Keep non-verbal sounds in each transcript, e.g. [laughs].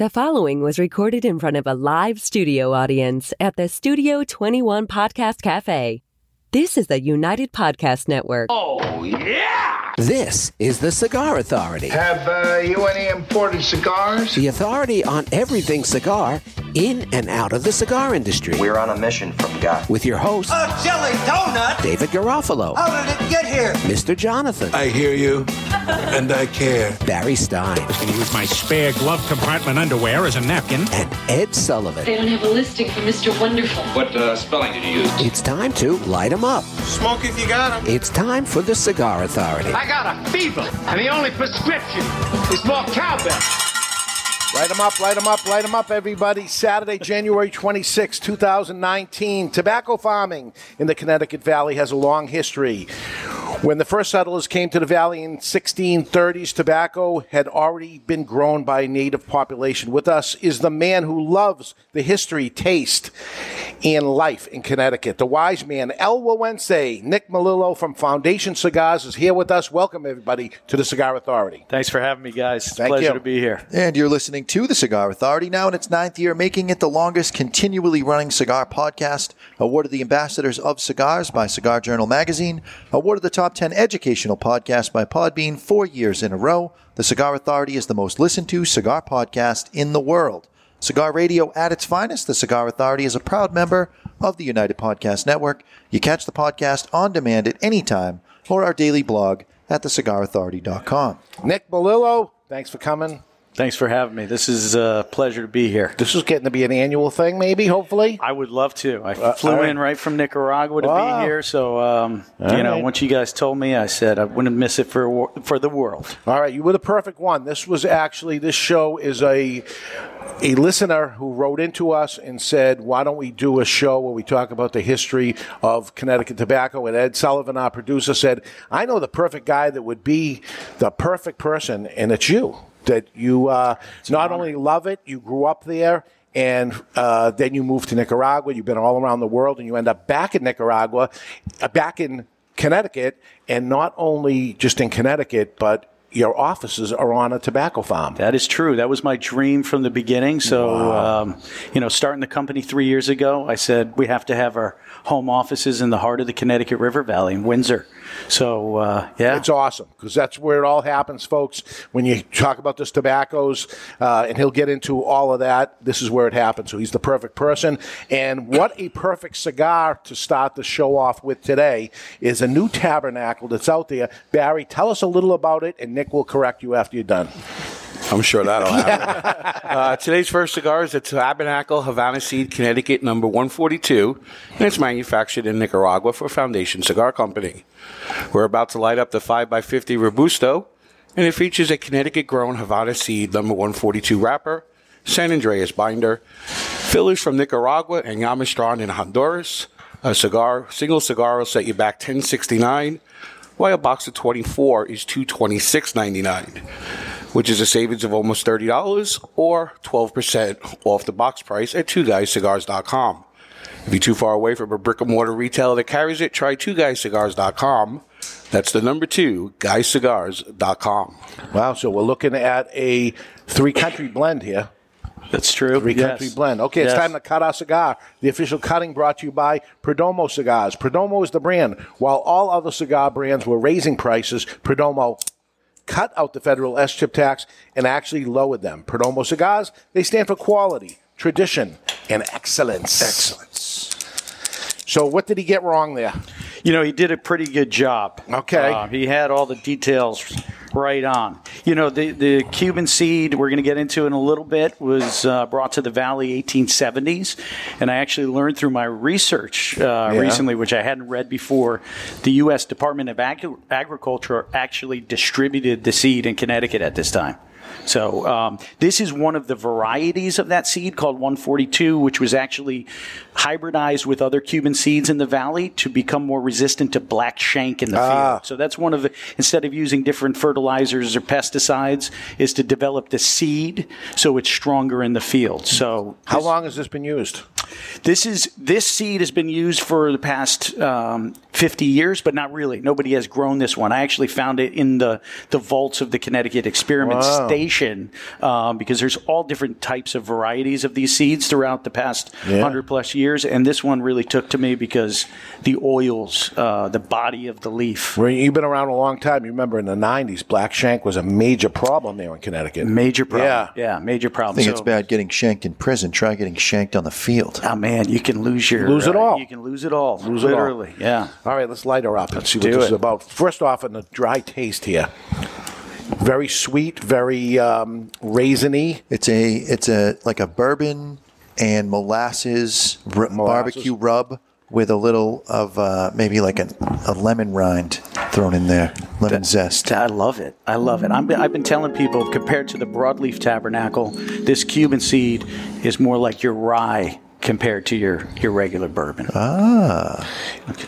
The following was recorded in front of a live studio audience at the Studio 21 Podcast Cafe. This is the United Podcast Network. Oh, yeah! This is the Cigar Authority, Have uh, you any imported cigars? the authority on everything cigar in and out of the cigar industry. We're on a mission from God. With your host, A jelly donut? David Garofalo, How did it get here? Mr. Jonathan, I hear you, and I care. Barry Stein, and use my spare glove compartment underwear as a napkin. and Ed Sullivan. They don't have a listing for Mr. Wonderful. What uh, spelling did you use? It's time to light 'em up. Smoke if you got 'em. It's time for the Cigar Authority. I got a fever, and the only prescription is more cowbell. Light them up, light them up, light them up, everybody. Saturday, January 26, 2019. Tobacco farming in the Connecticut Valley has a long history. When the first settlers came to the valley in 1630s, tobacco had already been grown by native population. With us is the man who loves the history, taste, and life in Connecticut. The wise man, El Güegüense, Nick Melillo from Foundation Cigars, is here with us. Welcome, everybody, to the Cigar Authority. Thanks for having me, guys. It's a pleasure you. to be here. And you're listening to the Cigar Authority now in its ninth year, making it the longest continually running cigar podcast. Awarded the Ambassadors of Cigars by Cigar Journal Magazine. Awarded the top 10 educational podcast by Podbean four years in a row. The Cigar Authority is the most listened to cigar podcast in the world. Cigar radio at its finest, the Cigar Authority is a proud member of the United Podcast Network. You catch the podcast on demand at any time or our daily blog at thecigarauthority.com. Nick Melillo, thanks for coming. Thanks for having me. This is a pleasure to be here. This is getting to be an annual thing, maybe, hopefully. I would love to. I Uh, flew right. in right from Nicaragua to Wow. be here, so um, you know, right. once you guys told me, I said I wouldn't miss it for for the world. All right, you were the perfect one. This was actually this show is a a listener who wrote into us and said, "Why don't we do a show where we talk about the history of Connecticut tobacco?" And Ed Sullivan, our producer, said, "I know the perfect guy that would be the perfect person, and it's you. That you uh, not only love it, you grew up there." And uh, then you moved to Nicaragua. You've been all around the world, and you end up back in Nicaragua, uh, back in Connecticut, and not only just in Connecticut, but your offices are on a tobacco farm. That is true. That was my dream from the beginning. So, um, you know, starting the company three years ago, I said we have to have our home offices in the heart of the Connecticut River Valley in Windsor. So, uh, yeah, It's awesome because that's where it all happens, folks. When you talk about this tobaccos, uh, and he'll get into all of that, this is where it happens. So he's the perfect person. And what a perfect cigar to start the show off with today is a new tabernacle that's out there. Barry, tell us a little about it, and Nick will correct you after you're done. I'm sure that'll happen. [laughs] uh, today's first cigar is the Tabernacle Havana Seed, Connecticut, number 142, and it's manufactured in Nicaragua for Foundation Cigar Company. We're about to light up the 5x50 Robusto, and it features a Connecticut grown Havana Seed, number 142 wrapper, San Andrés binder, fillers from Nicaragua and Jamastran in Honduras. A cigar, single cigar will set you back 1069 while a box of 24 is 226.99 which is a savings of almost $30 or 12% off the box price at twoguyscigars.com. If you're too far away from a brick and mortar retailer that carries it, try twoguyscigars.com. That's the number two, guyscigars.com. Wow, so we're looking at a three country blend here. that's true. Three Yes. country blend. Okay, it's time to cut our cigar. The official cutting brought to you by Perdomo Cigars. Perdomo is the brand. While all other cigar brands were raising prices, Perdomo cut out the federal SCHIP tax and actually lowered them. Perdomo Cigars, they stand for quality, tradition, and excellence. Excellence. So, what did he get wrong there? You know, he did a pretty good job. Okay. Uh, he had all the details right on. You know, the, the Cuban seed, we're going to get into in a little bit, was uh, brought to the Valley 1870s. And I actually learned through my research uh, recently, which I hadn't read before, the U.S. Department of Ag- Agriculture actually distributed the seed in Connecticut at this time. So um, this is one of the varieties of that seed called 142, which was actually hybridized with other Cuban seeds in the valley to become more resistant to black shank in the field. So that's one of the instead of using different fertilizers or pesticides, is to develop the seed so it's stronger in the field. So How this- long has this been used? This is this seed has been used for the past um, 50 years, but not really. Nobody has grown this one. I actually found it in the, the vaults of the Connecticut Experiment Wow. Station um, because there's all different types of varieties of these seeds throughout the past Yeah. 100 plus years. And this one really took to me because the oils, uh, the body of the leaf. Well, You've been around a long time. You remember in the 90s, black shank was a major problem there in Connecticut. Major problem. Yeah. Yeah, major problem. I problem. think So- it's bad getting shanked in prison. Try getting shanked on the field. Oh man, you can lose your Lose it uh, all. You can lose it all. Lose it all. literally. Yeah. All right, let's light her up and see what this it. is about. First off, in the dry taste here. Very sweet, very um, raisiny. It's a it's a like a bourbon and molasses, r- barbecue rub with a little of uh, maybe like an, a lemon rind thrown in there, lemon zest. I love it. I love it. I'm, I've been telling people compared to the broadleaf tabernacle, this Cuban seed is more like your rye compared to your, your regular bourbon. Ah.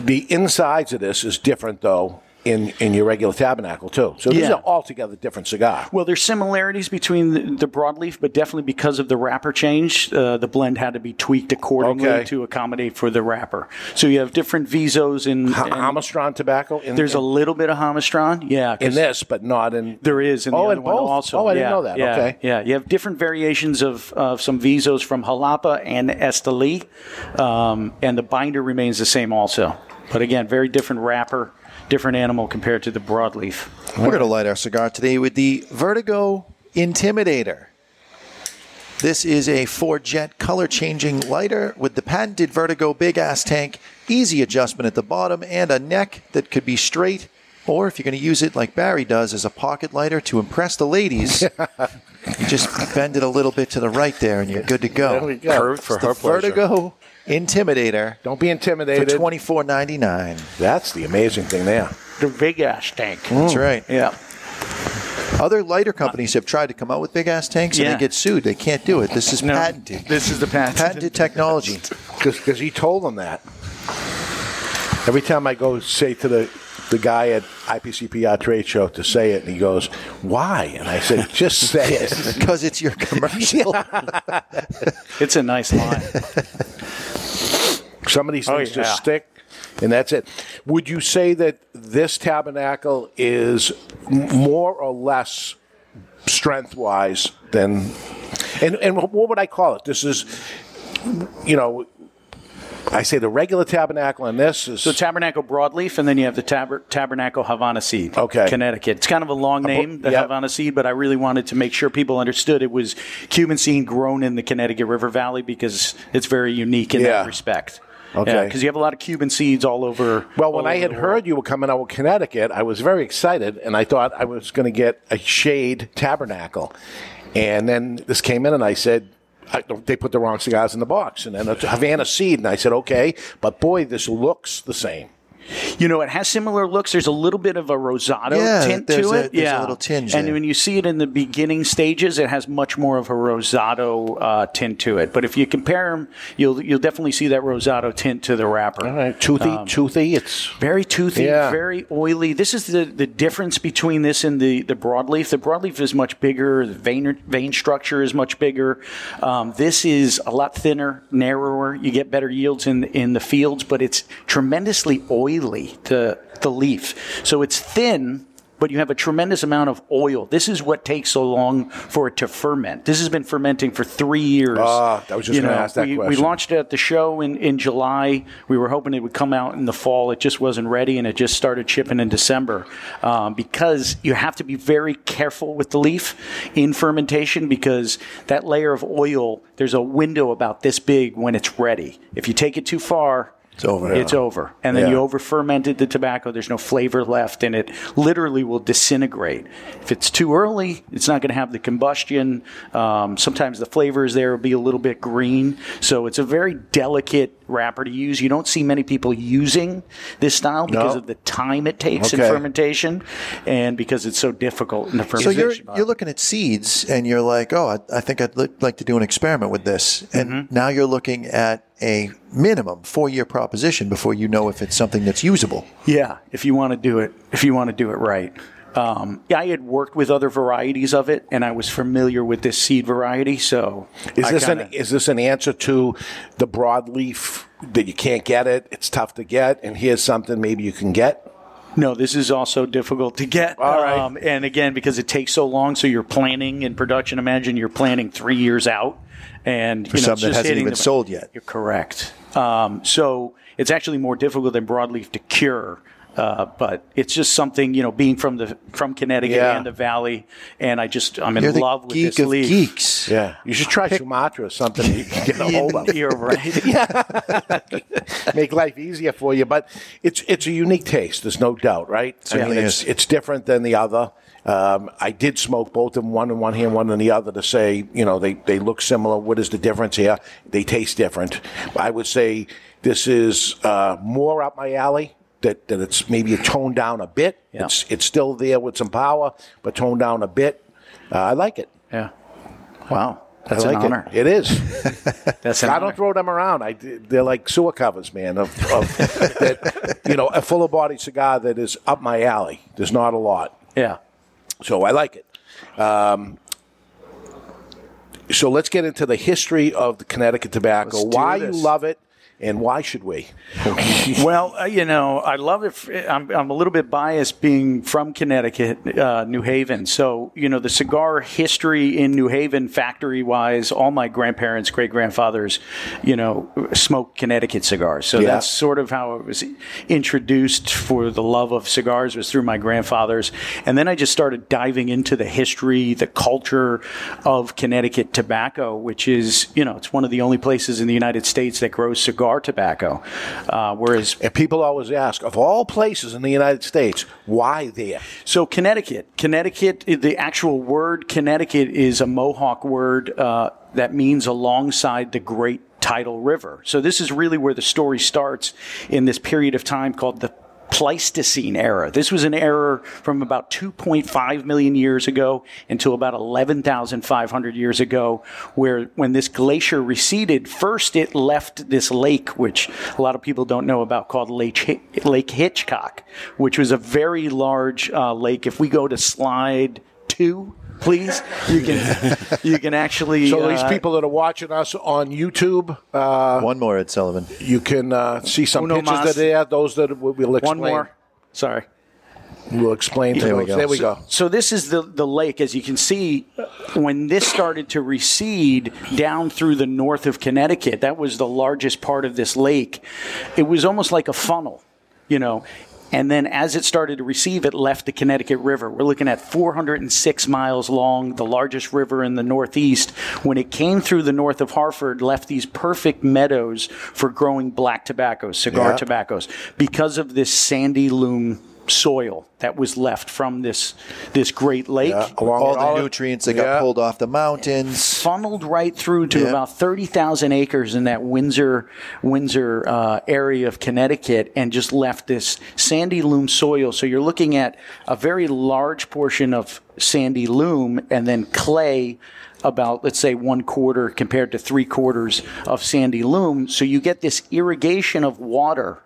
The insides of this is different, though, in, in your regular tabernacle, too. So this is an altogether different cigar. Well, there's similarities between the, the broadleaf, but definitely because of the wrapper change, uh, the blend had to be tweaked accordingly Okay. to accommodate for the wrapper. So you have different visos in. Ha- in- Jamastran tobacco? In, there's a little bit of Jamastran, yeah, in this, but not in. There is in the Oh, other in one also. Oh, I didn't know that. Yeah, Okay. Yeah, you have different variations of, of some Visos from Jalapa and Esteli, um, and the binder remains the same also. But again, very different wrapper, different animal compared to the broadleaf. We're going to light our cigar today with the Vertigo Intimidator. This is a four jet color changing lighter with the patented Vertigo big ass tank, easy adjustment at the bottom, and a neck that could be straight. Or if you're going to use it like Barry does as a pocket lighter to impress the ladies, [laughs] you just bend it a little bit to the right there and you're good to go. There we go. Curved for It's the her pleasure. Vertigo Intimidator Don't be for intimidated. twenty four ninety nine. That's the amazing thing there. The big ass tank. That's mm. right. Yeah. Other lighter companies have tried to come out with big ass tanks and Yeah. they get sued. They can't do it. This is No, patented. This is the patent. Patented technology. [laughs] Because he told them that. Every time I go say to the the guy at IPCPR trade show to say it, and he goes, "Why?" And I said, "Just say it." [laughs] Because it's your commercial. [laughs] It's a nice line. Some of these Oh, things yeah. just stick, and that's it. Would you say that this tabernacle is more or less strength wise than? And and what would I call it? This is, you know. I say the regular tabernacle, and this is So Tabernacle Broadleaf, and then you have the taber- Tabernacle Havana Seed. Okay. Connecticut. It's kind of a long name, the yep. Havana Seed, but I really wanted to make sure people understood it was Cuban seed grown in the Connecticut River Valley because it's very unique in Yeah. that respect. Okay. Because you have a lot of Cuban seeds all over. Well, all when I had heard you were coming out with Connecticut, I was very excited, and I thought I was going to get a shade tabernacle. And then this came in, and I said, I, they put the wrong cigars in the box, and then a Havana seed, and I said, okay, but boy, this looks the same. You know, it has similar looks. There's a little bit of a rosado Yeah, tint to a- it. there's a yeah, little tinge And there. when you see it in the beginning stages, it has much more of a rosado uh, tint to it. But if you compare them, you'll you'll definitely see that rosado tint to the wrapper. All right, toothy, toothy. It's Very toothy, Yeah. very oily. This is the, the difference between this and the, the broadleaf. The broadleaf is much bigger. The vein, vein structure is much bigger. Um, this is a lot thinner, narrower. You get better yields in, in the fields, but it's tremendously oily, the, the leaf. So it's thin, but you have a tremendous amount of oil. This is what takes so long for it to ferment. This has been fermenting for three years. Ah, I was just gonna ask that we, we launched it at the show in, in July. We were hoping it would come out in the fall. It just wasn't ready, and it just started shipping in December. Um, because you have to be very careful with the leaf in fermentation because that layer of oil, there's a window about this big when it's ready. If you take it too far, It's over. It's over. And then Yeah. you over fermented the tobacco. There's no flavor left, and it literally will disintegrate. If it's too early, it's not going to have the combustion. Um, sometimes the flavors there will be a little bit green. So it's a very delicate wrapper to use. You don't see many people using this style because No. of the time it takes Okay. in fermentation and because it's so difficult in the So fermentation. you're you're looking at seeds and you're like, oh, I, I think I'd li- like to do an experiment with this, and Mm-hmm. now you're looking at a minimum four year proposition before you know if it's something that's usable. Yeah, if you want to do it, if you want to do it right. Um, yeah, I had worked with other varieties of it, and I was familiar with this seed variety. So is I this kinda- an is this an answer to the broadleaf that you can't get it, it's tough to get, and here's something maybe you can get? No, this is also difficult to get. All right. Um, and again, because it takes so long, so you're planning in production. Imagine you're planning three years out, and For you know, something that hasn't even the- sold yet. You're correct. Um, so it's actually more difficult than broadleaf to cure. Uh, but it's just something you know, being from the from Connecticut Yeah. and the Valley, and I just I'm in You're the love with this of leaf. geeks. Yeah, you should try Sumatra or something you [laughs] can get a hold of. [laughs] You're right. [laughs] Make life easier for you, but it's it's a unique taste. There's no doubt, right? I Certainly mean, it's it's different than the other. Um, I did smoke both of them, one in one hand, one in the other, to say, you know, they, they look similar. What is the difference here? They taste different. I would say this is uh, more up my alley. That, that it's maybe toned down a bit. Yeah. It's it's still there with some power, but toned down a bit. Uh, I like it. Yeah. Wow. That's I an honor. it. It is. [laughs] That's an I honor. don't throw them around. I they're like sewer covers, man. Of, of [laughs] that, you know, a fuller body cigar that is up my alley. There's not a lot, Yeah. So I like it. Um, so let's get into the history of the Connecticut tobacco. Why this. you love it, and why should we? [laughs] Well, uh, you know, I love it. f- I'm, I'm a little bit biased being from Connecticut, uh, New Haven. So, you know, the cigar history in New Haven, factory wise, all my grandparents, great grandfathers, you know, smoked Connecticut cigars. So Yeah. that's sort of how it was introduced for the love of cigars was through my grandfathers. And then I just started diving into the history, the culture of Connecticut tobacco, which is, you know, it's one of the only places in the United States that grows cigar tobacco. Uh, whereas And people always ask, of all places in the United States, why there? so Connecticut, Connecticut, the actual word Connecticut is a Mohawk word uh, that means alongside the Great Tidal River. So this is really where the story starts in this period of time called the Pleistocene era. This was an era from about 2.5 million years ago until about 11,500 years ago, where when this glacier receded, first it left this lake, which a lot of people don't know about, called Lake, lake Hitchcock, which was a very large uh, lake. If we go to slide two, please, you can [laughs] you can actually. So these uh, people that are watching us on YouTube, uh, One more, Ed Sullivan. you can uh, see some Uno pictures mas. that are there. Those that we- we'll explain. one more. Sorry. We'll explain. To There we those. go. There we go. So this is the the lake, as you can see, when this started to recede down through the north of Connecticut. That was the largest part of this lake. It was almost like a funnel, you know. And then as it started to receive, it left the Connecticut River. We're looking at 406 miles long, the largest river in the Northeast. When it came through the north of Hartford, left these perfect meadows for growing black tobaccos, cigar Yeah. tobaccos, because of this sandy loam soil that was left from this this great lake. Yeah, along All the it. nutrients that got pulled off the mountains. funneled right through to Yeah. about 30,000 acres in that Windsor Windsor uh, area of Connecticut and just left this sandy loam soil. So you're looking at a very large portion of sandy loam and then clay about let's say one quarter compared to three quarters of sandy loam. So you get this irrigation of water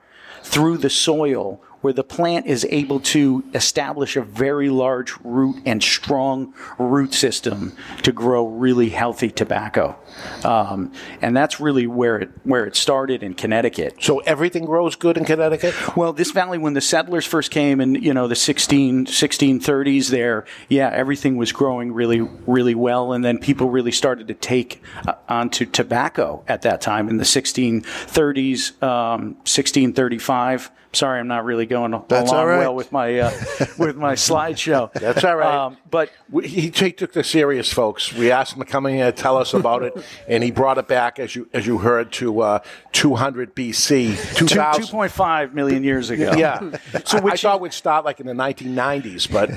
through the soil where the plant is able to establish a very large root and strong root system to grow really healthy tobacco. Um, and that's really where it where it started in Connecticut. So everything grows good in Connecticut. Well, this valley, when the settlers first came in, you know, the 16, 1630s there, yeah, everything was growing really, really well. And then people really started to take uh, onto tobacco at that time in the 1630s, um, 1635. Sorry, I'm not really going That's along right. well with my uh, [laughs] with my slideshow. That's all right. Um, but We, he, he took the serious, folks. We asked him to come in here and tell us about it, [laughs] and he brought it back, as you as you heard, to uh, 200 BC, two, 2000. 2.5 million years ago. Yeah, [laughs] so I, I thought we'd start like in the 1990s, but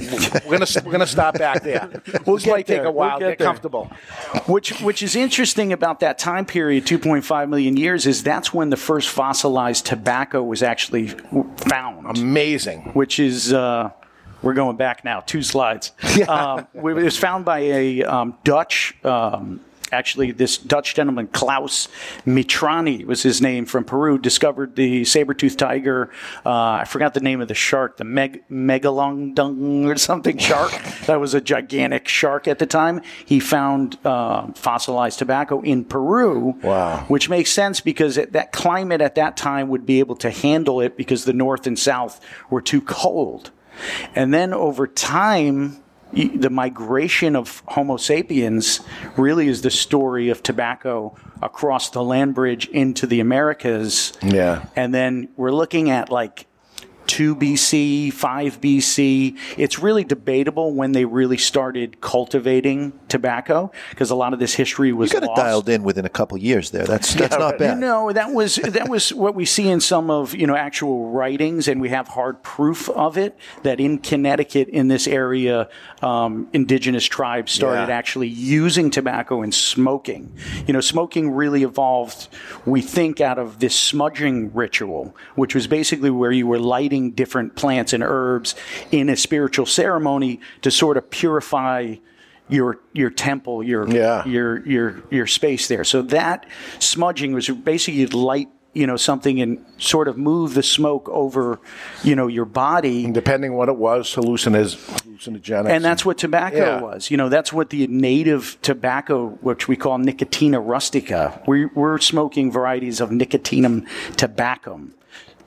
we're gonna we're gonna start back there. We'll this might take a while. We'll get get comfortable. Which, which is interesting about that time period, 2.5 million years, is that's when the first fossilized tobacco was actually found. Amazing. Which is, uh, we're going back now, two slides. [laughs] Um, it was found by a um, Dutch um, actually this Dutch gentleman, Klaus Mitrani was his name from Peru, discovered the saber-toothed tiger. Uh, I forgot the name of the shark, the meg- megalodon or something [laughs] shark. that was a gigantic shark at the time. He found uh, fossilized tobacco in Peru. Wow. Which makes sense because it, that climate at that time would be able to handle it because the north and south were too cold. And then over time, the migration of Homo sapiens really is the story of tobacco across the land bridge into the Americas. Yeah. And then we're looking at like 2 BC, 5 BC. It's really debatable when they really started cultivating tobacco because a lot of this history was You got it lost. dialed in within a couple years there. That's [laughs] that's not bad. No, that was that was what we see in some of you know actual writings, and we have hard proof of it. That in Connecticut, in this area, um, indigenous tribes started Yeah. actually using tobacco and smoking. You know, smoking really evolved, we think, out of this smudging ritual, which was basically where you were lighting different plants and herbs in a spiritual ceremony to sort of purify your your temple, your Yeah. your your your space there. So that smudging was basically you'd light you know something and sort of move the smoke over you know your body Depending what it was, hallucinogenics. and that's what tobacco Yeah. was. You know, that's what the native tobacco, which we call Nicotiana rustica, we, we're smoking varieties of Nicotiana tabacum.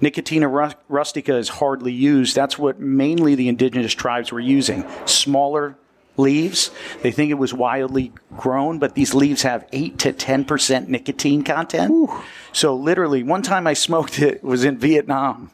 Nicotiana rus- rustica is hardly used. That's what mainly the indigenous tribes were using. Smaller leaves. They think it was wildly grown, but these leaves have 8 to 10% nicotine content. So literally, one time I smoked it was in Vietnam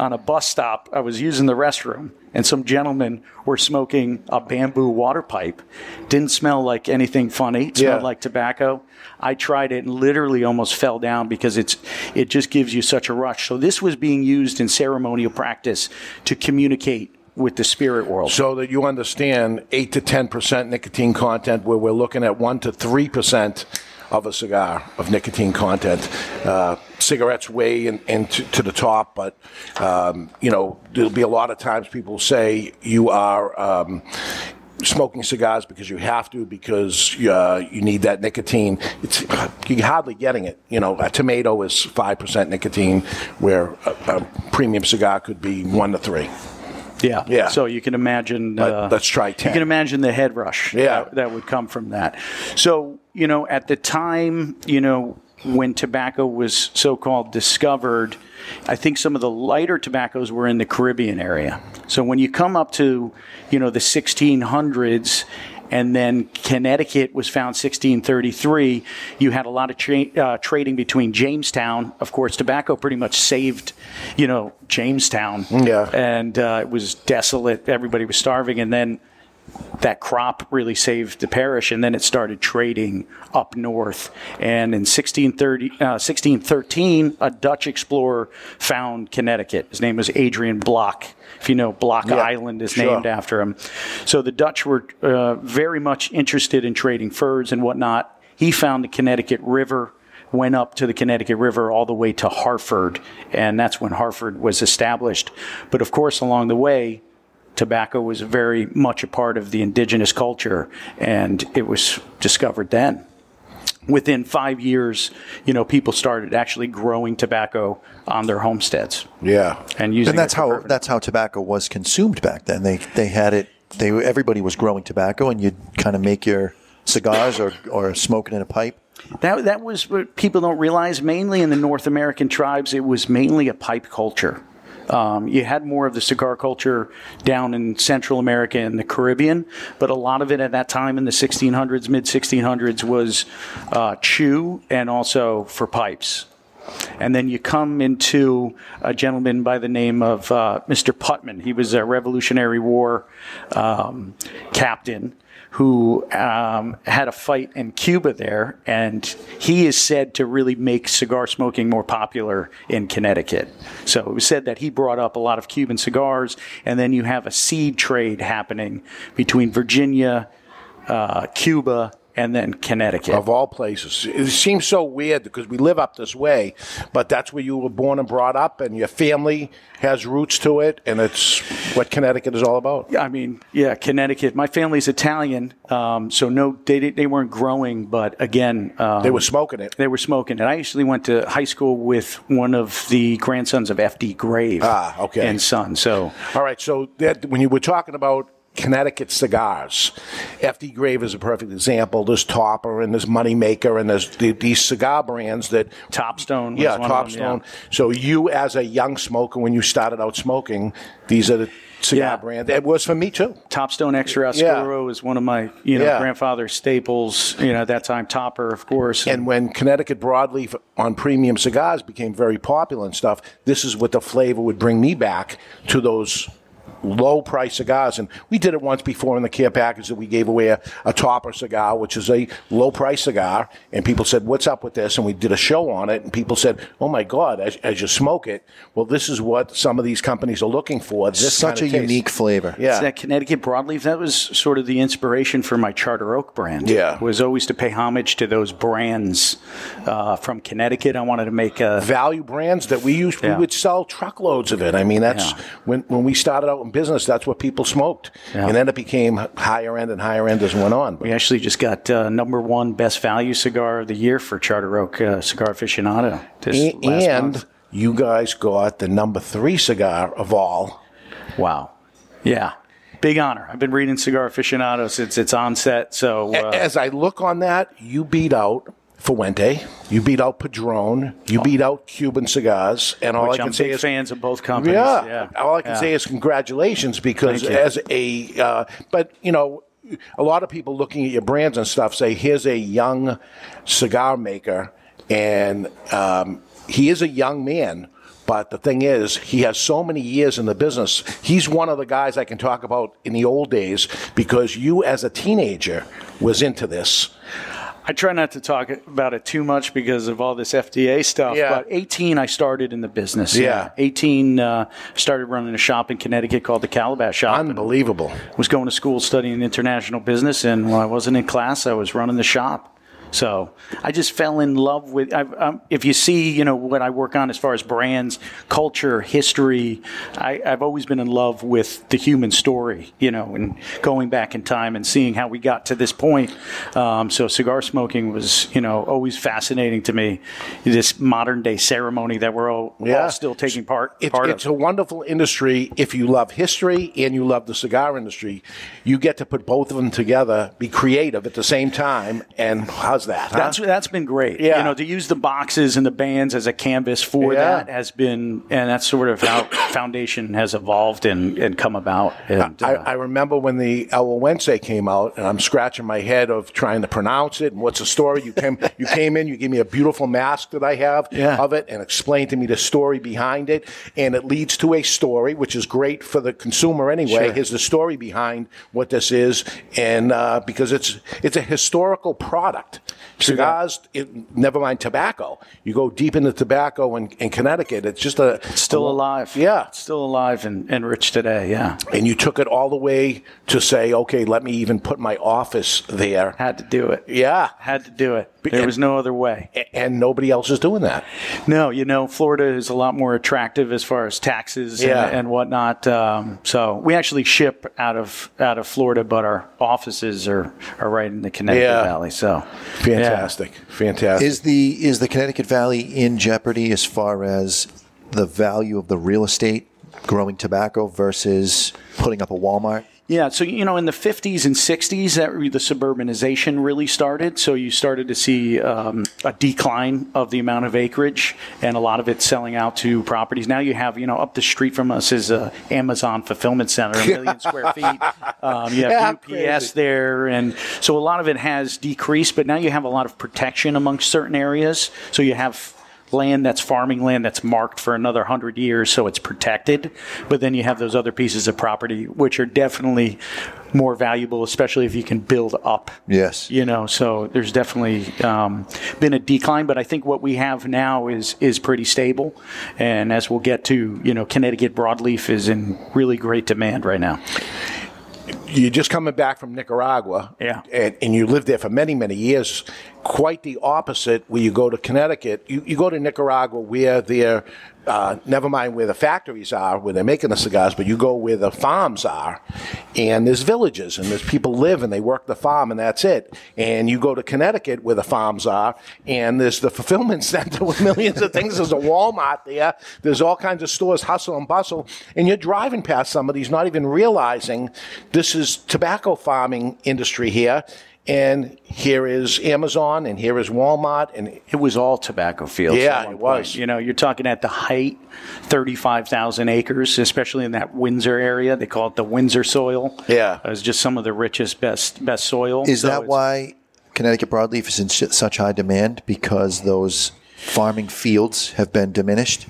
on a bus stop. I was using the restroom, and some gentlemen were smoking a bamboo water pipe. Didn't smell like anything funny. It smelled Yeah. like tobacco. I tried it and literally almost fell down because it's it just gives you such a rush. So this was being used in ceremonial practice to communicate with the spirit world. so that you understand 8 to 10% nicotine content where we're looking at 1 to 3% of a cigar of nicotine content uh, cigarettes way in, into to the top but um, you know there'll be a lot of times people say you are um, smoking cigars because you have to because uh, you need that nicotine it's you're hardly getting it you know a tomato is 5% nicotine where a, a premium cigar could be 1 to 3 Yeah. Yeah. So you can imagine. Uh, let's try 10. You can imagine the head rush. Yeah. That, that would come from that. So you know, at the time, you know, when tobacco was so-called discovered, I think some of the lighter tobaccos were in the Caribbean area. So when you come up to, you know, the 1600s. And then Connecticut was found 1633. You had a lot of tra- uh, trading between Jamestown. Of course, tobacco pretty much saved, you know, Jamestown Yeah. and uh, it was desolate. Everybody was starving, and then that crop really saved the parish, and then it started trading up north. And in 1630, uh, 1613, a Dutch explorer found Connecticut. His name was Adrian Block. If you know, Block Yeah, Island is sure. named after him. So the Dutch were uh, very much interested in trading furs and whatnot. He found the Connecticut River went up to the Connecticut River all the way to Hartford, and that's when Hartford was established. But of course, along the way, tobacco was very much a part of the indigenous culture, and it was discovered then. Within five years, you know, people started actually growing tobacco on their homesteads yeah and using and that's it for how bourbon. that's how tobacco was consumed back then. They they had it. They everybody was growing tobacco, and you'd kind of make your cigars or or smoke it in a pipe. That that was what people don't realize. Mainly in the North American tribes, it was mainly a pipe culture. Um, you had more of the cigar culture down in Central America and the Caribbean, but a lot of it at that time in the 1600s, mid 1600s, was uh, chew and also for pipes. And then you come into a gentleman by the name of uh, Mr. Putnam. He was a Revolutionary War um, captain who um, had a fight in Cuba there, and he is said to really make cigar smoking more popular in Connecticut. So it was said that he brought up a lot of Cuban cigars, and then you have a seed trade happening between Virginia, uh, Cuba, and then Connecticut. Of all places. It seems so weird because we live up this way, but that's where you were born and brought up, and your family has roots to it, and it's what Connecticut is all about. I mean, yeah, Connecticut. My family's Italian, um, so no, they they weren't growing, but again, um, They were smoking it. They were smoking it. I actually went to high school with one of the grandsons of F.D. Grave. Ah, okay. And son. So All right, so that, when you were talking about Connecticut cigars, FD Grave is a perfect example. There's Topper and there's Moneymaker and there's the, these cigar brands that Topstone. Was yeah, one of them, Topstone. So you, as a young smoker, when you started out smoking, these are the cigar Yeah. brands. It was for me too. Topstone Extra Yeah. Oscuro is one of my, you know, Yeah. grandfather's staples. You know, at that time Topper, of course. And when Connecticut broadleaf on premium cigars became very popular and stuff, this is what the flavor would bring me back to those low price cigars. And we did it once before in the care package that we gave away a, a topper cigar, which is a low price cigar. And people said, What's up with this? And we did a show on it. And people said, Oh my God, as, as you smoke it, well, this is what some of these companies are looking for. This Such kind a taste. unique flavor. Yeah. So that Connecticut broadleaf, that was sort of the inspiration for my Charter Oak brand. Yeah. It Was always to pay homage to those brands uh, from Connecticut. I wanted to make a value brands that we used. Yeah. We would sell truckloads of it. I mean, that's Yeah. when when we started out in business. That's what people smoked, Yeah. and then it became higher end and higher end as it went on. But We actually just got uh, number one best value cigar of the year for Charter Oak uh, Cigar Aficionado. This A- last and month. you guys got the number three cigar of all. wow, yeah, big honor. I've been reading Cigar Aficionado since its onset. So uh, As I look on that, you beat out Fuente, you beat out Padron, you beat out Cuban cigars, and all which I can I'm say big is fans of both companies. Yeah. Yeah, All I can Yeah. say is congratulations because as a, uh, but you know, a lot of people looking at your brands and stuff say, here's a young cigar maker, and um, he is a young man. But the thing is, he has so many years in the business. He's one of the guys I can talk about in the old days because you, as a teenager, was into this. I try not to talk about it too much because of all this FDA stuff. Yeah. But 18, I started in the business. Yeah. 18, uh, started running a shop in Connecticut called the Calabash Shop. Unbelievable. was going to school studying international business, and when I wasn't in class, I was running the shop. So I just fell in love with. I've, um, if you see, you know what I work on as far as brands, culture, history, I, I've always been in love with the human story. You know, and going back in time and seeing how we got to this point. Um, so cigar smoking was, you know, always fascinating to me. This modern day ceremony that we're all, Yeah. all still taking part It, part it's of. a wonderful industry if you love history and you love the cigar industry. You get to put both of them together, be creative at the same time, and how's that? huh? That's that's been great. Yeah. You know, to use the boxes and the bands as a canvas for Yeah. that has been, and that's sort of how [coughs] Foundation has evolved and, and come about. And, I, uh, I remember when the El Güegüense came out, and I'm scratching my head of trying to pronounce it. And what's the story? You came, you came in, you gave me a beautiful mask that I have Yeah. of it, and explained to me the story behind it. And it leads to a story, which is great for the consumer anyway. Sure. Here's the story behind what this is, and uh, because it's it's a historical product. Cigars, it, never mind tobacco. You go deep into tobacco in, in Connecticut. It's just a still alive. Yeah, It's still alive and, and rich today. Yeah. and you took it all the way to say, okay, let me even put my office there. Had to do it. Yeah. Had to do it. There was no other way. And nobody else is doing that. No, you know, Florida is a lot more attractive as far as taxes Yeah. and, and whatnot. Um, so we actually ship out of out of Florida, but our offices are, are right in the Connecticut Yeah. Valley. So Fantastic. Fantastic. fantastic. Is the is the Connecticut Valley in jeopardy as far as the value of the real estate, growing tobacco versus putting up a Walmart? Yeah, so you know, in the 50s and 60s, that the suburbanization really started. So you started to see um, a decline of the amount of acreage, and a lot of it selling out to properties. Now you have, you know, up the street from us is a Amazon fulfillment center, a million [laughs] square feet. Um, you Yeah, have UPS crazy. there, and so a lot of it has decreased. But now you have a lot of protection amongst certain areas. So you have land that's farming land that's marked for another 100 years so it's protected. But then you have those other pieces of property which are definitely more valuable especially if you can build up. Yes. you know so there's definitely um, been a decline but i think what we have now is is pretty stable. And as we'll get to you know connecticut broadleaf is in really great demand right now you're just coming back from Nicaragua, Yeah. and, and you lived there for many, many years. Quite the opposite. Where you go to Connecticut, you, you go to Nicaragua where they're uh, never mind where the factories are, where they're making the cigars, but you go where the farms are, and there's villages, and there's people live and they work the farm, and that's it. And you go to Connecticut where the farms are, and there's the [laughs] fulfillment center with millions of things. There's a Walmart there. There's all kinds of stores, hustle and bustle, and you're driving past some of these, not even realizing this is tobacco farming industry here. And here is Amazon, and here is Walmart, and It was all tobacco fields. Yeah, at one it was. You know, you're talking at the height, 35,000 acres, especially in that Windsor area. They call it the Windsor soil. Yeah. It was just some of the richest, best, best soil. Is So that why Connecticut broadleaf is in such high demand? Because those farming fields have been diminished?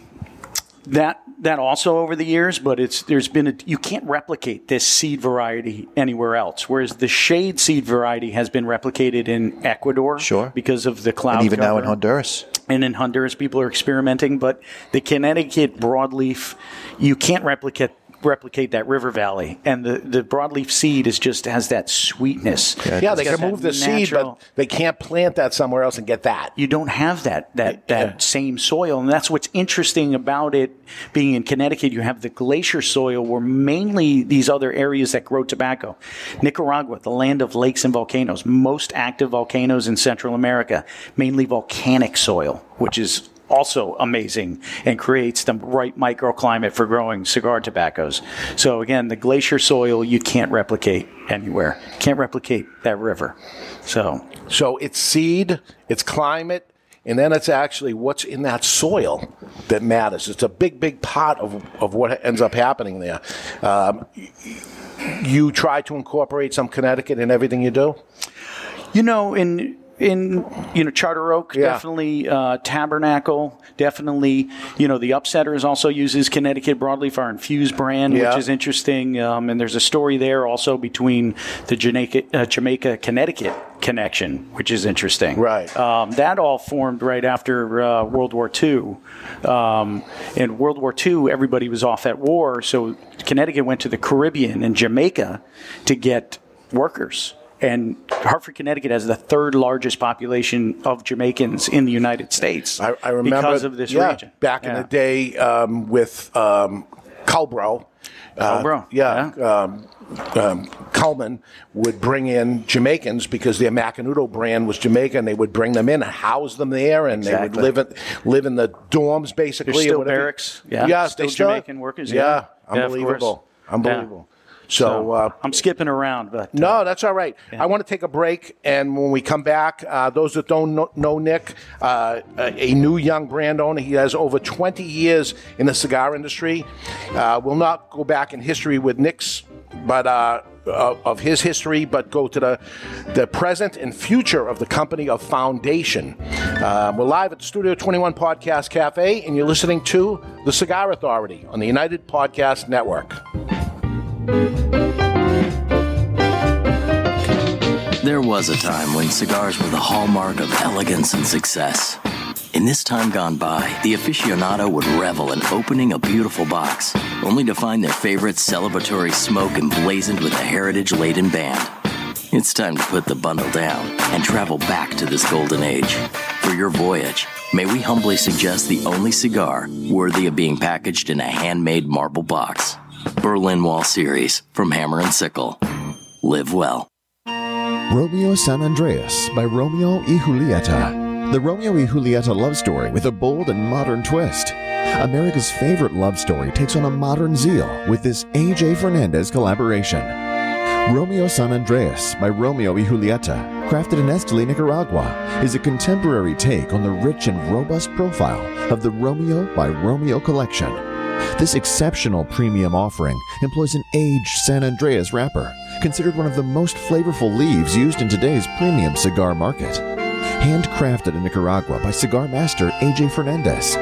That that also over the years, but it's there's been a, you can't replicate this seed variety anywhere else. Whereas the shade seed variety has been replicated in Ecuador, Sure. because of the cloud and even now in. Honduras. and in Honduras, people are experimenting. But the Connecticut broadleaf, you can't replicate replicate that river valley, and the the broadleaf seed is just has that sweetness. yeah, they got can move the seed, but they can't plant that somewhere else and get that. you don't have that that that Yeah. same soil, and that's what's interesting about it being in Connecticut. You have the glacier soil, where mainly these other areas that grow tobacco. Nicaragua, the land of lakes and volcanoes, most active volcanoes in Central America, mainly volcanic soil, which is also amazing and creates the right microclimate for growing cigar tobaccos. So again, the glacier soil you can't replicate anywhere. Can't replicate that river. So So it's seed, it's climate, and then it's actually what's in that soil that matters. It's a big, big part of, of what ends up happening there. Um, you try to incorporate some Connecticut in everything you do? You know, in in you know Charter Oak, Yeah. definitely uh, Tabernacle, definitely. You know, the Upsetters also uses Connecticut broadleaf, our infused brand, Yeah. which is interesting. Um, and there's a story there also between the Jamaica, uh, Jamaica Connecticut connection, which is interesting. Right. Um, that all formed right after uh, World War II. Um, in World War II, everybody was off at war, so Connecticut went to the Caribbean and Jamaica to get workers. And Hartford, Connecticut has the third largest population of Jamaicans in the United States I, I remember because of this yeah, region. back in the day um, with um, Culbro. Uh, Culbro, yeah. Um, um, Cullman would bring in Jamaicans because their Macanudo brand was Jamaican. They would bring them in and house them there, and they would live in, live in the dorms basically. There's or still barracks, yeah. yeah, Still Jamaican workers, Yeah, yeah. Yeah, unbelievable, unbelievable. So, uh, I'm skipping around, but uh, no, that's all right. I want to take a break, and when we come back, uh, those that don't know, know Nick, uh, a, new young brand owner, he has over 20 years in the cigar industry. Uh, we'll not go back in history with Nick's, but of his history, but go to the the present and future of the company of Foundation. Uh, we're live at the Studio 21 Podcast Cafe, and you're listening to the Cigar Authority on the United Podcast Network. There was a time when cigars were the hallmark of elegance and success. In this time gone by, the aficionado would revel in opening a beautiful box, only to find their favorite celebratory smoke emblazoned with a heritage laden band. It's time to put the bundle down and travel back to this golden age. For your voyage, may we humbly suggest the only cigar worthy of being packaged in a handmade marble box. Berlin Wall Series from Hammer and Sickle. Live well. Romeo San Andrés by Romeo y Julieta. The Romeo y Julieta love story with a bold and modern twist. America's favorite love story takes on a modern zeal with this A.J. Fernandez collaboration. Romeo San Andrés by Romeo y Julieta, crafted in Esteli, Nicaragua, is a contemporary take on the rich and robust profile of the Romeo by Romeo collection. This exceptional premium offering employs an aged San Andrés wrapper, considered one of the most flavorful leaves used in today's premium cigar market. Handcrafted in Nicaragua by cigar master AJ Fernandez.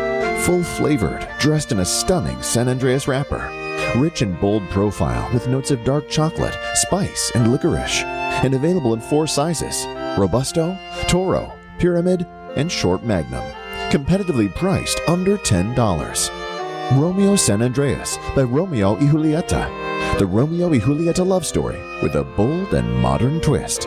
Full flavored, dressed in a stunning San Andrés wrapper. Rich and bold profile with notes of dark chocolate, spice, and licorice. And available in four sizes Robusto, Toro, Pyramid, and Short Magnum. Competitively priced under $10. Romeo San Andrés by Romeo y Julieta. The Romeo y Julieta love story with a bold and modern twist.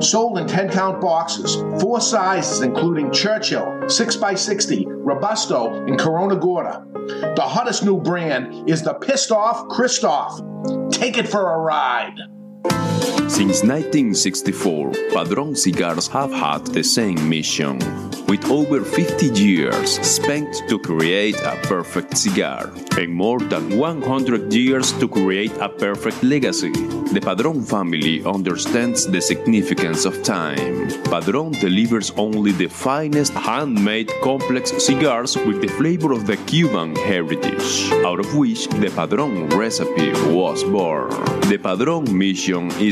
Sold in 10 count boxes, four sizes, including Churchill, 6x60, Robusto, and Corona Gorda. The hottest new brand is the Pissed Off Christoph. Take it for a ride. Since 1964, Padron Cigars have had the same mission. With over 50 years spent to create a perfect cigar, and more than 100 years to create a perfect legacy, the Padron family understands the significance of time. Padron delivers only the finest handmade complex cigars with the flavor of the Cuban heritage, out of which the Padron recipe was born. The Padron mission is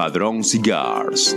Padron Cigars,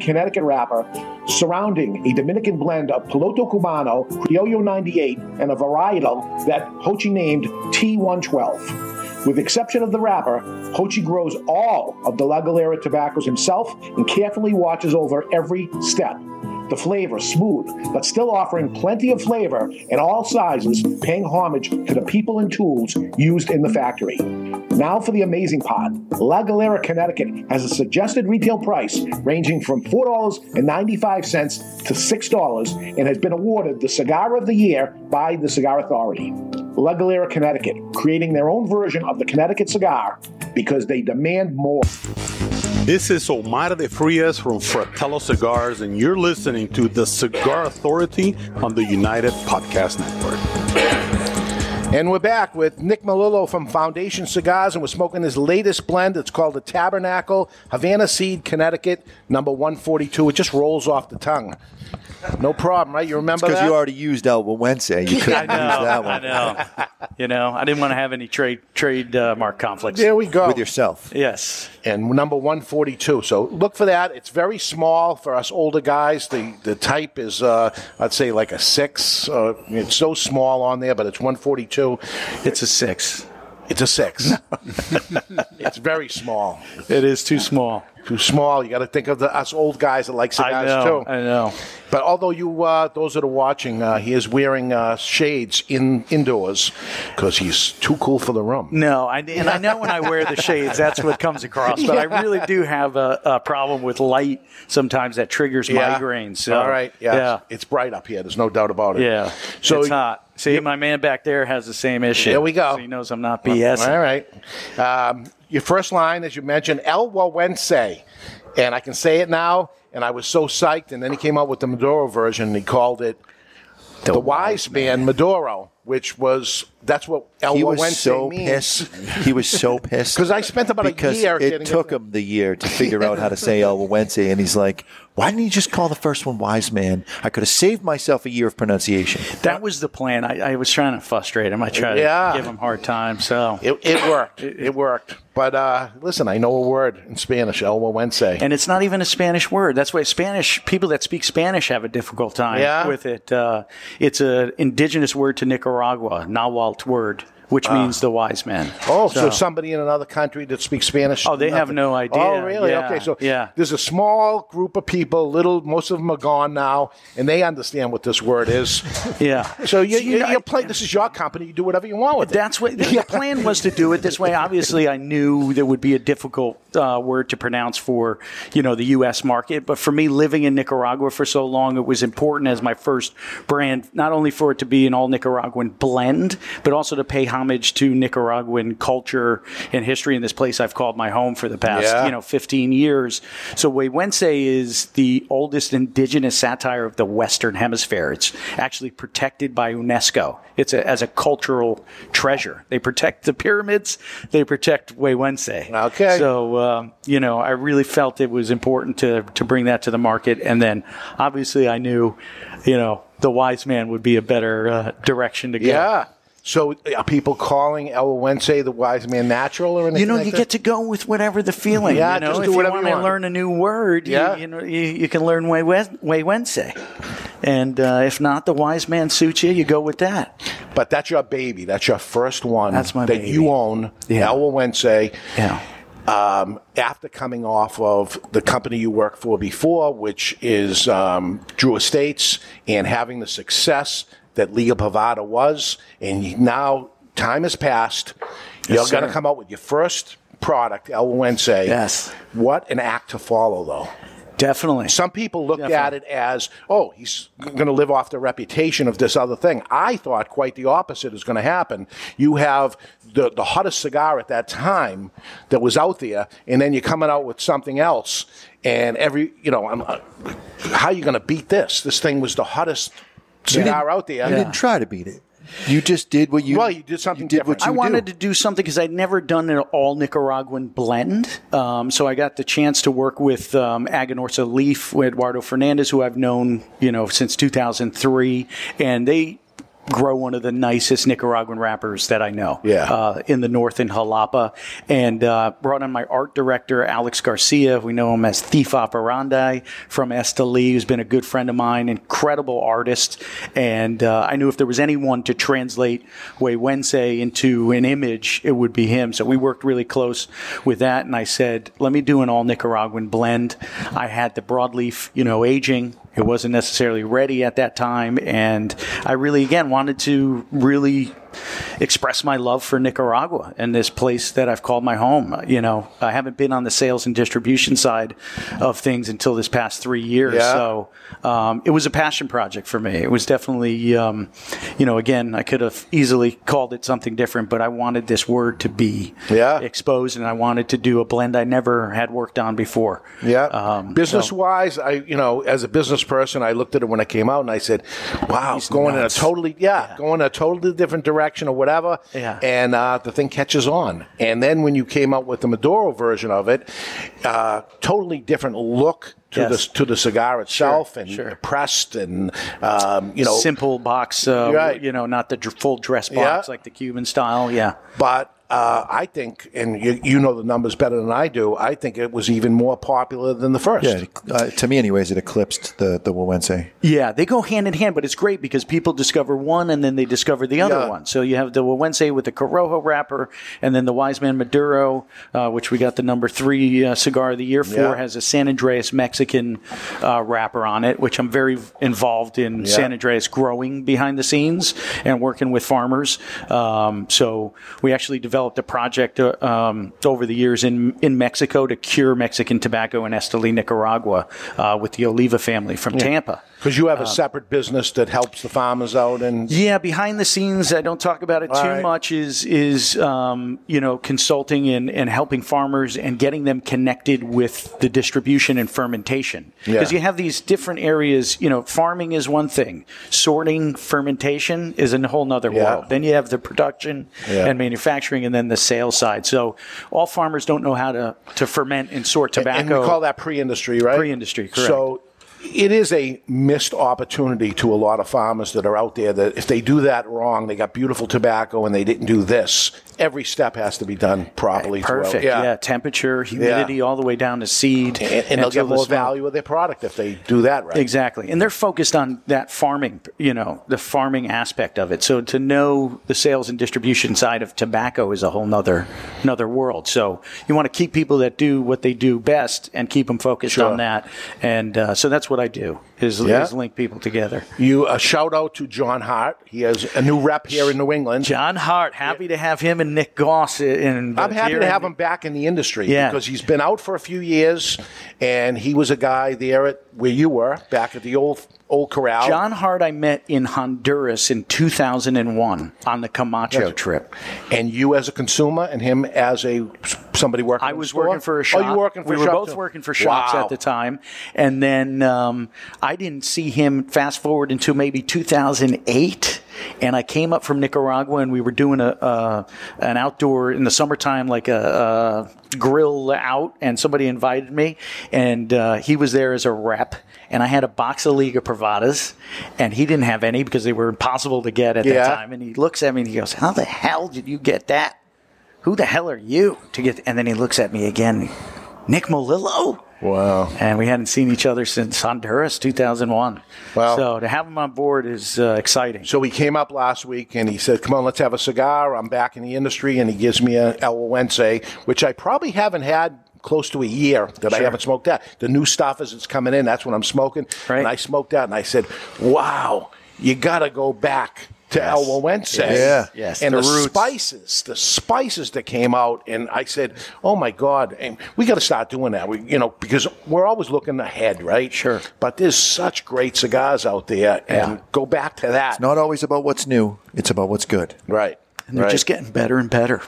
Connecticut wrapper surrounding a Dominican blend of Piloto Cubano, Criollo 98, and a varietal that Jochy named T112. With exception of the wrapper, Jochy grows all of the La Galera tobaccos himself and carefully watches over every step. The flavor smooth, but still offering plenty of flavor in all sizes, paying homage to the people and tools used in the factory. Now for the amazing pot. La Galera, Connecticut has a suggested retail price ranging from $4.95 to $6 and has been awarded the Cigar of the Year by the Cigar Authority. La Galera, Connecticut, creating their own version of the Connecticut cigar because they demand more. This is Omar de Frias from Fratello Cigars, and you're listening to the Cigar Authority on the United Podcast Network. And we're back with Nick Melillo from Foundation Cigars, and we're smoking his latest blend. It's called the Tabernacle Havana Seed Connecticut, number 142. It just rolls off the tongue. No problem, right? You remember Because you already used El Wednesday. You [laughs] couldn't know. use that I one. know. You know, I didn't want to have any trade trade uh, mark conflicts. There we go. With yourself. Yes. and number 142. So look for that. It's very small for us older guys. The the type is, uh, I'd say, like a six. Uh, it's so small on there, but it's 142. It's a six. It's a six. [laughs] it's very small. It is too small. Too small. You got to think of the, us old guys that like cigars I know. too. I know. But although you, uh, those that are watching, uh, he is wearing uh, shades in indoors because he's too cool for the room. No, I, and I know when I wear the shades, that's what comes across. But I [laughs] really do have a, a problem with light sometimes that triggers Yeah. migraines. So, All right. Yeah. Yeah. It's bright up here. There's no doubt about it. Yeah. So it's hot. See, my man back there has the same issue. There we go. So he knows I'm not BS. All right. Um, your first line, as you mentioned, El Güegüense. And I can say it now, and I was so psyched. And then he came out with the Maduro version, and he called it The, Wise Man Maduro, which was, that's what El He Wawense was so means. pissed. He was so [laughs] pissed. Because I spent about because a year it getting took him the year to [laughs] figure out how to say El Wense, and he's like, "Why didn't you just call the first one Wise Man? I could have saved myself a year of pronunciation." That was the plan. I, I was trying to frustrate him. I tried Yeah. to give him hard time. So It, it worked. It, worked. But uh, listen, I know a word in Spanish, El Güegüense. And it's not even a Spanish word. That's why Spanish people that speak Spanish have a difficult time Yeah? with it. Uh, it's an indigenous word to Nicaragua, Nahuatl word, which means the wise man. Oh, so, somebody in another country that speaks Spanish? Oh, they have no idea. Oh, really? Yeah, Okay, so yeah. there's a small group of people. Little, most of them are gone now, and they understand what this word is. [laughs] Yeah. So you, So, you you, know, you're. This is your company. You do whatever you want with it. That's what the, the plan was to do it this way. Obviously, I knew there would be a difficult uh, word to pronounce for you know the U.S. market, but for me, living in Nicaragua for so long, it was important as my first brand, not only for it to be an all Nicaraguan blend, but also to pay homage to Nicaraguan culture and history in this place I've called my home for the past Yeah. you know 15 years. So Güegüense is the oldest indigenous satire of the Western Hemisphere. It's actually protected by UNESCO. It's a, as a cultural treasure. They protect the pyramids. They protect Güegüense. Okay. So um, you know, I really felt it was important to to bring that to the market, and then obviously I knew, you know, the wise man would be a better uh, direction to go. Yeah. So are people calling El Wense the wise man natural or anything? You know, like you that? get to go with whatever the feeling. Yeah, you know, just if do you want you to learn a new word, Yeah. you, you know, you, you can learn Güegüense. And uh, if not, the wise man suits you, you go with that. But that's your baby. That's your first one. That's my that baby. you own. Yeah. El Wense. Yeah. um, after coming off of the company you worked for before, which is um, Drew Estates, and having the success that Liga Privada was, and now time has passed. You're going to come out with your first product, El Wense. Yes. What an act to follow, though. Definitely. Some people looked at it as, oh, he's going to live off the reputation of this other thing. I thought quite the opposite is going to happen. You have the, the hottest cigar at that time that was out there, and then you're coming out with something else, and every, you know, I'm, uh, how are you going to beat this? This thing was the hottest You didn't- cigar out there. You didn't try to beat it. You just did what you. Well, you did something did different. what you I wanted do. to do something because I'd never done an all Nicaraguan blend. Um, so I got the chance to work with um, Aganorsa Leaf, Eduardo Fernandez, who I've known, you know, since 2003, and they grow one of the nicest Nicaraguan wrappers that I know. Yeah. Uh, in the north in Jalapa, and uh, brought on my art director Alex Garcia. We know him as Thief Operandi from Esteli, who's been a good friend of mine, incredible artist. And uh, I knew if there was anyone to translate Güegüense into an image, it would be him. So we worked really close with that. And I said, let me do an all Nicaraguan blend. I had the broadleaf, you know, aging. It wasn't necessarily ready at that time. And I really, again, wanted to really express my love for Nicaragua and this place that I've called my home. You know, I haven't been on the sales and distribution side of things until this past three years. Yeah. So um, it was a passion project for me. It was definitely, um, you know, again, I could have easily called it something different, but I wanted this word to be Yeah. exposed and I wanted to do a blend I never had worked on before. Yeah. Um, business so- wise, I you know, as a business person, I looked at it when I came out and I said, "Wow, He's going nuts. in a totally yeah, going a totally different direction or whatever." Yeah. And uh, the thing catches on. And then when you came out with the Maduro version of it, uh, totally different look. to Yes. the to the cigar itself and pressed and um, you know simple box, uh, Right. you know, not the full dress box Yeah. like the Cuban style. Yeah. But uh, I think, and you, you know the numbers better than I do. I think it was even more popular than the first. Yeah, uh, to me, anyways, it eclipsed the the Güegüense. Yeah, they go hand in hand, but it's great because people discover one and then they discover the other Yeah. one. So you have the Güegüense with the Corojo wrapper, and then the Wiseman Maduro, uh, which we got the number three uh, cigar of the year for, Yeah. has a San Andrés Mexican uh, wrapper on it, which I'm very involved in Yeah. San Andrés growing behind the scenes and working with farmers. Um, so we actually developed a project uh, um, over the years in in Mexico to cure Mexican tobacco in Esteli, Nicaragua, uh, with the Oliva family from Tampa. Because you have a separate business that helps the farmers out, and yeah, behind the scenes, I don't talk about it All too right. much. Is is um, you know consulting and, and helping farmers and getting them connected with the distribution and fermentation because Yeah. you have these different areas. You know, farming is one thing, sorting, fermentation is a whole nother Yeah. world. Then you have the production Yeah. and manufacturing, and then the sales side. So all farmers don't know how to to ferment and sort tobacco. and we call that pre-industry, right? Pre-industry, correct. So it is a missed opportunity to a lot of farmers that are out there that if they do that wrong, they got beautiful tobacco and they didn't do this. Every step has to be done properly. Perfect. Yeah. temperature, humidity, all the way down to seed, And, and they'll get the more value of their product if they do that right. Exactly. And they're focused on that farming, you know, the farming aspect of it. So to know the sales and distribution side of tobacco is a whole nother, another world. So you want to keep people that do what they do best and keep them focused Sure. on that. And uh, so that's what I do is, Yeah. is link people together. You a shout out to John Hart. He has a new rep here in New England. John Hart, happy to have him and Nick Goss. In, I'm happy to have him back in the industry Yeah. because he's been out for a few years, and he was a guy there at where you were back at the old old corral. John Hart, I met in Honduras in 2001 on the Camacho That's- trip. and you as a consumer, and him as a somebody working. For I was store? working for a shop. Oh, you working for we were both too? working for shops Wow. at the time, and then um, I didn't see him. Fast forward until maybe 2008, and I came up from Nicaragua, and we were doing a uh, an outdoor in the summertime, like a, a grill out, and somebody invited me, and uh, he was there as a rep, and I had a box of Liga Privadas, and he didn't have any because they were impossible to get at Yeah. that time, and he looks at me and he goes, "How the hell did you get that?" who the hell are you to get and then he looks at me again nick melillo wow and we hadn't seen each other since honduras 2001 Wow. so to have him on board is uh, exciting So he came up last week and he said, "Come on, let's have a cigar." I'm back in the industry, and he gives me an El Owense, which I probably haven't had close to a year that I haven't smoked that. The new stuff as it's coming in, that's when I'm smoking. And I smoked that, and I said, "Wow, you got to go back." To El Owense, Yes. Yeah. Yes, and the the, roots. spices, the spices that came out, and I said, "Oh my God, and we got to start doing that." We, you know, because we're always looking ahead, right? Sure. But there's such great cigars out there, and go back to that. It's not always about what's new; it's about what's good. Right. and they're right. just getting better and better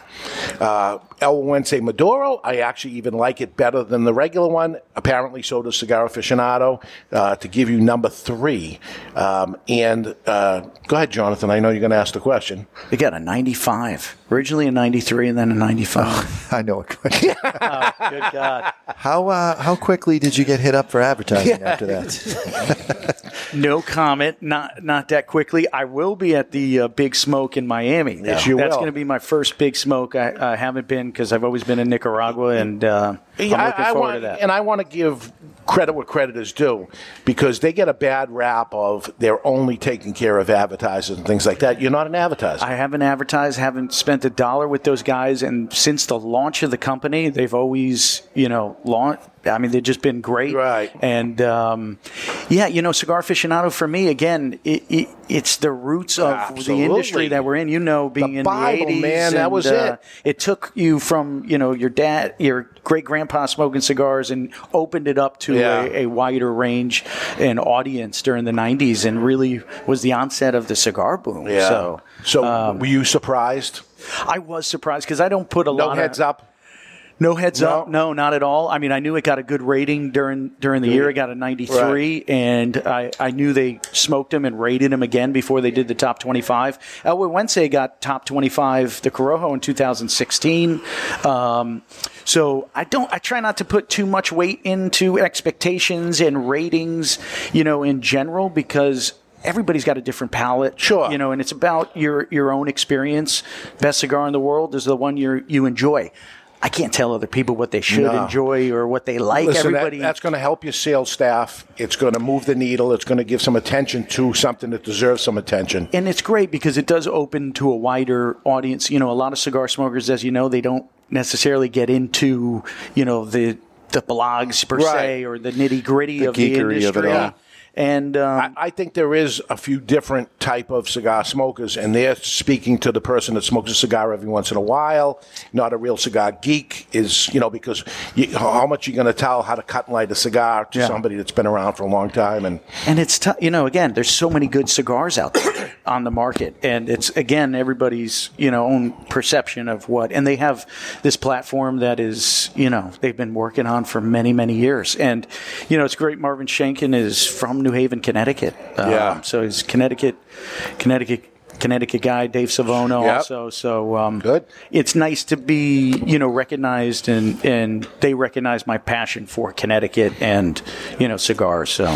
Uh, El Owense Maduro, I actually even like it better than the regular one. Apparently, so does Cigar Aficionado. Uh, to give you number three, um, and uh, go ahead, Jonathan. I know you're going to ask the question. they got a 95 originally a 93 and then a 95 [laughs] I know a question. oh, good god How uh, how quickly did you get hit up for advertising after that? [laughs] no comment not not that quickly i will be at the uh, big smoke in miami Yes, though. you that's will. going to be my first big smoke i, I haven't been because i've always been in nicaragua and uh, Yeah, looking I, I forward want, to that And I want to give credit where credit is due because they get a bad rap of they're only taking care of advertisers and things like that. You're not an advertiser. I haven't advertised, haven't spent a dollar with those guys, and since the launch of the company, they've always, you know, launched. I mean, they've just been great. Right. And um, yeah, you know, cigar aficionado for me again, it, it, it's the roots of Absolutely. the industry that we're in. You know, being in Bible, the 80s, man, that and, was uh, it. It took you from you know your dad, your great grandpa smoking cigars, and opened it up to Yeah. a, a wider range and audience during the '90s, and really was the onset of the cigar boom. Yeah. So, So um, were you surprised? I was surprised because I don't put a No lot heads of heads up. No heads up, no, not at all. I mean, I knew it got a good rating during during the year. It got a 93, and I, I knew they smoked him and rated him again before they did the top 25. El Güegüense got top 25, the Corojo in 2016. Um, so I don't, I try not to put too much weight into expectations and ratings, you know, in general, because everybody's got a different palate. Sure. You know, and it's about your your own experience. Best cigar in the world is the one you you enjoy. I can't tell other people what they should No. enjoy or what they like. Listen, that- Everybody. that's going to help your sales staff. It's going to move the needle. It's going to give some attention to something that deserves some attention. and it's great because it does open to a wider audience. You know, a lot of cigar smokers, as you know, they don't necessarily get into you know the the blogs per Right. se or the nitty gritty of the of industry. all. And um, I, I think there is a few different type of cigar smokers, and they're speaking to the person that smokes a cigar every once in a while. Not a real cigar geek is, you know, because you, how much you going to tell how to cut and light a cigar to Yeah. somebody that's been around for a long time, and And it's tough, you know. Again, there's so many good cigars out there [coughs] on the market, and it's again everybody's you know own perception of what. And they have this platform that is you know they've been working on for many many years, and you know it's great. Marvin Shanken is from New Haven, Connecticut. Um, Yeah. So he's Connecticut, Connecticut. Connecticut guy, Dave Savona, Yep. also. So um, good. It's nice to be, you know, recognized, and and they recognize my passion for Connecticut and you know cigars. So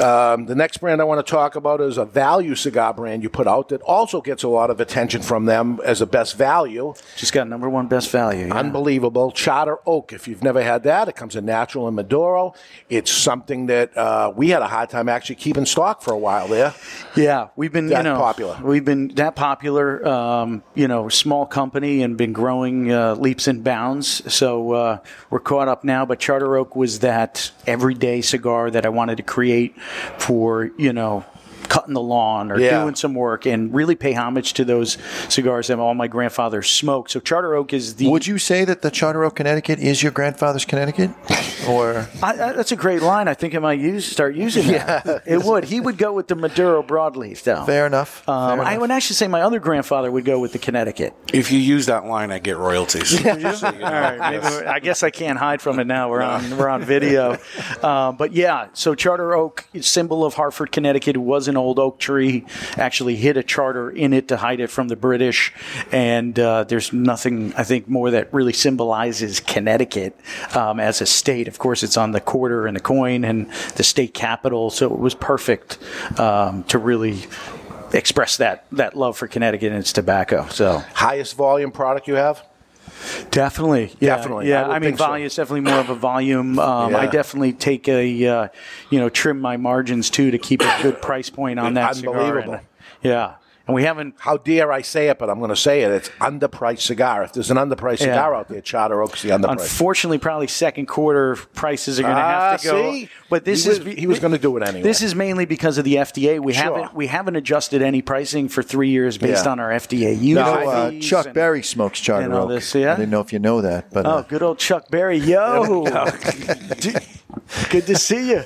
Um, the next brand I want to talk about is a value cigar brand you put out that also gets a lot of attention from them as a best value. Just got number one best value. yeah. Unbelievable. Charter Oak. If you've never had that, it comes in natural and Maduro. It's something that uh, we had a hard time actually keeping stock for a while there. Yeah, we've been That you know popular. We've been that popular. Um, you know, small company and been growing uh, leaps and bounds. So uh, we're caught up now. But Charter Oak was that everyday cigar that I wanted to create for you know. Cutting the lawn or Yeah. doing some work and really pay homage to those cigars that all my grandfathers smoked. So Charter Oak is the. Would you say that the Charter Oak, Connecticut, is your grandfather's Connecticut? [laughs] Or I, I, that's a great line. I think I might use start using that. [laughs] It would. He would go with the Maduro broadleaf, though. fair enough. Um, fair I enough. would actually say my other grandfather would go with the Connecticut. If you use that line, I get royalties. [laughs] All right, maybe we're- I guess I can't hide from it now. We're on we're on video, uh, but yeah. So Charter Oak, symbol of Hartford, Connecticut, was an old oak tree. Actually, hid a charter in it to hide it from the British, and uh, there's nothing I think more that really symbolizes Connecticut um, as a state. Of course, it's on the quarter and the coin and the state capital, so it was perfect um, to really express that that love for Connecticut and its tobacco. So Highest volume product you have? Definitely, yeah, Definitely. Yeah, I I, mean, think so. volume is definitely more of a volume. Um, I definitely take a, uh, you know, trim my margins too to keep a good price point on that cigar. Unbelievable. And, yeah, and we haven't. How dare I say it, but I'm going to say it. It's underpriced cigar. If there's an underpriced Yeah. cigar out there, Charter Oak's the underpriced. Unfortunately, probably second quarter prices are going to Ah, have to go. see? But this He is was- he was gonna do it anyway. This is mainly because of the FDA. We Sure. haven't we haven't adjusted any pricing for three years based Yeah. on our FDA You use. know, uh, Chuck Berry smokes Charter and all Oak. this, yeah? I didn't know if you know that, but Oh, uh, good old Chuck Berry. Yo. [laughs] [laughs] Good to see you.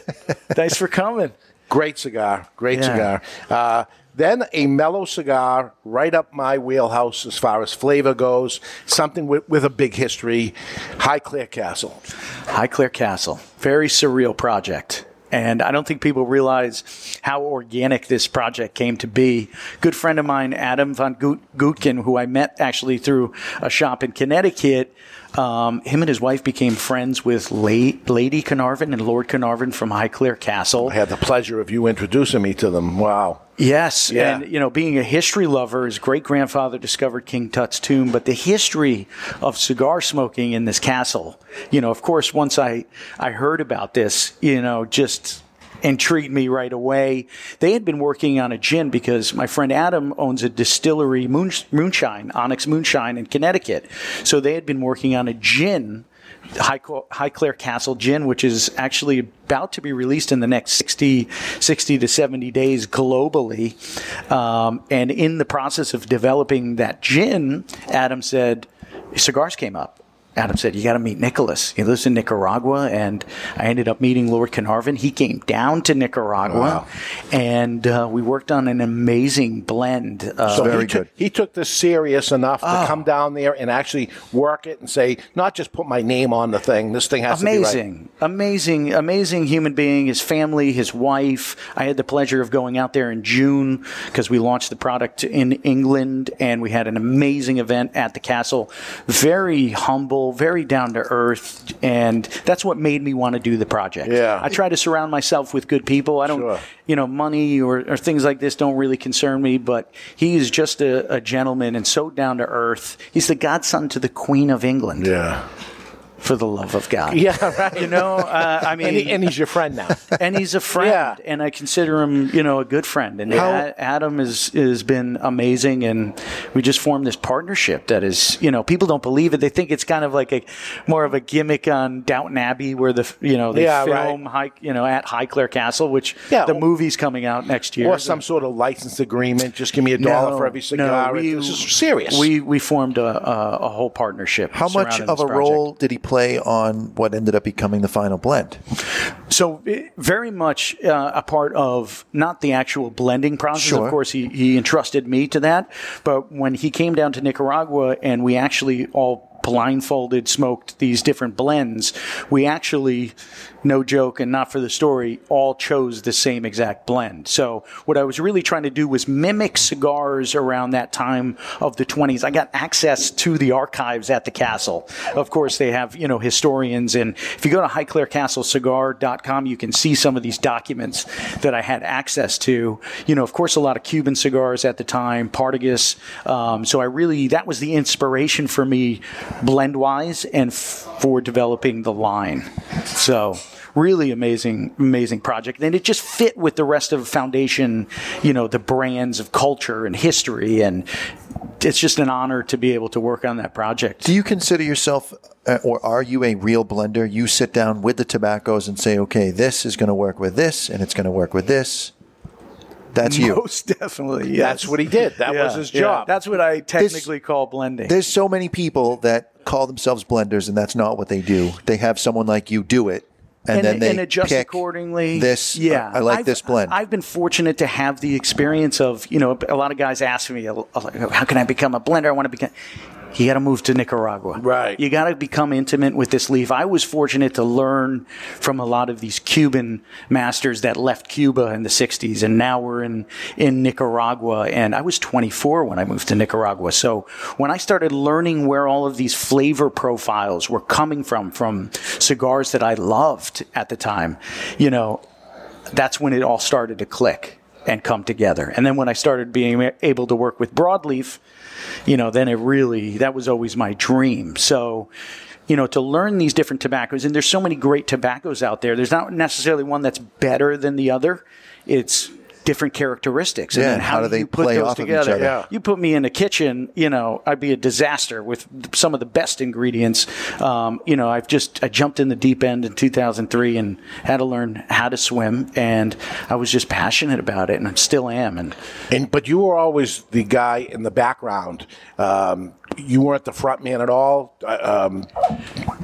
Thanks for coming. Great cigar. Great Yeah. cigar. Uh, then a mellow cigar, right up my wheelhouse as far as flavor goes. Something with, with a big history. Highclere Castle. Highclere Castle, very surreal project. And I don't think people realize how organic this project came to be. Good friend of mine, Adam von Gut- Gootkin, who I met actually through a shop in Connecticut, um, him and his wife became friends with La- Lady Carnarvon and Lord Carnarvon from Highclere Castle. I had the pleasure of you introducing me to them. Wow. Yes, Yeah. and you know, being a history lover, his great grandfather discovered King Tut's tomb, but the history of cigar smoking in this castle, you know, of course, once I I heard about this, you know, just intrigued me right away. They had been working on a gin because my friend Adam owns a distillery, moon, Moonshine, Onyx Moonshine in Connecticut. So they had been working on a gin Highclere Castle Gin, which is actually about to be released in the next 60, 60 to 70 days globally. Um, and in the process of developing that gin, Adam said, cigars came up. Adam said, You got to meet Nicholas. He lives in Nicaragua. And I ended up meeting Lord Carnarvon. He came down to Nicaragua Wow. and uh, we worked on an amazing blend. Uh, So he, took, he took this serious enough Oh. to come down there and actually work it and say, not just put my name on the thing. This thing has to be right. amazing, amazing, amazing human being. His family, his wife. I had the pleasure of going out there in June because we launched the product in England, and we had an amazing event at the castle. Very humble, very down to earth, and that's what made me want to do the project. Yeah. I try to surround myself with good people. I don't, Sure. you know, money or, or things like this don't really concern me. But he is just a, a gentleman and so down to earth. He's the godson to the Queen of England. Yeah. For the love of God. Yeah, right. You know, uh, I mean, and, he- and he's your friend now. [laughs] and he's a friend, and I consider him, you know, a good friend. And How- A- Adam is has been amazing, and we just formed this partnership that is, you know, people don't believe it. They think it's kind of like a more of a gimmick on Downton Abbey, where the you know they Yeah, film high, you know, at Highclere Castle, which Yeah, the or- movie's coming out next year. Or some sort of license agreement. Just give me a dollar No, for every cigar. no, we- this is serious. We we formed a, a, a whole partnership. How much of a project. role did he play on what ended up becoming the final blend? So eh, very much uh, a part of not the actual blending process. Sure. Of course, he, he entrusted me to that. But when he came down to Nicaragua and we actually all blindfolded smoked these different blends, we actually, no joke and not for the story, all chose the same exact blend. So what I was really trying to do was mimic cigars around that time of the 20s. I got access to the archives at the castle. Of course, they have, you know, historians. And if you go to highclerecastlecigar.com, you can see some of these documents that I had access to. You know, of course, a lot of Cuban cigars at the time, Partagas. Um, so I really, that was the inspiration for me blend wise and f- for developing the line. So really amazing, amazing project. And it just fit with the rest of Foundation, you know, the brands of culture and history. And it's just an honor to be able to work on that project. Do you consider yourself, uh, or are you a real blender? You sit down with the tobaccos and say, okay, this is going to work with this, and it's going to work with this. That's you. Most definitely. Yes. That's what he did. That Yeah, was his yeah. job. That's what I technically call blending. There's so many people that call themselves blenders, and that's not what they do. They have someone like you do it, and, then they and adjust accordingly. This, uh, yeah, I like I've- this blend. I've been fortunate to have the experience of you know a lot of guys ask me, uh, uh, how can I become a blender? I want to become. You got to move to Nicaragua. Right. You got to become intimate with this leaf. I was fortunate to learn from a lot of these Cuban masters that left Cuba in the 60s and now we're in, in Nicaragua. And I was 24 when I moved to Nicaragua. So when I started learning where all of these flavor profiles were coming from, from cigars that I loved at the time, you know, that's when it all started to click and come together. And then when I started being able to work with broadleaf, you know, then it really, that was always my dream. So, you know, to learn these different tobaccos, and there's so many great tobaccos out there. There's not necessarily one that's better than the other. It's different characteristics. Yeah, and and then how do they you put play those off of each together. other? Yeah. You put me in a kitchen, you know, I'd be a disaster with some of the best ingredients. Um, you know, I've just I jumped in the deep end in 2003 and had to learn how to swim, and I was just passionate about it, and I still am. And And but you were always the guy in the background. Um, you weren't the front man at all. Um,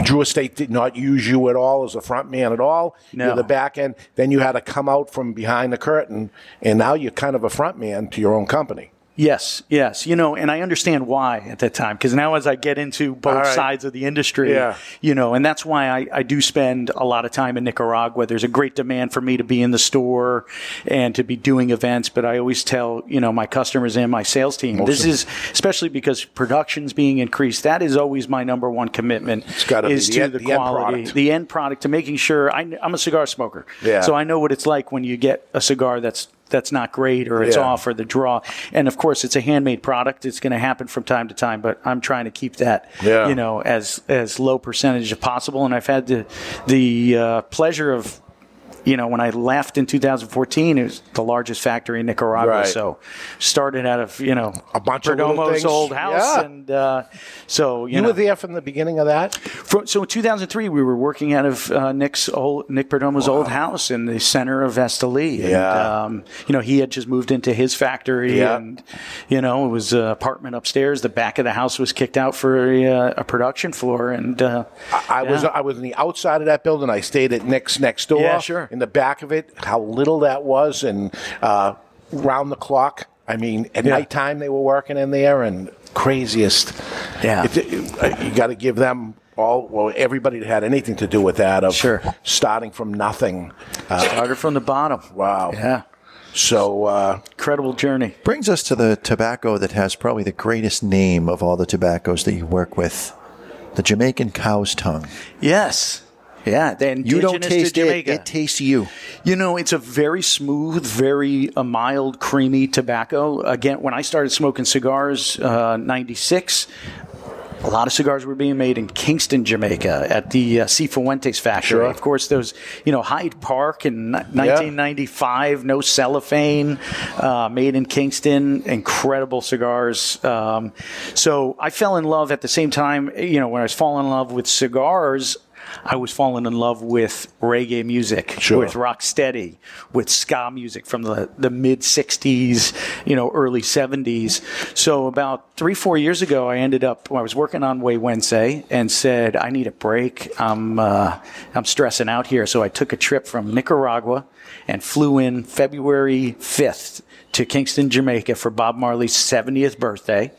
Drew Estate did not use you at all as a front man at all. No. You're the back end. Then you had to come out from behind the curtain, and now you're kind of a front man to your own company. Yes, yes. You know, and I understand why at that time because now as I get into both right. sides of the industry, Yeah. you know, and that's why I, I do spend a lot of time in Nicaragua. There's a great demand for me to be in the store and to be doing events, but I always tell, you know, my customers and my sales team, this is especially because production's being increased. That is always my number one commitment. It's gotta be is the to end- the, the quality, product. the end product, to making sure I, I'm a cigar smoker. Yeah. So I know what it's like when you get a cigar that's that's not great or it's Yeah. off or the draw. And of course, it's a handmade product. It's going to happen from time to time, but I'm trying to keep that, Yeah. you know, as as low percentage as possible. And I've had the the uh, pleasure of you know, when I left in 2014, it was the largest factory in Nicaragua. Right. So started out of you know a bunch of Perdomo's things. old house, Yeah. and uh, so you, You know, were there from the beginning of that. from, so in 2003, we were working out of uh, Nick's old Nick Perdomo's old house in the center of Esteli. And, Yeah. um, you know, he had just moved into his factory, Yeah. and you know, it was an apartment upstairs. The back of the house was kicked out for a, uh, a production floor, and uh, I was yeah. I was in the outside of that building. I stayed at Nick's next door. Yeah, sure. In the back of it, how little that was, and uh, round the clock. I mean, at Yeah. nighttime they were working in there, and craziest. Yeah. It- it- you got to give them all. Well, everybody that had anything to do with that of Sure. starting from nothing. Uh, started from the bottom. wow. Yeah, So uh, incredible journey. Brings us to the tobacco that has probably the greatest name of all the tobaccos that you work with the Jamaican cow's tongue. Yes. Yeah, then You don't taste it, Jamaica. it tastes you. You know, it's a very smooth, very uh, mild, creamy tobacco. Again, when I started smoking cigars, uh, '96, a lot of cigars were being made in Kingston, Jamaica, at the uh, Cifuentes factory. Sure. Of course, those, you know, Hyde Park in ni- 1995, no cellophane, uh, made in Kingston, incredible cigars. Um, so I fell in love at the same time, you know, when I was falling in love with cigars. I was falling in love with reggae music, Sure. with rock steady, with ska music from the, the mid 60s, you know, early 70s. So about three, four years ago, I ended up, I was working on Güegüense and said, I need a break. I'm, uh, I'm stressing out here. So I took a trip from Nicaragua and flew in February 5th to Kingston, Jamaica for Bob Marley's 70th birthday.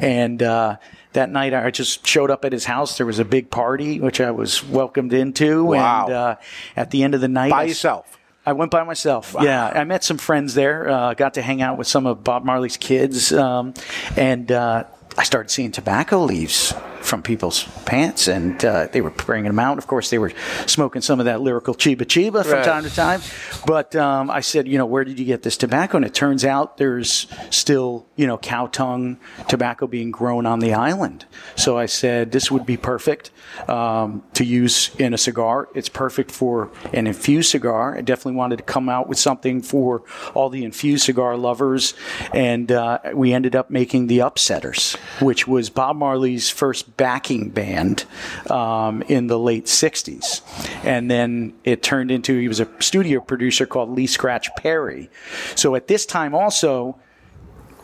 And, uh, that night, I just showed up at his house. There was a big party, which I was welcomed into. Wow. And uh, at the end of the night, by I- yourself. I went by myself. Yeah, I met some friends there. Uh, got to hang out with some of Bob Marley's kids, um, and uh, I started seeing tobacco leaves from people's pants, and uh, they were bringing them out. Of course, they were smoking some of that lyrical chiba chiba from Right. time to time. But um, I said, you know, where did you get this tobacco? And it turns out there's still, you know, cow tongue tobacco being grown on the island. So I said this would be perfect um, to use in a cigar. It's perfect for an infused cigar. I definitely wanted to come out with something for all the infused cigar lovers, and uh, we ended up making the Upsetters, which was Bob Marley's first backing band um, in the late '60s, and then it turned into he was a studio producer called Lee Scratch Perry. So at this time also.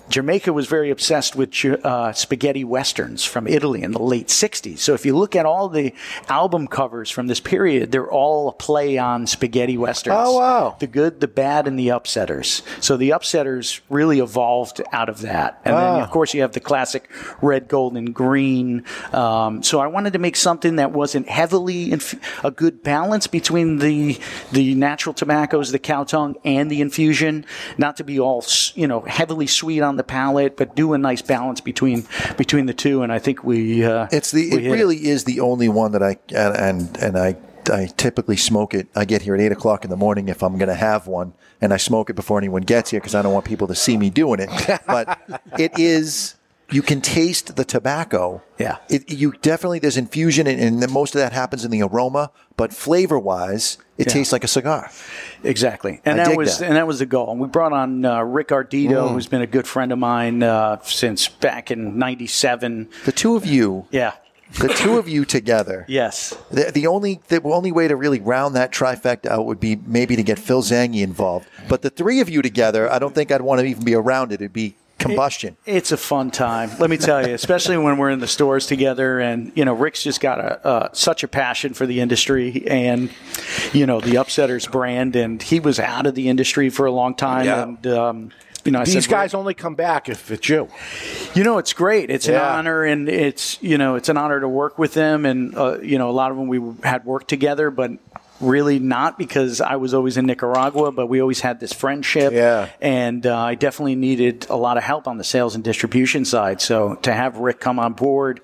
Jamaica was very obsessed with uh, spaghetti westerns from Italy in the late 60s. So if you look at all the album covers from this period, they're all a play on spaghetti westerns. Oh, wow. The good, the bad, and the upsetters. So the upsetters really evolved out of that. And then, Ah. of course, you have the classic red, gold, and green. Um, so I wanted to make something that wasn't heavily inf- a good balance between the the natural tobaccos, the cow tongue, and the infusion. Not to be all you know heavily sweet on the palate, but do a nice balance between between the two. And I think we uh, It's the. It really is the only one that I and and I. I typically smoke it. I get here at eight o'clock in the morning if I'm going to have one, and I smoke it before anyone gets here because I don't want people to see me doing it. [laughs] But it is. You can taste the tobacco. Yeah. It, you definitely there's infusion, and, and then most of that happens in the aroma. But flavor wise, it Yeah. tastes like a cigar. Exactly, and I that was that. and that was the goal. And we brought on uh, Rick Ardito, Mm. who's been a good friend of mine uh, since back in '97. The two of you, Yeah. the two of you together. [laughs] Yes. The, the only the only way to really round that trifecta out would be maybe to get Phil Zanghi involved. But the three of you together, I don't think I'd want to even be around it. It'd be combustion. It's a fun time, let me tell you, especially when we're in the stores together. And, you know, Rick's just got a, uh, such a passion for the industry and, you know, the Upsetters brand. And he was out of the industry for a long time. Yeah. And, um, you know, These said, guys only come back if it's you. You know, it's great. It's an honor, and it's you know, it's an honor to work with them. And uh, you know, a lot of them we had worked together, but really not because I was always in Nicaragua, but we always had this friendship. Yeah. And uh, I definitely needed a lot of help on the sales and distribution side. So to have Rick come on board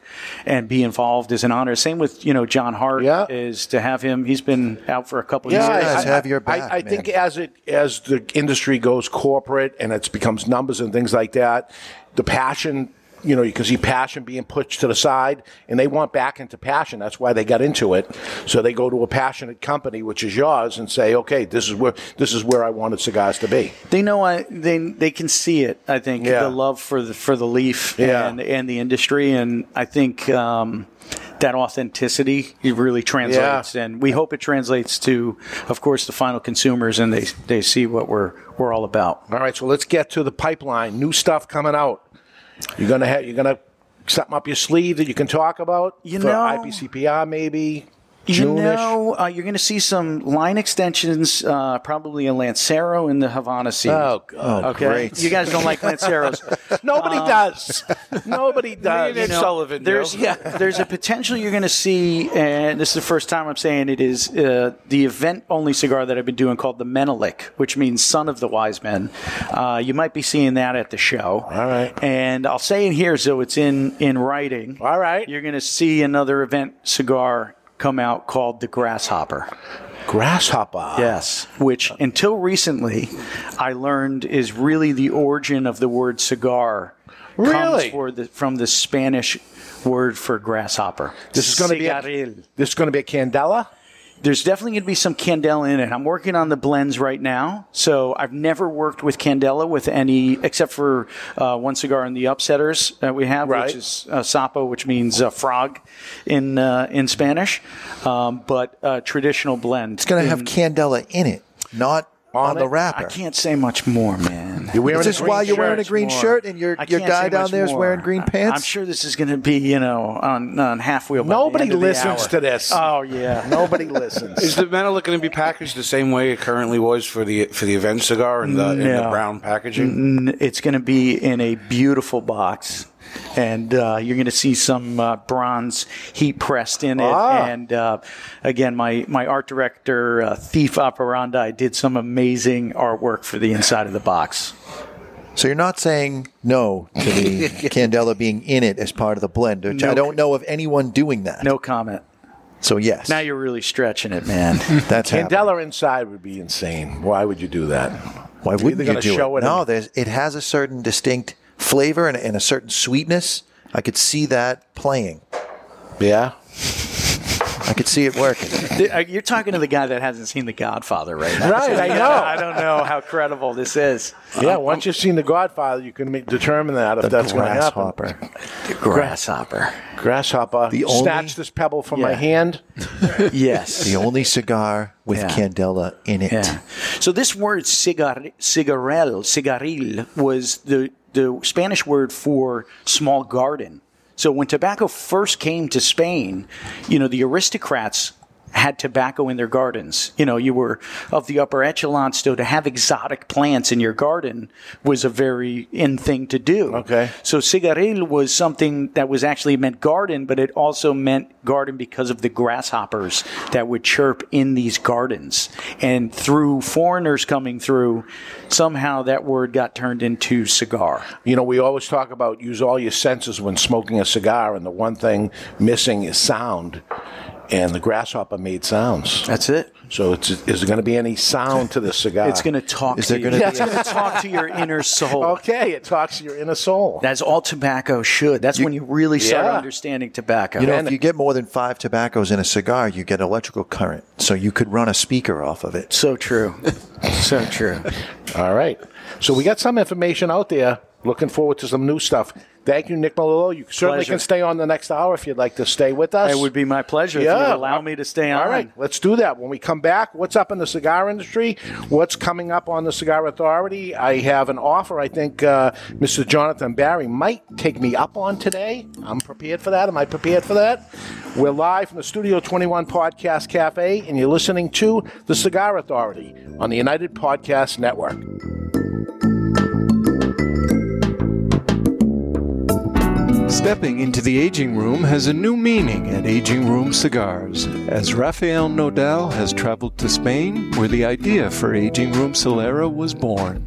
and be involved is an honor. Same with you know John Hart. Yeah. Is to have him. He's been out for a couple Yeah, years. guys I, have your back, I, I think as it as the industry goes corporate and it becomes numbers and things like that, the passion you know, you can see passion being pushed to the side, and they want back into passion. That's why they got into it. So they go to a passionate company, which is yours, and say, okay, this is where this is where I wanted cigars to be. They know I they they can see it. I think Yeah. the love for the for the leaf Yeah. and and the industry, and I think um, that authenticity it really translates, and we hope it translates to, of course, the final consumers, and they they see what we're we're all about. All right, so let's get to the pipeline. New stuff coming out. You're gonna have you're gonna something up your sleeve that you can talk about. You for know- IPCPR maybe. You June-ish? know, uh, you're going to see some line extensions, uh, probably a Lancero in the Havana seed. Oh, God. okay. great. You guys don't like Lanceros. [laughs] Nobody Um, does. Nobody [laughs] does. You know, There's yeah, there's a potential you're going to see, and this is the first time I'm saying it is uh, the event only cigar that I've been doing called the Menelik, which means son of the wise men. Uh, you might be seeing that at the show. All right, and I'll say it here so it's in in writing. All right, you're going to see another event cigar come out called the Grasshopper. Grasshopper. Yes, which until recently I learned is really the origin of the word cigar. Really? Comes the, from the Spanish word for grasshopper. This is going to be a, this is going to be a candela. There's definitely going to be some Candela in it. I'm working on the blends right now, so I've never worked with Candela with any, except for uh, one cigar in the upsetters that we have, Right. which is uh, sapo, which means uh, frog in uh, in Spanish, um, but uh, traditional blend. It's going to have candela in it, not on, the wrapper. I can't say much more, man. You're wearing Is this a why you're wearing a green More. shirt and your- your guy down there is wearing green pants? I'm sure this is going to be, you know, on, on half wheel. Nobody end of the listens to this. Oh yeah, [laughs] Nobody listens. Is the Menelik going to be packaged the same way it currently was for the for the event cigar in the, in the brown packaging? N- It's going to be in a beautiful box. And uh, you're going to see some uh, bronze heat pressed in it. Ah. And uh, again, my, my art director, uh, Thief Operandi, did some amazing artwork for the inside of the box. So you're not saying no to the [laughs] candela being in it as part of the blend, which No. I don't know of anyone doing that. No comment. So yes, Now you're really stretching it, man. [laughs] that's happening. Candela inside would be insane. Why would you do that? Why wouldn't you do show it? it No, there's, it has a certain distinct flavor and, and a certain sweetness. I could see that playing. Yeah. I could see it working. Uh, You're talking to the guy that hasn't seen The Godfather right now. Right, I know. I don't know how credible this is. Yeah, once you've seen The Godfather, you can make, determine that if The that's going to happen. grasshopper. Grasshopper. Grasshopper. The only- Snatch this pebble from my hand. [laughs] Yes. The only cigar with Yeah. candela in it. Yeah. So this word cigar, cigarel, cigaril was the, the Spanish word for small garden. So when tobacco first came to Spain, you know, the aristocrats had tobacco in their gardens. You know, you were of the upper echelon still to have exotic plants in your garden was a very in thing to do. Okay. So cigaril was something that was actually meant garden, but it also meant garden because of the grasshoppers that would chirp in these gardens. And through foreigners coming through, somehow that word got turned into cigar. You know, we always talk about use all your senses when smoking a cigar, and the one thing missing is sound. And the grasshopper made sounds. That's it. So, it's, is there going to be any sound to the cigar? It's going to talk Is to there you. gonna be It's going to talk to your inner soul. Okay, it talks to your inner soul. That's all tobacco should. That's when you really start Yeah. understanding tobacco. You know, if you get more than five tobaccos in a cigar, you get electrical current. So you could run a speaker off of it. so true. so true. [laughs] All right. So we got some information out there. Looking forward to some new stuff. Thank you, Nick Melillo. You certainly Pleasure. can stay on the next hour if you'd like to stay with us. It would be my pleasure if you would allow me to stay on. All right, let's do that. When we come back, what's up in the cigar industry? What's coming up on the Cigar Authority? I have an offer I think uh, Mr. Jonathan Barry might take me up on today. I'm prepared for that. Am I prepared for that? We're live from the Studio 21 Podcast Cafe, and you're listening to the Cigar Authority on the United Podcast Network. Stepping into the aging room has a new meaning at Aging Room Cigars, as Rafael Nodal has traveled to Spain, where the idea for Aging Room Solera was born.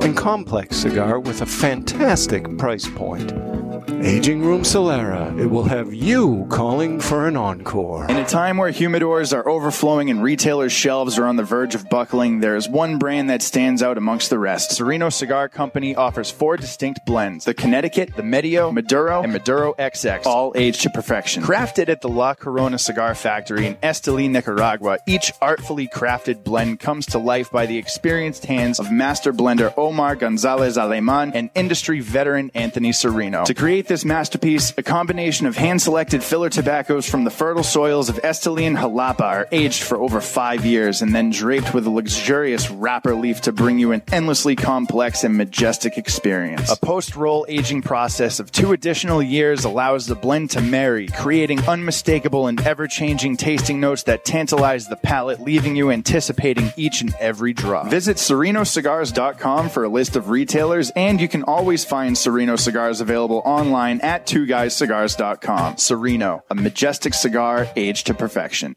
and complex cigar with a fantastic price point. Aging Room Solera, it will have you calling for an encore. In a time where humidors are overflowing and retailers' shelves are on the verge of buckling, there is one brand that stands out amongst the rest. Sereno Cigar Company offers four distinct blends the Connecticut, the Medio, Maduro, and Maduro XX, all aged to perfection. Crafted at the La Corona Cigar Factory in Esteli, Nicaragua, each artfully crafted blend comes to life by the experienced hands of master blender Omar Gonzalez Aleman and industry veteran Anthony Sereno. To create this masterpiece, a combination of hand selected filler tobaccos from the fertile soils of Esteli and Jalapa are aged for over five years and then draped with a luxurious wrapper leaf to bring you an endlessly complex and majestic experience. A post roll aging process of two additional years allows the blend to marry, creating unmistakable and ever changing tasting notes that tantalize the palate, leaving you anticipating each and every drop. Visit SerenoCigars.com for a list of retailers, and you can always find Sereno cigars available online at two guys twoguyscigars.com. Sereno, a majestic cigar aged to perfection.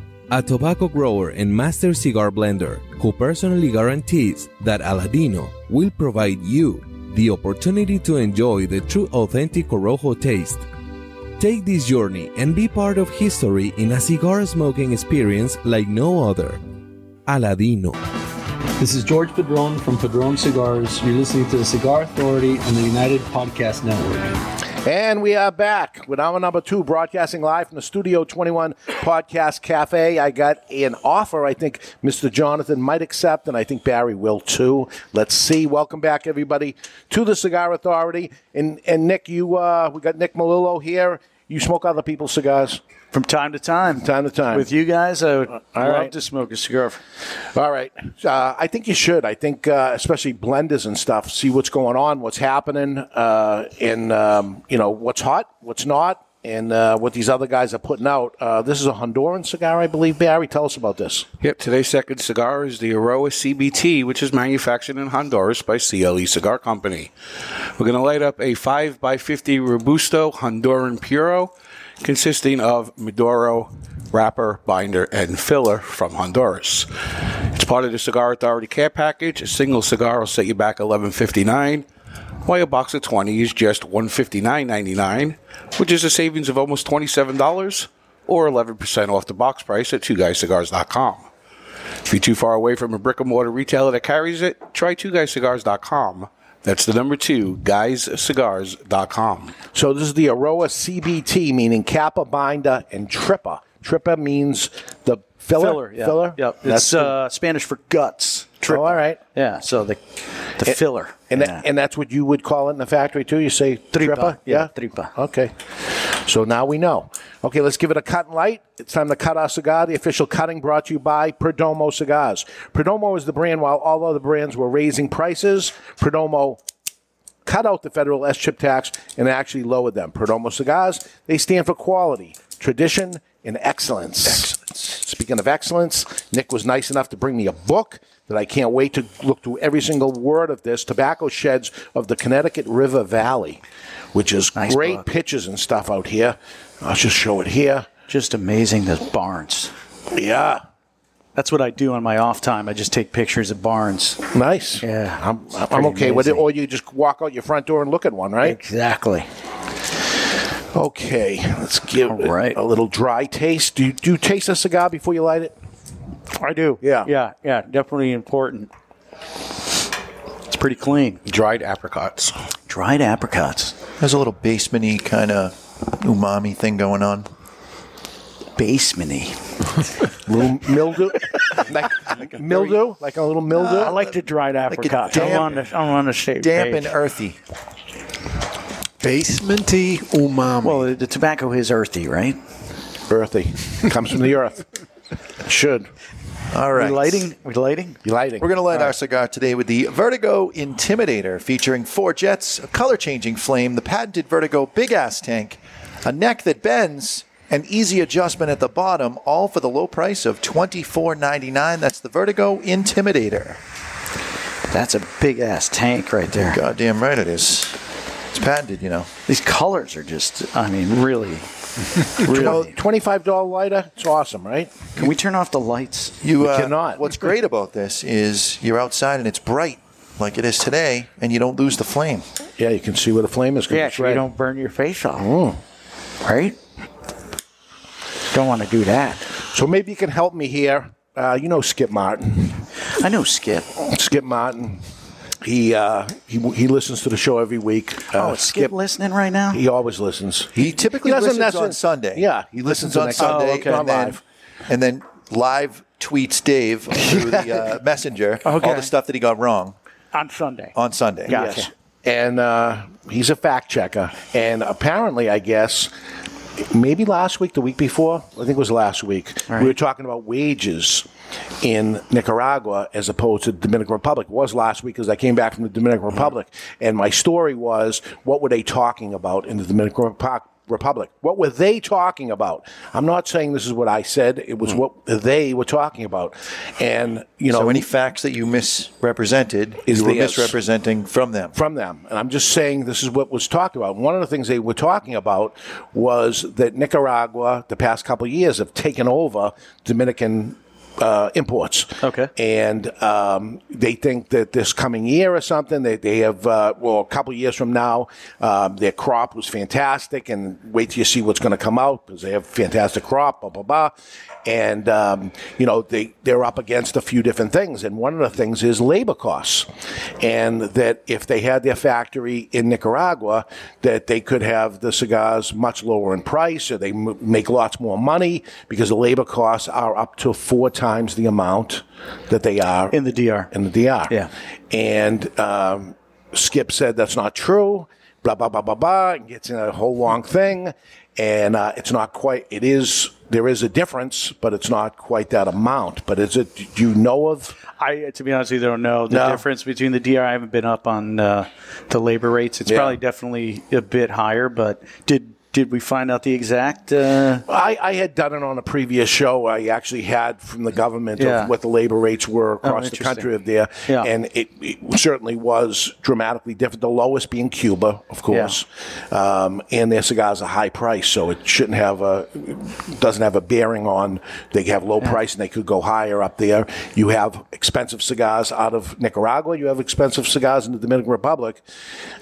a tobacco grower and master cigar blender who personally guarantees that Aladino will provide you the opportunity to enjoy the true authentic Corojo taste. Take this journey and be part of history in a cigar smoking experience like no other. Aladino. This is George Padron from Padron Cigars. You're listening to the Cigar Authority on the United Podcast Network. And we are back with our number two, broadcasting live from the Studio 21 Podcast Cafe. I got an offer I think Mr. Jonathan might accept, and I think Barry will too. Let's see. Welcome back, everybody, to the Cigar Authority. And, and Nick, you uh, we got Nick Melillo here. You smoke other people's cigars? From time to time. time to time. With you guys, I would love right. to smoke a cigar. All right. Uh, I think you should. I think, uh, especially blenders and stuff, see what's going on, what's happening, uh, and, um, you know, what's hot, what's not, and uh, what these other guys are putting out. Uh, this is a Honduran cigar, I believe. Barry, tell us about this. Yep, today's second cigar is the Eiroa CBT, which is manufactured in Honduras by CLE Cigar Company. We're going to light up a 5x50 Robusto Honduran Puro consisting of Maduro, wrapper, binder, and filler from Honduras. It's part of the Cigar Authority care package. A single cigar will set you back $11.59, while a box of 20 is just $159.99, which is a savings of almost $27 or 11% off the box price at twoguyscigars.com. If you're too far away from a brick and mortar retailer that carries it, try twoguyscigars.com. That's the number two, guyscigars.com. So this is the Eiroa CBT, meaning Capa, Binder, and Trippa. Trippa means the filler. Filler, yeah. Filler? Yep. That's It's uh, Spanish for guts. Oh, all right. Yeah, so the the And- filler. And, yeah. that, and that's what you would call it in the factory too? You say Tripa, Trippa? yeah, tripa. Okay. So now we know. Okay, let's give it a cut and light. It's time to cut our cigar. The official cutting brought to you by Perdomo Cigars. Perdomo is the brand while all other brands were raising prices. Perdomo cut out the federal SCHIP tax and actually lowered them. Perdomo Cigars, they stand for quality, tradition, and excellence. Excellence. Speaking of excellence, Nick was nice enough to bring me a book that I can't wait to look through every single word of this Tobacco Sheds of the Connecticut River Valley, which is great book. pictures and stuff out here. I'll just show it here. Just amazing, the barns. Yeah. That's what I do on my off time. I just take pictures of barns. Nice. Yeah. I'm, I'm okay with it. Or you just walk out your front door and look at one, right? Exactly. Okay, let's give it a little dry taste. Do you, do you taste a cigar before you light it? I do. Yeah. Yeah, yeah, definitely important. It's pretty clean. Dried apricots. Dried apricots. There's a little basementy kind of umami thing going on. Basementy. [laughs] little mildew, [laughs] like, mildew, like a little mildew. I like the dried apricots. I'm on the, I'm on the shade. damp and earthy. Basementy umami. Well, the, the tobacco is earthy, right? Earthy. Comes from the earth. [laughs] Should. All right. We lighting? We lighting? You lighting. We're going to light our cigar today with the Vertigo Intimidator, featuring four jets, a color changing flame, the patented Vertigo big ass tank, a neck that bends, an easy adjustment at the bottom, all for the low price of $24.99. That's the Vertigo Intimidator. That's a big ass tank right there. Goddamn right it is. It's patented, you know. These colors are just, I mean, really. [laughs] Really? Twenty-five dollar lighter. It's awesome, right? Can we turn off the lights? You We uh, cannot. What's great about this is you're outside and it's bright like it is today, and you don't lose the flame. Yeah, you can see where the flame is. 'cause Yeah, it's so you don't burn your face off. Mm. Right? Don't want to do that. So maybe you can help me here. Uh, you know Skip Martin. I know Skip. Skip Martin. He uh, he he listens to the show every week. Uh, oh, is Skip listening right now? He always listens. He typically doesn't listens on Sunday. Yeah, he listens on Sunday Oh, okay. and, then, live. and then live tweets Dave through the uh, [laughs] messenger all the stuff that he got wrong. on Sunday. On Sunday. Gotcha. And uh, he's a fact checker. And apparently, I guess, maybe last week, the week before, I think it was last week, we were talking about wages in Nicaragua as opposed to the Dominican Republic. It was last week because I came back from the Dominican mm-hmm. Republic. And my story was what were they talking about in the Dominican Republic? Republic. What were they talking about? I'm not saying this is what I said. It was hmm. what they were talking about. And, you know. so any facts that you misrepresented, Is you were misrepresenting from them. from them. And I'm just saying this is what was talked about. One of the things they were talking about was that Nicaragua, the past couple of years, have taken over Dominican uh, imports. Okay. And um, they think that this coming year or something, they, they have, uh, well, a couple of years from now, um, their crop was fantastic. And wait till you see what's going to come out because they have fantastic crop, blah, blah, blah. And, um, you know, they, they're up against a few different things. And one of the things is labor costs. And that if they had their factory in Nicaragua, that they could have the cigars much lower in price or they m- make lots more money because the labor costs are up to four times the amount that they are in the DR. In the DR. Yeah. And um, Skip said that's not true. Blah blah blah blah blah. And gets in a whole long thing, and uh, it's not quite. It is. There is a difference, but it's not quite that amount. But is it? Do you know of? I, to be honest, with you, don't know the No. difference between the DR. I haven't been up on uh, the labor rates. It's Yeah. probably definitely a bit higher, but did did we find out the exact? Uh, I, I had done it on a previous show. I actually had from the government Yeah. of what the labor rates were across the country of there, Yeah. and it, it certainly was dramatically different. The lowest being Cuba, of course, um, and their cigars are high price, so it shouldn't have a doesn't have a bearing on. They have low price and they could go higher up there. You have expensive cigars out of Nicaragua. You have expensive cigars in the Dominican Republic.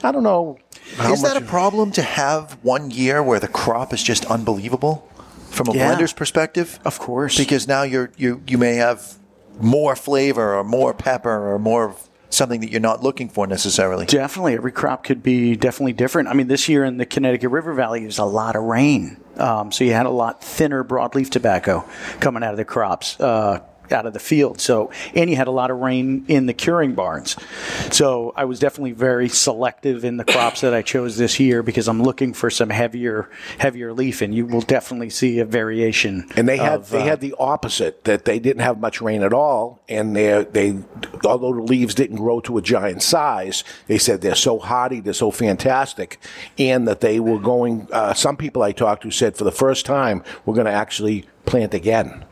I don't know. How Is that a problem to have one year where the crop is just unbelievable from a Yeah. blender's perspective? Of course. Because now you're you you may have more flavor or more pepper or more of something that you're not looking for necessarily. Definitely, every crop could be definitely different. I mean, this year in the Connecticut River Valley, there's a lot of rain, um, so you had a lot thinner broadleaf tobacco coming out of the crops. Uh, out of the field. So, and you had a lot of rain in the curing barns. So, I was definitely very selective in the crops that I chose this year because I'm looking for some heavier, heavier leaf, and you will definitely see a variation. And they had of, they uh, had the opposite that they didn't have much rain at all, and they they although the leaves didn't grow to a giant size, they said they're so hardy, they're so fantastic, and that they were going. Uh, some people I talked to said for the first time we're going to actually plant again.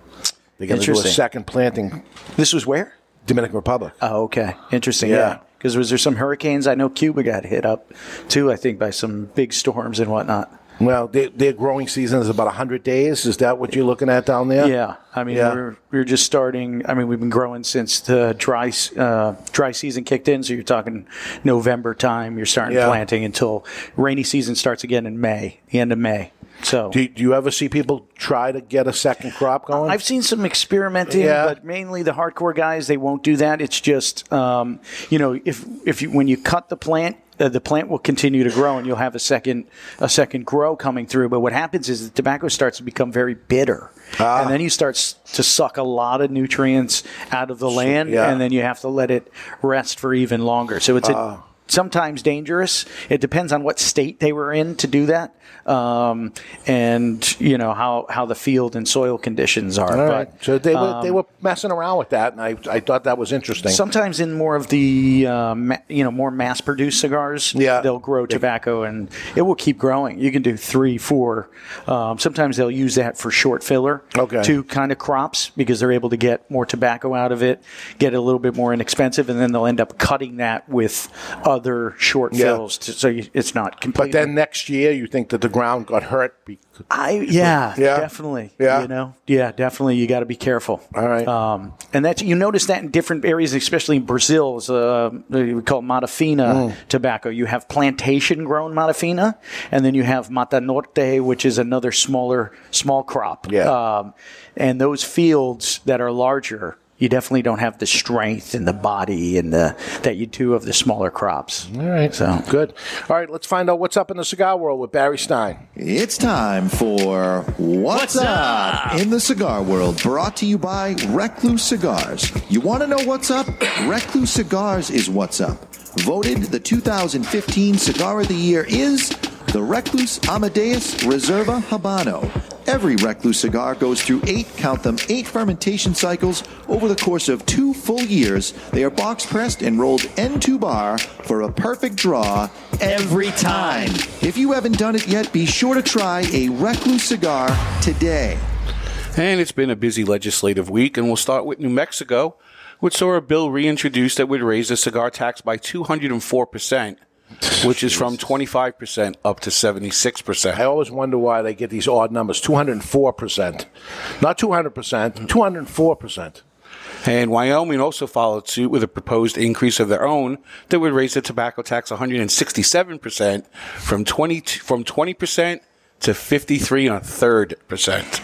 They're going to do a Interesting. second planting. This was where Dominican Republic. Oh, okay. Interesting. Yeah. Yeah. Because was there some hurricanes? I know Cuba got hit up too. I think by some big storms and whatnot. Well, they, their growing season is about hundred days. Is that what you're looking at down there? Yeah. I mean, Yeah. we're we're just starting. I mean, we've been growing since the dry uh, dry season kicked in. So you're talking November time. You're starting Yeah. planting until rainy season starts again in May, the end of May. So Do, do you ever see people try to get a second crop going? I've seen some experimenting, Yeah. but mainly the hardcore guys they won't do that. It's just um, you know if if you when you cut the plant. Uh, the plant will continue to grow, and you'll have a second a second grow coming through. But what happens is the tobacco starts to become very bitter, Ah. and then you start to suck a lot of nutrients out of the land, yeah. and then you have to let it rest for even longer. So it's a, Ah. Sometimes dangerous. It depends on what state they were in to do that, um, and you know how, how the field and soil conditions are. All right. But, so they were they um, were messing around with that, and I I thought that was interesting. Sometimes in more of the uh, ma- you know more mass produced cigars, Yeah. they'll grow tobacco and it will keep growing. You can do three, four. Um, sometimes they'll use that for short filler, Okay. two kind of crops because they're able to get more tobacco out of it, get it a little bit more inexpensive, and then they'll end up cutting that with other short Yeah. fills, to, so you, it's not completely. But then next year, you think that the ground got hurt? Because, I yeah, Yeah. definitely. Yeah. You know, yeah, definitely. You got to be careful. All right. Um, and that you notice that in different areas, especially in Brazil, is, uh, we call Matafina Mm. tobacco. You have plantation grown Matafina, and then you have Mata Norte, which is another smaller small crop. Yeah. Um, and those fields that are larger. You definitely don't have the strength and the body and the that you do of the smaller crops. All right. So Good. All right, let's find out what's up in the cigar world with Barry Stein. It's time for What's, up? in the cigar world, brought to you by Recluse Cigars. You want to know what's up? Recluse Cigars is what's up. Voted the 2015 Cigar of the Year is the Recluse Amadeus Reserva Habano. Every Recluse cigar goes through eight, count them, eight fermentation cycles over the course of two full years. They are box pressed and rolled end to bar for a perfect draw every time. If you haven't done it yet, be sure to try a Recluse cigar today. And it's been a busy legislative week, and we'll start with New Mexico, which saw a bill reintroduced that would raise the cigar tax by 204%, which is from 25% up to 76%. I always wonder why they get these odd numbers 204%. Not 200%, 204%. And Wyoming also followed suit with a proposed increase of their own that would raise the tobacco tax 167% from 20 from 20% to 53 and a third percent.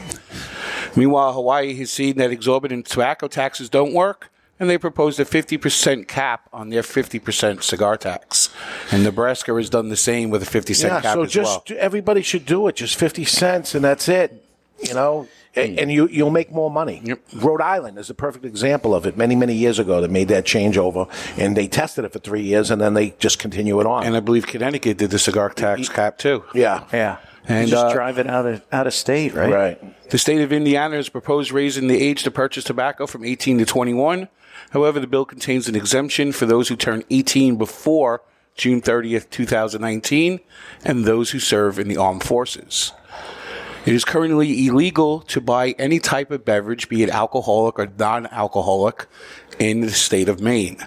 Meanwhile, Hawaii has seen that exorbitant tobacco taxes don't work, and they proposed a 50% cap on their 50% cigar tax. And Nebraska has done the same with a 50 cent Yeah, cap so as just well. everybody should do it. Just 50 cents, and that's it. You know? A- And you, you'll make more money. Rhode Island is a perfect example of it. Many, many years ago, they made that changeover, and they tested it for three years, and then they just continue it on. And I believe Connecticut did the cigar tax cap too. Yeah. Yeah. And just uh, drive it out of out of state, right? right? The state of Indiana has proposed raising the age to purchase tobacco from 18 to 21. However, the bill contains an exemption for those who turn 18 before June 30th, 2019, and those who serve in the armed forces. It is currently illegal to buy any type of beverage, be it alcoholic or non alcoholic, in the state of Maine.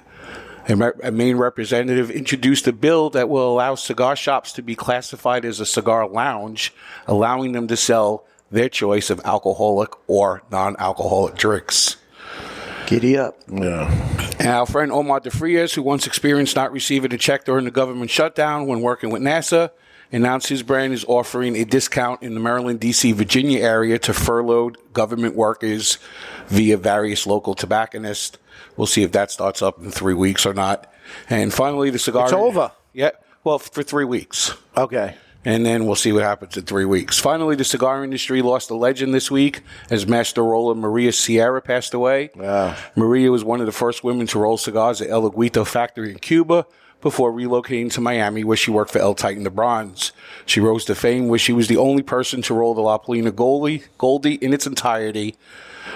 A, Maine representative introduced a bill that will allow cigar shops to be classified as a cigar lounge, allowing them to sell their choice of alcoholic or non alcoholic drinks. Giddy up. Yeah. And our friend Omar DeFrias, who once experienced not receiving a check during the government shutdown when working with NASA, announced his brand is offering a discount in the Maryland, D.C., Virginia area to furloughed government workers via various local tobacconists. We'll see if that starts up in three weeks or not. And finally, the cigar. It's over. Yeah. Well, for three weeks. Okay. And then we'll see what happens in three weeks. Finally, the cigar industry lost a legend this week as master roller Maria Sierra passed away. Maria was one of the first women to roll cigars at El Laguito factory in Cuba before relocating to Miami, where she worked for El Titan de Bronze. She rose to fame where she was the only person to roll the La Polina Goldie, Goldie in its entirety,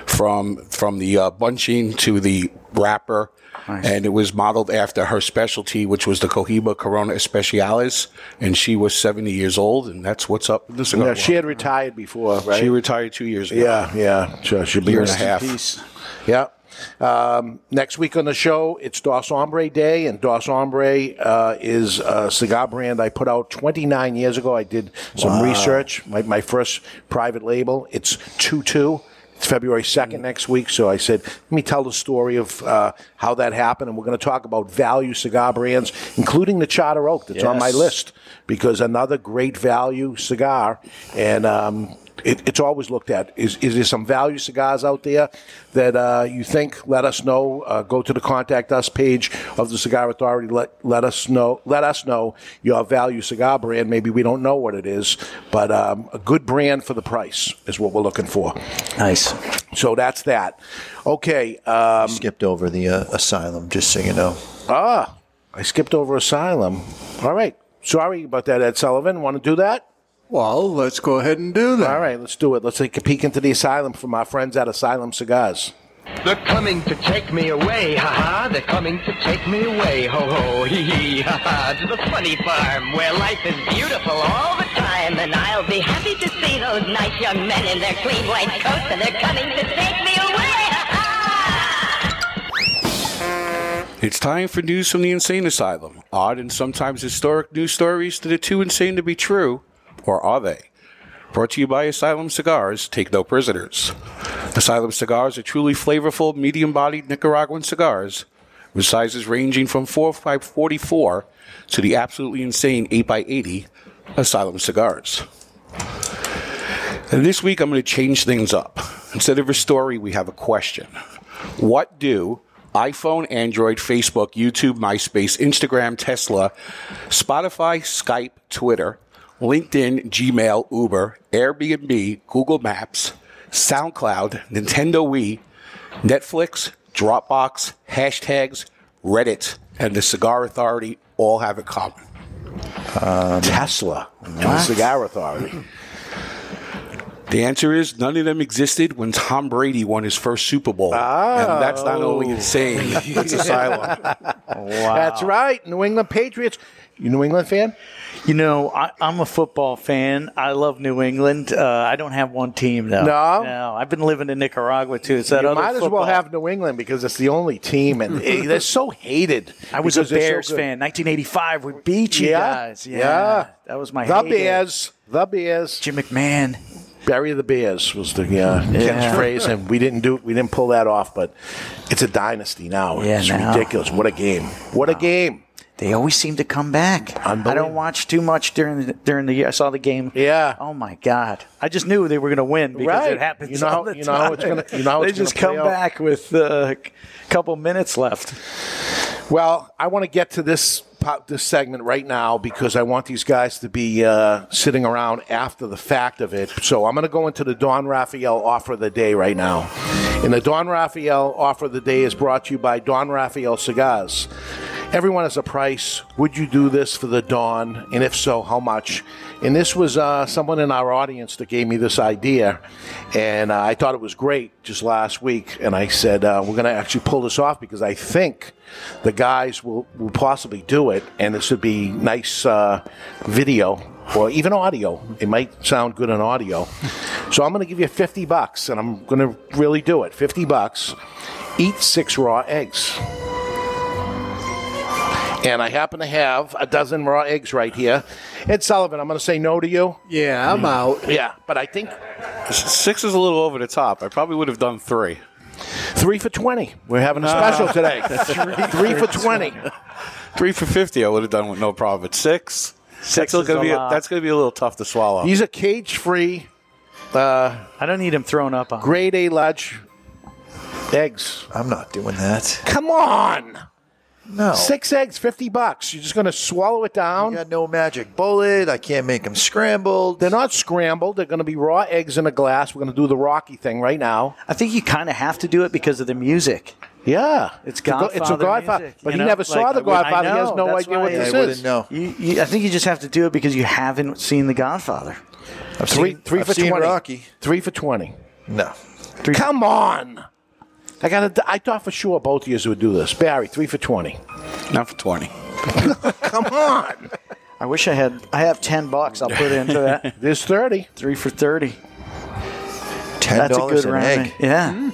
from from the uh, bunching to the wrapper. And it was modeled after her specialty, which was the Cohiba Corona Especiales. And she was 70 years old, and that's what's up in the cigar Yeah, she had retired before, right? She retired two years ago. Yeah, yeah. So she'll be Year and a half. peace. Yeah. Um, next week on the show, it's Dos Hombre Day, and Dos Hombre uh, is a cigar brand I put out 29 years ago. I did some Wow. research, my, my first private label. It's 2 2. It's February 2nd next week. So I said, let me tell the story of uh, how that happened. And we're going to talk about value cigar brands, including the Charter Oak that's on my list, because another great value cigar. And um, it, it's always looked at. Is, is there some value cigars out there that uh, you think? Let us know. Uh, go to the contact us page of the Cigar Authority. Let let us know. Let us know your value cigar brand. Maybe we don't know what it is, but um, a good brand for the price is what we're looking for. Nice. So that's that. Okay. Um, Skipped over the uh, asylum, just so you know. ah, I skipped over Asylum. All right. Sorry about that, Ed Sullivan. Want to do that? Well, let's go ahead and do that. All right, let's do it. Let's take a peek into the asylum from our friends at Asylum Cigars. They're coming to take me away, ha ha. They're coming to take me away, ho ho, hee hee, ha ha. To the funny farm where life is beautiful all the time. And I'll be happy to see those nice young men in their clean white coats, and they're coming to take me away, ha It's time for news from the insane asylum. Odd and sometimes historic news stories that are too insane to be true, or are they? Brought to you by Asylum Cigars. Take no prisoners. Asylum Cigars are truly flavorful, medium-bodied Nicaraguan cigars with sizes ranging from 4 by 44 to the absolutely insane 8 by 80 Asylum Cigars. And this week I'm going to change things up. Instead of a story, we have a question. What do iPhone, Android, Facebook, YouTube, MySpace, Instagram, Tesla, Spotify, Skype, Twitter, LinkedIn, Gmail, Uber, Airbnb, Google Maps, SoundCloud, Nintendo Wii, Netflix, Dropbox, hashtags, Reddit, and the Cigar Authority all have in common? Um, Tesla and the Cigar Authority. The answer is none of them existed when Tom Brady won his first Super Bowl. And that's not only oh. insane, it's asylum. [laughs] That's right. New England Patriots. You New England fan? You know, I, I'm a football fan. I love New England. Uh, I don't have one team though. No? no. I've been living in Nicaragua too. That you other might as well have New England because it's the only team, and [laughs] they're so hated. I was a they're so Bears fan. 1985, we beat you Yeah, guys. Yeah, yeah. that was my The heyday. Bears. The Bears. Jim McMahon. Bury the Bears was the uh, Yeah. catchphrase, and we didn't do we didn't pull that off. But it's a dynasty now. Yeah, it's now. ridiculous. What a game! What a game! They always seem to come back. I don't watch too much during the, during the year. I saw the game. Yeah. Oh my God! I just knew they were going to win because Right. it happens. You know all the you know how it's time. gonna- you know they just come out? back with uh, a couple minutes left. Well, I want to get to this this segment right now because I want these guys to be uh, sitting around after the fact of it. So I'm going to go into the Don Raphael offer of the day right now. And the Don Raphael offer of the day is brought to you by Don Raphael Cigars. Everyone has a price. Would you do this for the Dawn? And if so, how much? And this was uh, someone in our audience that gave me this idea. And uh, I thought it was great just last week. And I said, uh, we're going to actually pull this off because I think the guys will, will possibly do it. And this would be nice uh, video or even audio. It might sound good on audio. So I'm going to give you 50 bucks and I'm going to really do it. 50 bucks. Eat six raw eggs. And I happen to have a dozen raw eggs right here. Ed Sullivan, I'm going to say no to you. Yeah, I'm out. Yeah, but I think Six is a little over the top. I probably would have done three. three for 20. We're having a special today. [laughs] three for 20. Three for fifty, I would have done with no problem. But six, Six that's is gonna a be lot. that's gonna be a little tough to swallow. These are cage free, uh, I don't need him thrown up on. grade A large eggs. I'm not doing that. Come on. No. Six eggs, 50 bucks. You're just going to swallow it down. You got no magic bullet. I can't make them scrambled. They're not scrambled. They're going to be raw eggs in a glass. We're going to do the Rocky thing right now. I think you kind of have to do it because of the music. Yeah. It's It's a go- Godfather. it's a Godfather, music, but you he know? never saw The I would- I Godfather. He has know, no idea what Yeah, this I is. wouldn't know. You, you, I think you just have to do it because you haven't seen The Godfather. I've Three, seen, three I've for seen 20. Rocky. Three for 20. No. Come on. I got. I thought for sure both of you would do this. Barry, three for 20. Not for twenty. [laughs] Come on. I wish I had. I have ten bucks. I'll put into that. [laughs] There's 30. Three for thirty. Ten That's a dollars good an round. egg. Yeah.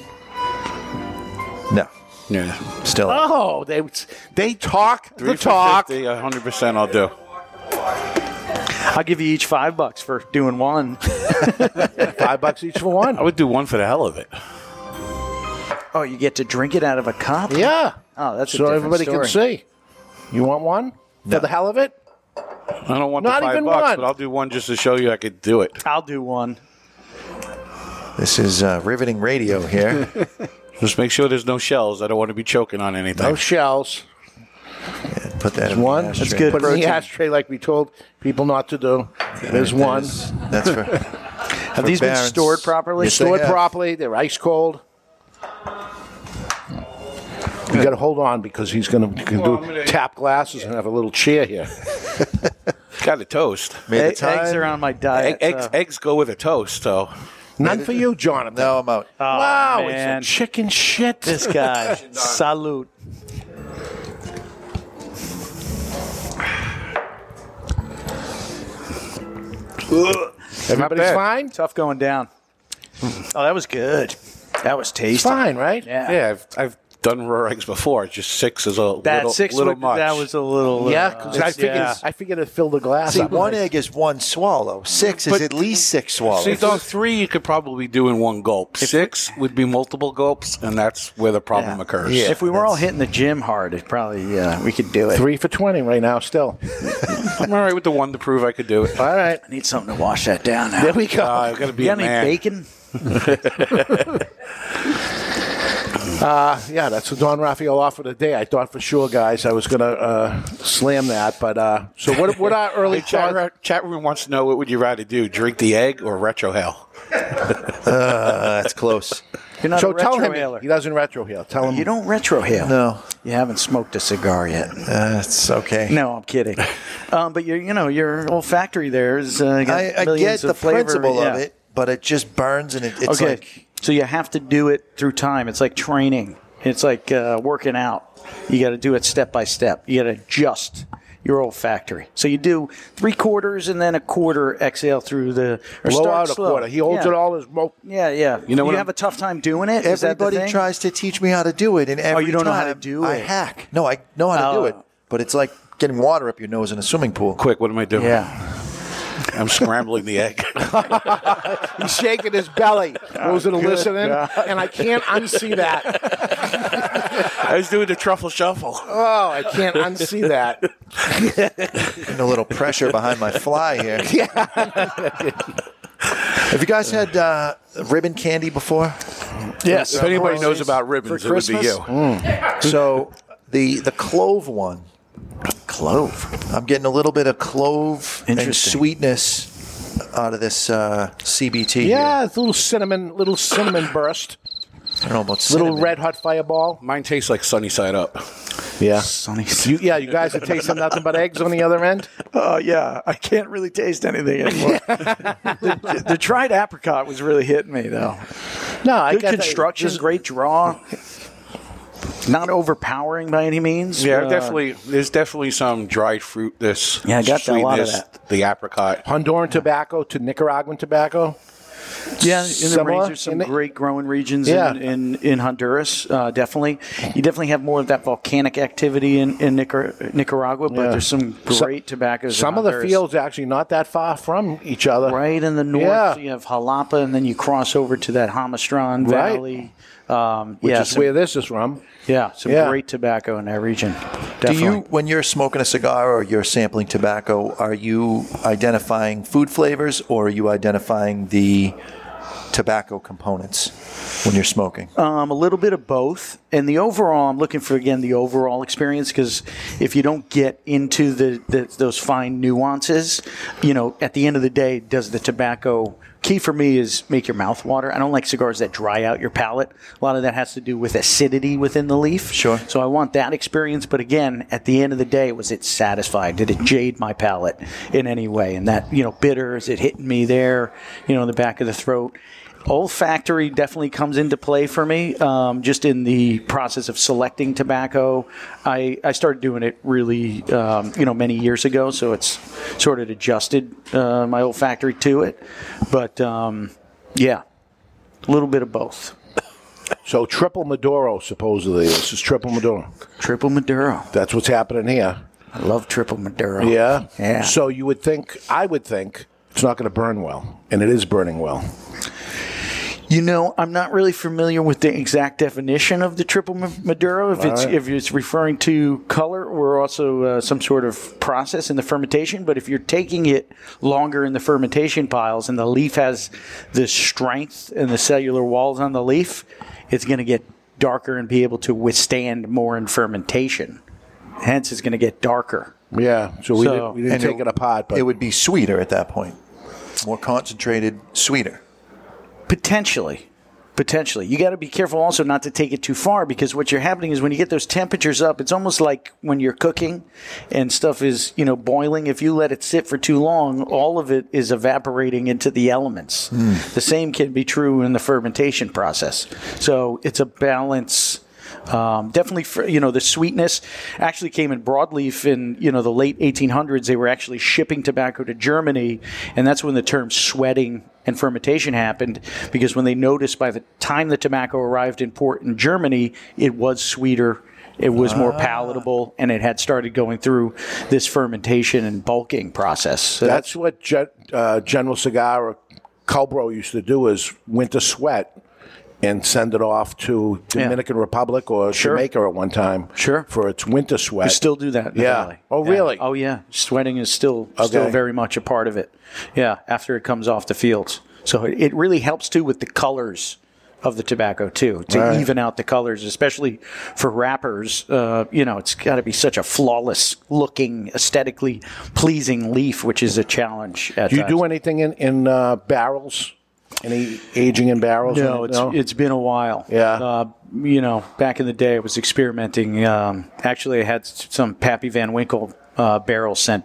No. Yeah. Still. Oh, they they talk Three the for talk. 100 percent. I'll do. I'll give you each five bucks for doing one. [laughs] Five bucks each for one. I would do one for the hell of it. Oh, you get to drink it out of a cup. Yeah. Oh, that's a so different everybody story. can see. You want one for the hell of it? I don't want Not the five even bucks, one. but I'll do one just to show you I could do it. I'll do one. This is uh, riveting radio here. [laughs] [laughs] Just make sure there's no shells. I don't want to be choking on anything. No shells. Put that in One. The. That's good. Put it in the protein. ashtray like we told people not to do. There's one. That's for. Have these been stored properly? Yes, they Stored have. properly. They're ice cold. You got to hold on because he's going to Well, do I'm gonna- tap glasses and have a little chair here. [laughs] Got a toast. Made the Egg- eggs are on my Egg, diet. eggs, so- eggs go with a toast, so. None for you, Jonathan. No, I'm out. Oh, wow, man. it's a chicken shit. This guy. [laughs] Salute. Everybody's bad. fine. Tough going down. Oh, that was good. That was It's tasty. fine, right? Yeah. Yeah, I've, I've done raw eggs before. Just six is a That little, six little would- much. That was a little. Yeah, uh, I figured yeah. I figured it filled the glass. See, up. one egg is one swallow. Six is But- at least six swallows. See, dog, three you could probably do in one gulp. Six would be multiple gulps, and that's where the problem Yeah. occurs. Yeah. if we were all hitting the gym hard, it probably uh, we could do it. Three for twenty right now. Still. [laughs] I'm all right with the one to prove I could do it. All right. I need something to wash that down. Now. There we go. Uh, I've got to be you a got any man. bacon? Uh, yeah, that's what Don Raphael offered today. I thought for sure, guys, I was going to uh, slam that. But uh, so what? What our [laughs] early Hey, chat, thoughts? chat room wants to know what would you rather do: drink the egg or retro hell? [laughs] Uh, that's close. You're not so a tell him retrohaler. he doesn't retrohale. Tell him You don't retrohale. No. You haven't smoked a cigar yet. That's okay. No, I'm kidding. [laughs] um, but your, you know, your olfactory there is. Uh, got I, I get the of flavor. principle of Yeah. it, but it just burns and it, it's okay. like so you have to do it through time. It's like training. It's like uh, working out. You got to do it step by step. You got to adjust your olfactory. So you do three quarters and then a quarter exhale through the or blow start out a slow. quarter. He holds Yeah. it all his mo- Yeah, yeah. You know you what have I'm- a tough time doing it. Is that the everybody thing? tries to teach me how to do it, and every Oh, you don't know how to time do I it. hack. No, I know how to do Oh. it, but it's like getting water up your nose in a swimming pool. Quick, what am I doing? Yeah. I'm scrambling the egg. [laughs] He's shaking his belly. Those that are Good listening, God. and I can't unsee that. [laughs] I was doing the truffle shuffle. Oh, I can't unsee that. [laughs] Getting a little pressure behind my fly here. Yeah. Have you guys had uh, ribbon candy before? Yes. If anybody knows about ribbons, it would be you. Mm. So the the clove one. Clove. I'm getting a little bit of clove and Interesting. sweetness out of this uh, CBT. Yeah, it's a little cinnamon, little cinnamon burst. I don't know about Little cinnamon. red hot fireball. Mine tastes like sunny side up. Yeah. Sunny. You, yeah, you guys are tasting nothing but eggs on the other end. Oh [laughs] yeah, I can't really taste anything anymore. [laughs] the, the dried apricot was really hitting me though. No, I Good got that- construction, just- great draw. Not overpowering by any means. Yeah, Uh, definitely. There's definitely some dried fruit. This Yeah, I got a lot of sweetness, The apricot. Honduran tobacco to Nicaraguan tobacco. Yeah, in the Similar range, there's some in the- great growing regions Yeah. in, in, in Honduras. Uh, definitely, you definitely have more of that volcanic activity in, in Nicar- Nicaragua, but Yeah. there's some So- great tobaccos. in Some of the Honduras. fields actually not that far from each other. right in the north, Yeah. you have Jalapa, and then you cross over to that Jamastran Right. Um, Which yeah, is some- where this is from. yeah, some Yeah. great tobacco in that region. Do you, when you're smoking a cigar or you're sampling tobacco, are you identifying food flavors or are you identifying the tobacco components when you're smoking? Um, a little bit of both, and the overall. I'm looking for again the overall experience because if you don't get into the, the those fine nuances, you know, at the end of the day, does the tobacco key for me is make your mouth water. I don't like cigars that dry out your palate. A lot of that has to do with acidity within the leaf. Sure. So I want that experience, but again, at the end of the day, was it satisfied? Did it jade my palate in any way? And that you know, bitter is it hitting me there? You know, in the back of the throat olfactory definitely comes into play for me. Um, just in the process of selecting tobacco, I, I started doing it really, um, you know, many years ago. So it's sort of adjusted uh, my olfactory to it. But um, yeah, a little bit of both. So triple Maduro, supposedly. This is triple Maduro. Triple Maduro. That's what's happening here. I love triple Maduro. Yeah. Yeah. So you would think, I would think, it's not going to burn well, and it is burning well. You know, I'm not really familiar with the exact definition of the triple Maduro. If it's All right. if it's referring to color or also uh, some sort of process in the fermentation, but if you're taking it longer in the fermentation piles and the leaf has the strength and the cellular walls on the leaf, it's going to get darker and be able to withstand more in fermentation. Hence, it's going to get darker. Yeah. So we, So- didn't, we didn't And take it, apart, but it would be sweeter at that point. More concentrated, sweeter. Potentially. Potentially. You got to be careful also not to take it too far because what you're happening is when you get those temperatures up, it's almost like when you're cooking and stuff is, you know, boiling. If you let it sit for too long, all of it is evaporating into the elements. Hmm. The same can be true in the fermentation process. So it's a balance. Um, definitely, for, you know, the sweetness actually came in broadleaf in you know the late 1800s. They were actually shipping tobacco to Germany, and that's when the term sweating and fermentation happened. Because when they noticed by the time the tobacco arrived in port in Germany, it was sweeter. It was more palatable, and it had started going through this fermentation and bulking process. So that's what Gen- uh, General Cigar or Culbro used to do is winter sweat and send it off to Yeah. Dominican Republic or Sure. Jamaica at one time. Sure. For its winter sweat. We still do that. Yeah. valley. Oh, Yeah. really? Oh, yeah. Sweating is still still very much a part of it. Yeah, after it comes off the fields. So it, it really helps too with the colors of the tobacco too to Right. even out the colors, especially for wrappers. Uh, you know, it's got to be such a flawless looking, aesthetically pleasing leaf, which is a challenge. At Do you times. do anything in in uh, barrels? Any aging in barrels? No, it's it's been a while. Yeah. Uh, you know, back in the day, I was experimenting. Um, actually, I had some Pappy Van Winkle uh, barrels sent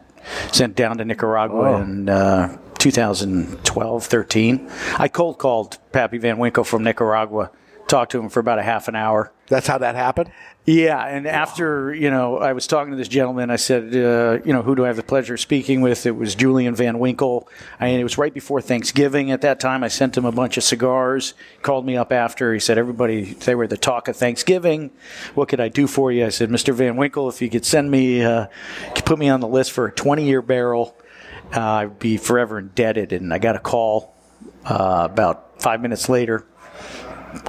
sent down to Nicaragua Oh. in uh, 2012, 13. I cold called Pappy Van Winkle from Nicaragua. Talked to him for about a half an hour. That's how that happened. Yeah, and after you know, I was talking to this gentleman. I said, uh, you know, who do I have the pleasure of speaking with? It was Julian Van Winkle. I mean, it was right before Thanksgiving at that time. I sent him a bunch of cigars. Called me up after. He said, everybody, they were the talk of Thanksgiving. What could I do for you? I said, Mr. Van Winkle, if you could send me, uh, could put me on the list for a 20-year barrel, uh, I'd be forever indebted. And I got a call uh, about five minutes later.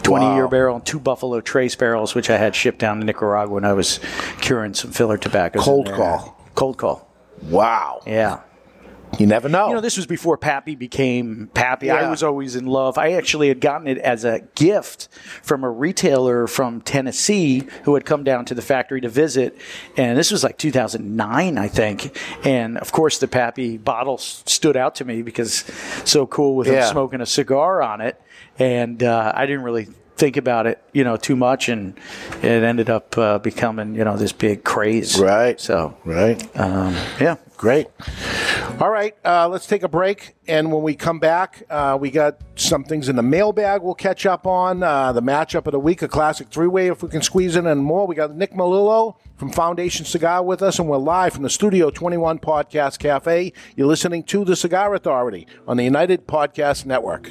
20 year barrel and two Buffalo Trace barrels, which I had shipped down to Nicaragua when I was curing some filler tobacco. Cold call. Cold call. Wow. Yeah. You never know. You know, this was before Pappy became Pappy. Yeah. I was always in love. I actually had gotten it as a gift from a retailer from Tennessee who had come down to the factory to visit. And this was like 2009, I think. And of course, the Pappy bottle stood out to me because so cool with Yeah. him smoking a cigar on it. And uh, I didn't really think about it, you know, too much. And it ended up uh, becoming, you know, this big craze. Right. So, right. Um, yeah. Great. All right, uh, let's take a break. And when we come back, uh, we got some things in the mailbag we'll catch up on. Uh, the matchup of the week, a classic three way, if we can squeeze in, and more. We got Nick Melillo from Foundation Cigar with us, and we're live from the Studio 21 Podcast Cafe. You're listening to The Cigar Authority on the United Podcast Network.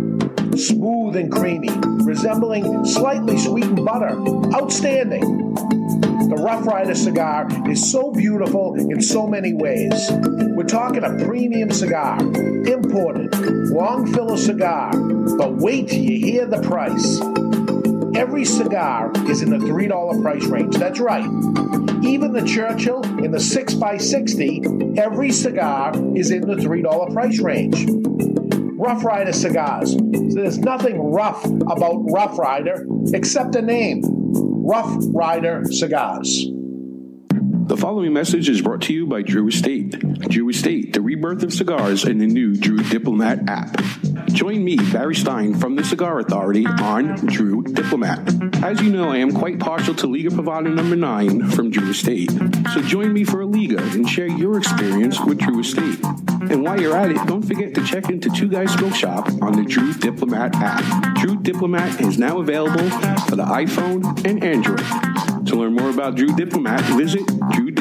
Smooth and creamy, resembling slightly sweetened butter. Outstanding. The Rough Rider cigar is so beautiful in so many ways. We're talking a premium cigar, imported, long filler cigar, but wait till you hear the price. Every cigar is in the $3 price range. That's right. Even the Churchill in the 6x60, every cigar is in the $3 price range. Rough Rider cigars. There's nothing rough about Rough Rider except the name Rough Rider Cigars. The following message is brought to you by Drew Estate. Drew Estate, the rebirth of cigars and the new Drew Diplomat app. Join me, Barry Stein, from the Cigar Authority on Drew Diplomat. As you know, I am quite partial to Liga Privada number 9 from Drew Estate. So join me for a Liga and share your experience with Drew Estate. And while you're at it, don't forget to check into Two Guys Smoke Shop on the Drew Diplomat app. Drew Diplomat is now available for the iPhone and Android. To learn more about Drew Diplomat, visit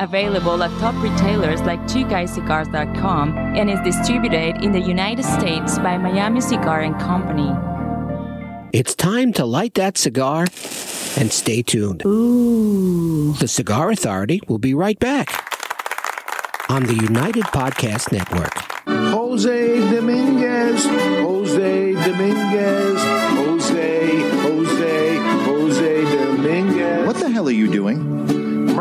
Available at top retailers like TwoGuysCigars.com and is distributed in the United States by Miami Cigar and Company. It's time to light that cigar And stay tuned. Ooh. The Cigar Authority will be right back on the United Podcast Network. Jose Dominguez, Jose Dominguez, Jose, Jose, Jose Dominguez. What the hell are you doing?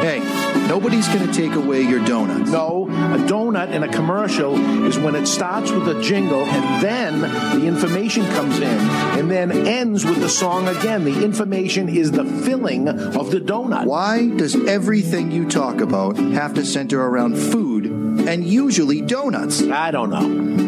Hey, nobody's going to take away your donuts. No, a donut in a commercial is when it starts with a jingle and then the information comes in and then ends with the song again. The information is the filling of the donut. Why does everything you talk about have to center around food and usually donuts? I don't know.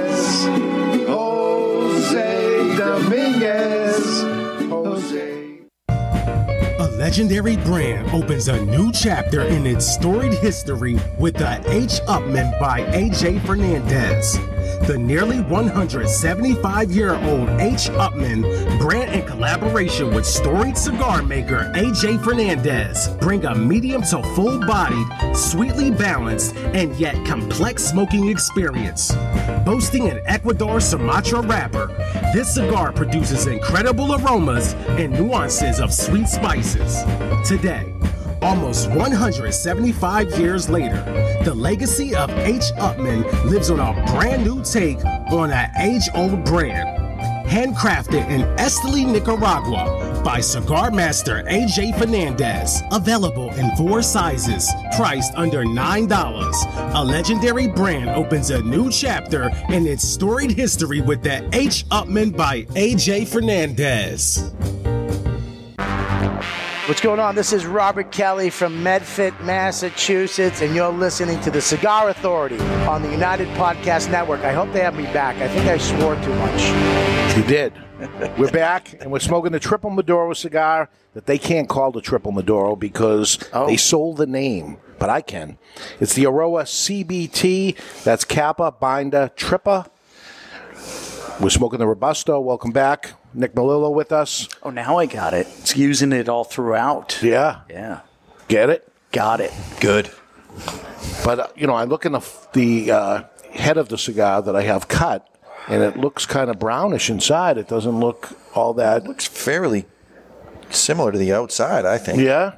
Dominguez. A legendary brand opens a new chapter in its storied history with the H. Upmann by AJ Fernandez. The nearly 175 year old H. Upmann brand in collaboration with storied cigar maker AJ Fernandez bring a medium to full bodied, sweetly balanced, and yet complex smoking experience. Boasting an Ecuador Sumatra wrapper, this cigar produces incredible aromas and nuances of sweet spices. Today, Almost 175 years later, the legacy of H. Upmann lives on a brand new take on an age old brand. Handcrafted in Esteli, Nicaragua by cigar master AJ Fernandez. Available in four sizes, priced under $9. A legendary brand opens a new chapter in its storied history with the H. Upmann by AJ Fernandez. What's going on? This is Robert Kelly from Medfit, Massachusetts, and you're listening to the Cigar Authority on the United Podcast Network. I hope they have me back. I think I swore too much. You did. [laughs] we're back, and we're smoking the Triple Maduro cigar that they can't call the Triple Maduro because oh. they sold the name, but I can. It's the Eiroa CBT. That's Capa, Binder, Tripa. We're smoking the Robusto. Welcome back. Nick Melillo with us. Oh, now I got it. It's using it all throughout. Yeah. Yeah. Get it? Got it. Good. But, uh, you know, I look in the, the uh, head of the cigar that I have cut, and it looks kind of brownish inside. It doesn't look all that. looks fairly similar to the outside, I think. Yeah.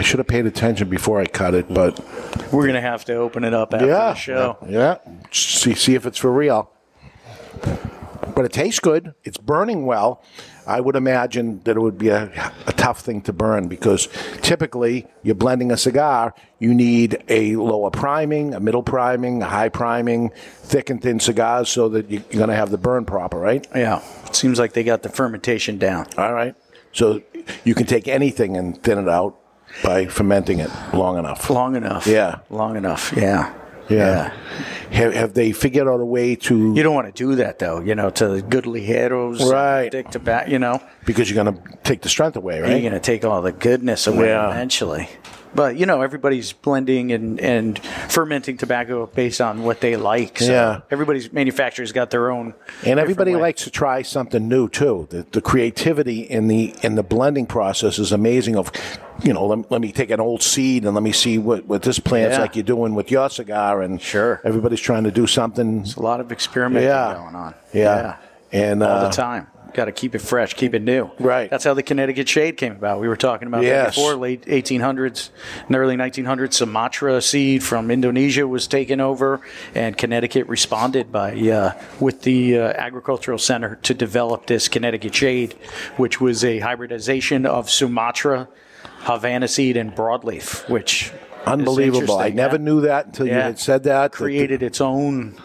I should have paid attention before I cut it, but We're going to have to open it up after yeah, the show. yeah, see see if it's for real. But it tastes good. It's burning well. I would imagine that it would be a, a tough thing to burn because typically you're blending a cigar, you need a lower priming, a middle priming, a high priming, thick and thin cigars so that you- you're going to have the burn proper, right? Yeah. It seems like they got the fermentation down. All right. So you can take anything and thin it out by fermenting it long enough. Long enough. Yeah. Long enough. Yeah. Yeah. Have, have they figured out a way to? You don't want to do that though, you know, to the good ligeros, Right. Dick to back, you know. Because you're going to take the strength away, right? You're going to take all the goodness away Yeah. eventually. But you know, everybody's blending and, and fermenting tobacco based on what they like. So Yeah. everybody's manufacturer's got their own. And everybody likes to try something new too. The, the creativity in the in the blending process is amazing. Of you know, let, let me take an old seed and let me see what, what this plant's Yeah. like you're doing with your cigar. And sure, everybody's trying to do something. It's a lot of experimenting yeah. going on. Yeah, and all uh, the time. Got to keep it fresh, keep it new. Right. That's how the Connecticut shade came about. We were talking about Yes. that before, late 1800s and early 1900s. Sumatra seed from Indonesia was taken over, and Connecticut responded by uh, with the uh, agricultural center to develop this Connecticut shade, which was a hybridization of Sumatra, Havana seed, and broadleaf, which. Unbelievable! I never yeah. knew that until you had said that. Created its own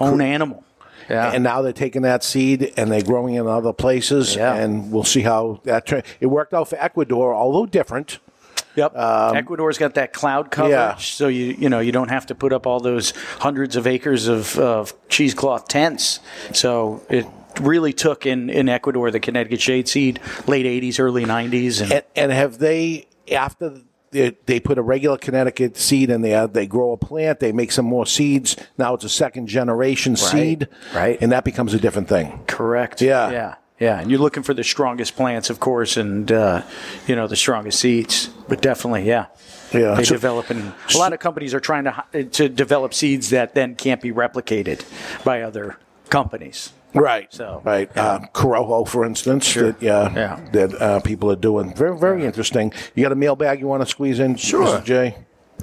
own animal. Yeah. And now they're taking that seed and they're growing in other places. Yeah. And we'll see how that. It worked out for Ecuador, although different. Yep. Ecuador's got that cloud coverage, Um, yeah. so you you know you don't have to put up all those hundreds of acres of, of cheesecloth tents. So it really took in, in Ecuador the Connecticut shade seed late '80s, early '90s, and, And, and have they, after they, they put a regular Connecticut seed in there, they grow a plant, they make some more seeds. Now it's a second generation seed. right. And that becomes a different thing. correct. Yeah. yeah, yeah. And you're looking for the strongest plants, of course, and uh, you know the strongest seeds. But definitely, yeah. Yeah. They So- develop, and a lot of companies are trying to to develop seeds that then can't be replicated by other companies. Right. So, right. Uh, Corojo, for instance, that, yeah, Yeah. that uh, people are doing. Very, very interesting. You got a mailbag you want to squeeze in, Sure. Mr. J?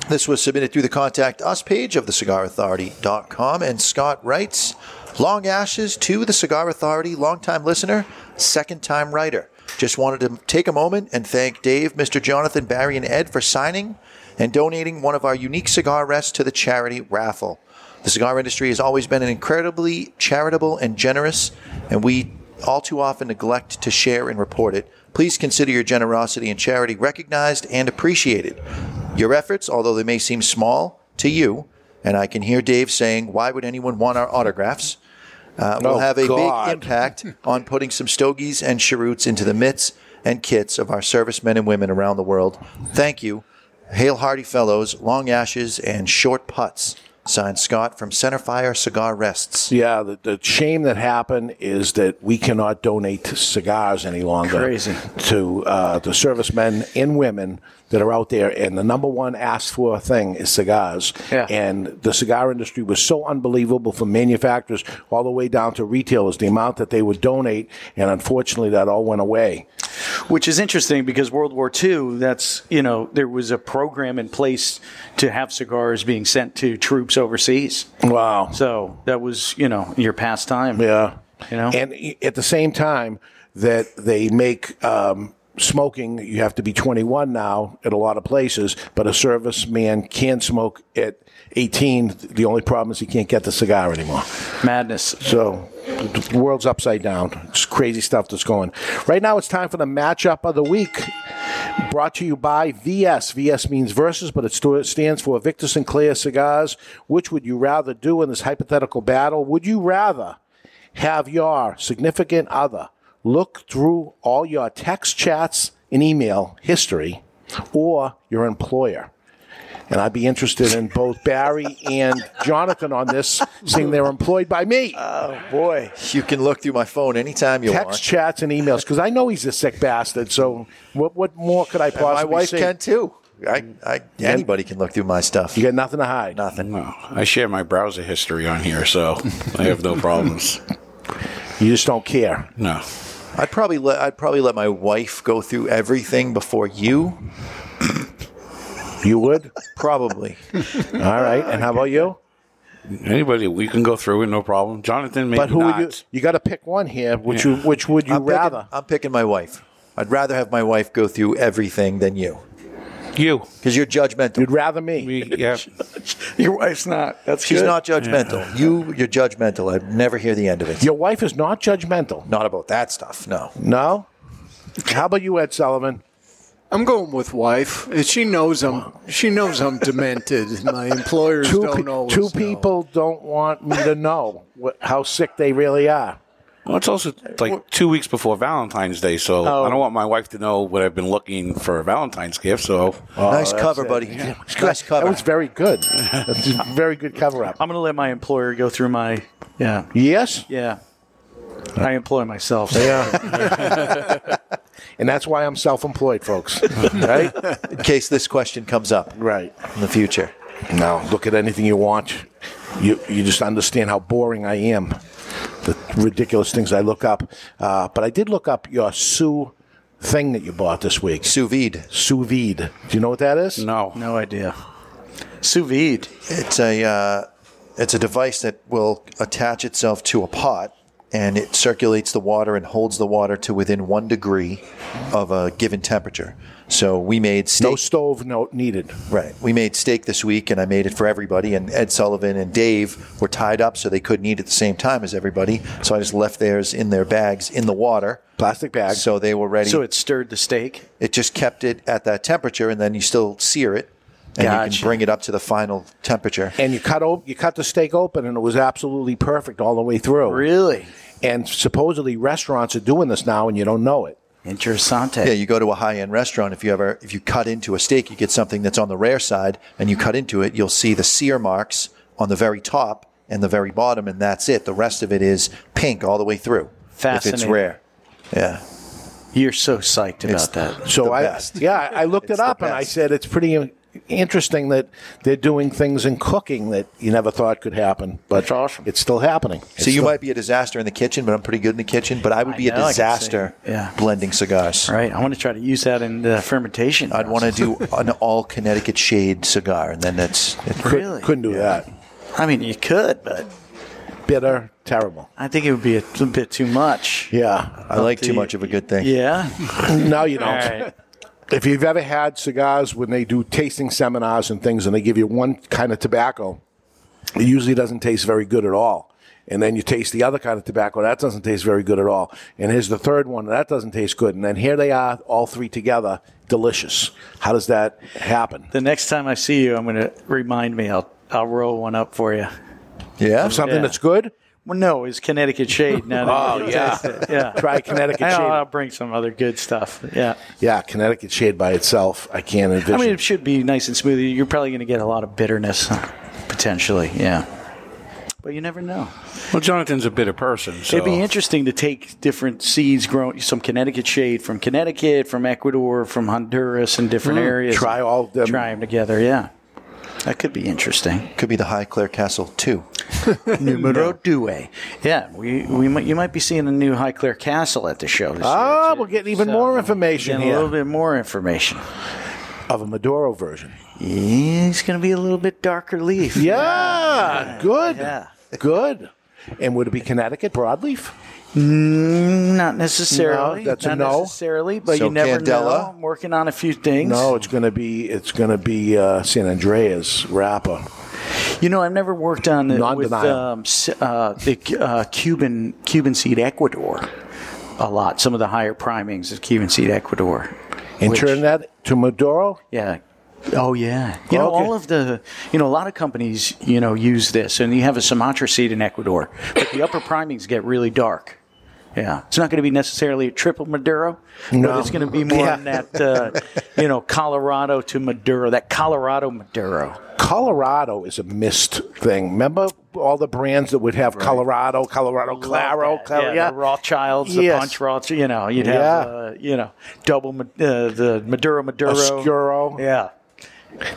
This was submitted through the Contact Us page of thecigarauthority.com. And Scott writes Long ashes to the Cigar Authority, longtime listener, second time writer. Just wanted to take a moment and thank Dave, Mr. Jonathan, Barry, and Ed for signing and donating one of our unique cigar rests to the charity raffle. The cigar industry has always been an incredibly charitable and generous, and we all too often neglect to share and report it. Please consider your generosity and charity recognized and appreciated. Your efforts, although they may seem small to you, and I can hear Dave saying, Why would anyone want our autographs? Uh, will Oh, have a God. big impact [laughs] on putting some stogies and cheroots into the mitts and kits of our servicemen and women around the world. Thank you. Hail hearty Fellows, Long Ashes, and Short Putts. Signed Scott from Centerfire Cigar Rests. Yeah, the, the shame that happened is that we cannot donate cigars any longer Crazy. to uh, the servicemen and women that are out there. And the number one asked for thing is cigars. Yeah. And the cigar industry was so unbelievable from manufacturers all the way down to retailers, the amount that they would donate. And unfortunately, that all went away. Which is interesting because World War II, that's, you know, there was a program in place to have cigars being sent to troops overseas. Wow. So that was, you know, your pastime. Yeah. You know? And at the same time that they make um, smoking, you have to be 21 now at a lot of places, but a serviceman can smoke at 18. The only problem is he can't get the cigar anymore. Madness. So the world's upside down. It's crazy stuff that's going. Right now, it's time for the matchup of the week. Brought to you by VS. VS means versus, but it stands for Victor Sinclair Cigars. Which would you rather do in this hypothetical battle? Would you rather have your significant other look through all your text chats and email history or your employer? And I'd be interested in both Barry and Jonathan on this, seeing they're employed by me. Oh, boy. You can look through my phone anytime you Text want. Text, chats and emails because I know he's a sick bastard. So what what more could I possibly possibly my wife say? can too. I, I, anybody can look through my stuff. You got nothing to hide. Nothing. No, I share my browser history on here, so I have no problems. You just don't care. No. I'd probably let I'd probably let my wife go through everything before you. You would probably. All right. And how about you? Anybody, we can go through it, no problem. Jonathan, maybe but who not. would you? You got to pick one here. Which you which would you I'm picking- rather? I'm picking my wife. I'd rather have my wife go through everything than you. You, because you're judgmental. You'd rather me. yeah. [laughs] Your wife's not. That's She's good. not judgmental. You, you're judgmental. I'd never hear the end of it. Your wife is not judgmental. Not about that stuff. No. No. How about you, Ed Sullivan? I'm going with wife. She knows I'm. She knows I'm demented. My employers Two, don't pe- always two know. people don't want me to know what, how sick they really are. Well, it's also like two weeks before Valentine's Day, so Oh. I don't want my wife to know what I've been looking for a Valentine's gift. So nice oh, cover, it. buddy. Yeah. Nice cover. That was very good. That's a very good cover up. I'm going to let my employer go through my. Yeah. Yes. Yeah. I employ myself. Yeah. [laughs] and that's why I'm self-employed, folks. [laughs] Right? In case this question comes up Right. in the future. Now, look at anything you want. You you just understand how boring I am. The ridiculous things I look up. Uh, but I did look up your sous thing that you bought this week. Sous vide. Sous vide. Do you know what that is? No. No idea. Sous vide. It's a uh, it's a device that will attach itself to a pot and it circulates the water and holds the water to within one degree of a given temperature. So we made steak. No stove no, needed. Right. We made steak this week, and I made it for everybody. And Ed Sullivan and Dave were tied up, so they couldn't eat at the same time as everybody. So I just left theirs in their bags in the water, plastic bags. So they were ready. So it stirred the steak. It just kept it at that temperature, and then you still sear it, and you can bring it up to the final temperature. and you cut op- you cut the steak open, and it was absolutely perfect all the way through. Really? And supposedly restaurants are doing this now, and you don't know it. Interessante. Yeah, you go to a high end restaurant. If you ever if you cut into a steak, you get something that's on the rare side, and you cut into it, you'll see the sear marks on the very top and the very bottom, and that's it. The rest of it is pink all the way through. Fascinating. If it's rare, yeah. You're so psyched It's about that. So the I best. yeah, I looked It's it up, and I said it's pretty interesting that they're doing things in cooking that you never thought could happen, but it's still happening. It's So you still- might be a disaster in the kitchen, but I'm pretty good in the kitchen. But I would I be know, I a can see. disaster Yeah. blending cigars. Right. I want to try to use that in the fermentation. I'd want to do an all Connecticut shade cigar, and then that's it. Really? couldn't do that. I mean, you could, but Bitter, terrible. I think it would be a little bit too much. Yeah, I like too much of a good thing. Yeah. [laughs] no, you don't. All right. If you've ever had cigars when they do tasting seminars and things, and they give you one kind of tobacco, it usually doesn't taste very good at all. And then you taste the other kind of tobacco, that doesn't taste very good at all. And here's the third one, that doesn't taste good. And then here they are, all three together, delicious. How does that happen? The next time I see you, I'm going to remind me. I'll I'll roll one up for you. Yeah, Of something Yeah. that's good? Well, no, it's Connecticut Shade. No, no, [laughs] Oh, you yeah. it. yeah. [laughs] Try Connecticut I'll, Shade. I'll bring some other good stuff. Yeah. Yeah, Connecticut shade by itself, I can't envision. I mean, it should be nice and smooth. You're probably going to get a lot of bitterness, potentially. Yeah. But you never know. Well, Jonathan's a bitter person, so It'd be interesting to take different seeds grown, some Connecticut shade from Connecticut, from Ecuador, from Honduras, and different Mm. areas. Try all of them. Try them together. Yeah, that could be interesting. Could be the Highclere Castle too. [laughs] Numero due. Yeah, we, we might, you might be seeing a new Highclere Castle at the show this Ah, year. we're getting even more information Getting a little bit more information. of a Maduro version. Yeah, it's going to be a little bit darker leaf. Yeah, good, Yeah. good. And would it be Connecticut broadleaf? Mm, not necessarily. No, that's a not no. necessarily, but So you never Candela? know. I'm working on a few things. No, it's gonna be it's gonna be uh, San Andrés wrapper. You know, I've never worked on the, with um, uh, the uh, Cuban Cuban seed Ecuador a lot. Some of the higher primings of Cuban seed Ecuador. And which- turn that to Maduro. Yeah. Oh yeah. You know, Okay. all of the you know a lot of companies you know use this, and you have a Sumatra seed in Ecuador, but the upper primings get really dark. Yeah, it's not going to be necessarily a triple Maduro, No. but it's going to be more Yeah. in that uh, you know Colorado to Maduro, that Colorado Maduro. Colorado is a missed thing. Remember all the brands that would have Colorado, Colorado Claro. Claro, yeah, yeah. the Rothschilds, the Punch Roths. You know, you'd have Yeah. uh, you know double uh, the Maduro Maduro. Oscuro. Yeah.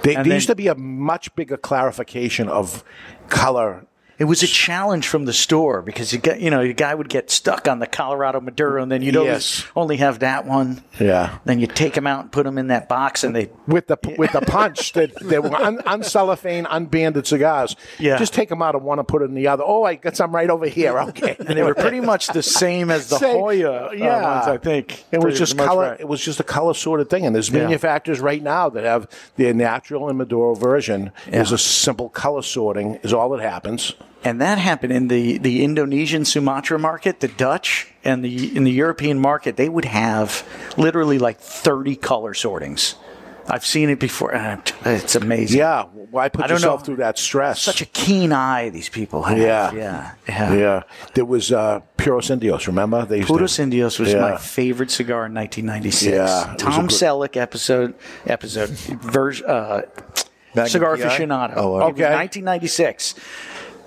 They, there then- used to be a much bigger clarification of color. It was a challenge from the store because you got you know the guy would get stuck on the Colorado Maduro and then you'd Yes. always only have that one. Yeah. Then you take them out and put them in that box and they With the with the punch that they were un, uncellophane, unbanded cigars. Yeah. Just take them out of one and put it in the other. Oh, I got some right over here. Okay. [laughs] and they were pretty much the same as the Same. Hoyo uh, Yeah. ones, I think. It was just color. right. It was just a color sorted thing, and there's Yeah. manufacturers right now that have their natural and Maduro version. Is a simple color sorting. Is all that happens. And that happened in the, the Indonesian Sumatra market, the Dutch, and the in the European market. They would have literally like thirty color sortings. I've seen it before. It's amazing. Yeah. Why put yourself know. through that stress? Such a keen eye these people have. Yeah. yeah, yeah. yeah. There was uh, Puros Indios. Remember? They used to- Puros Indios was my favorite cigar in 1996. Yeah, Tom good- Selleck episode episode version uh, Cigar aficionado. Oh, okay. 1996.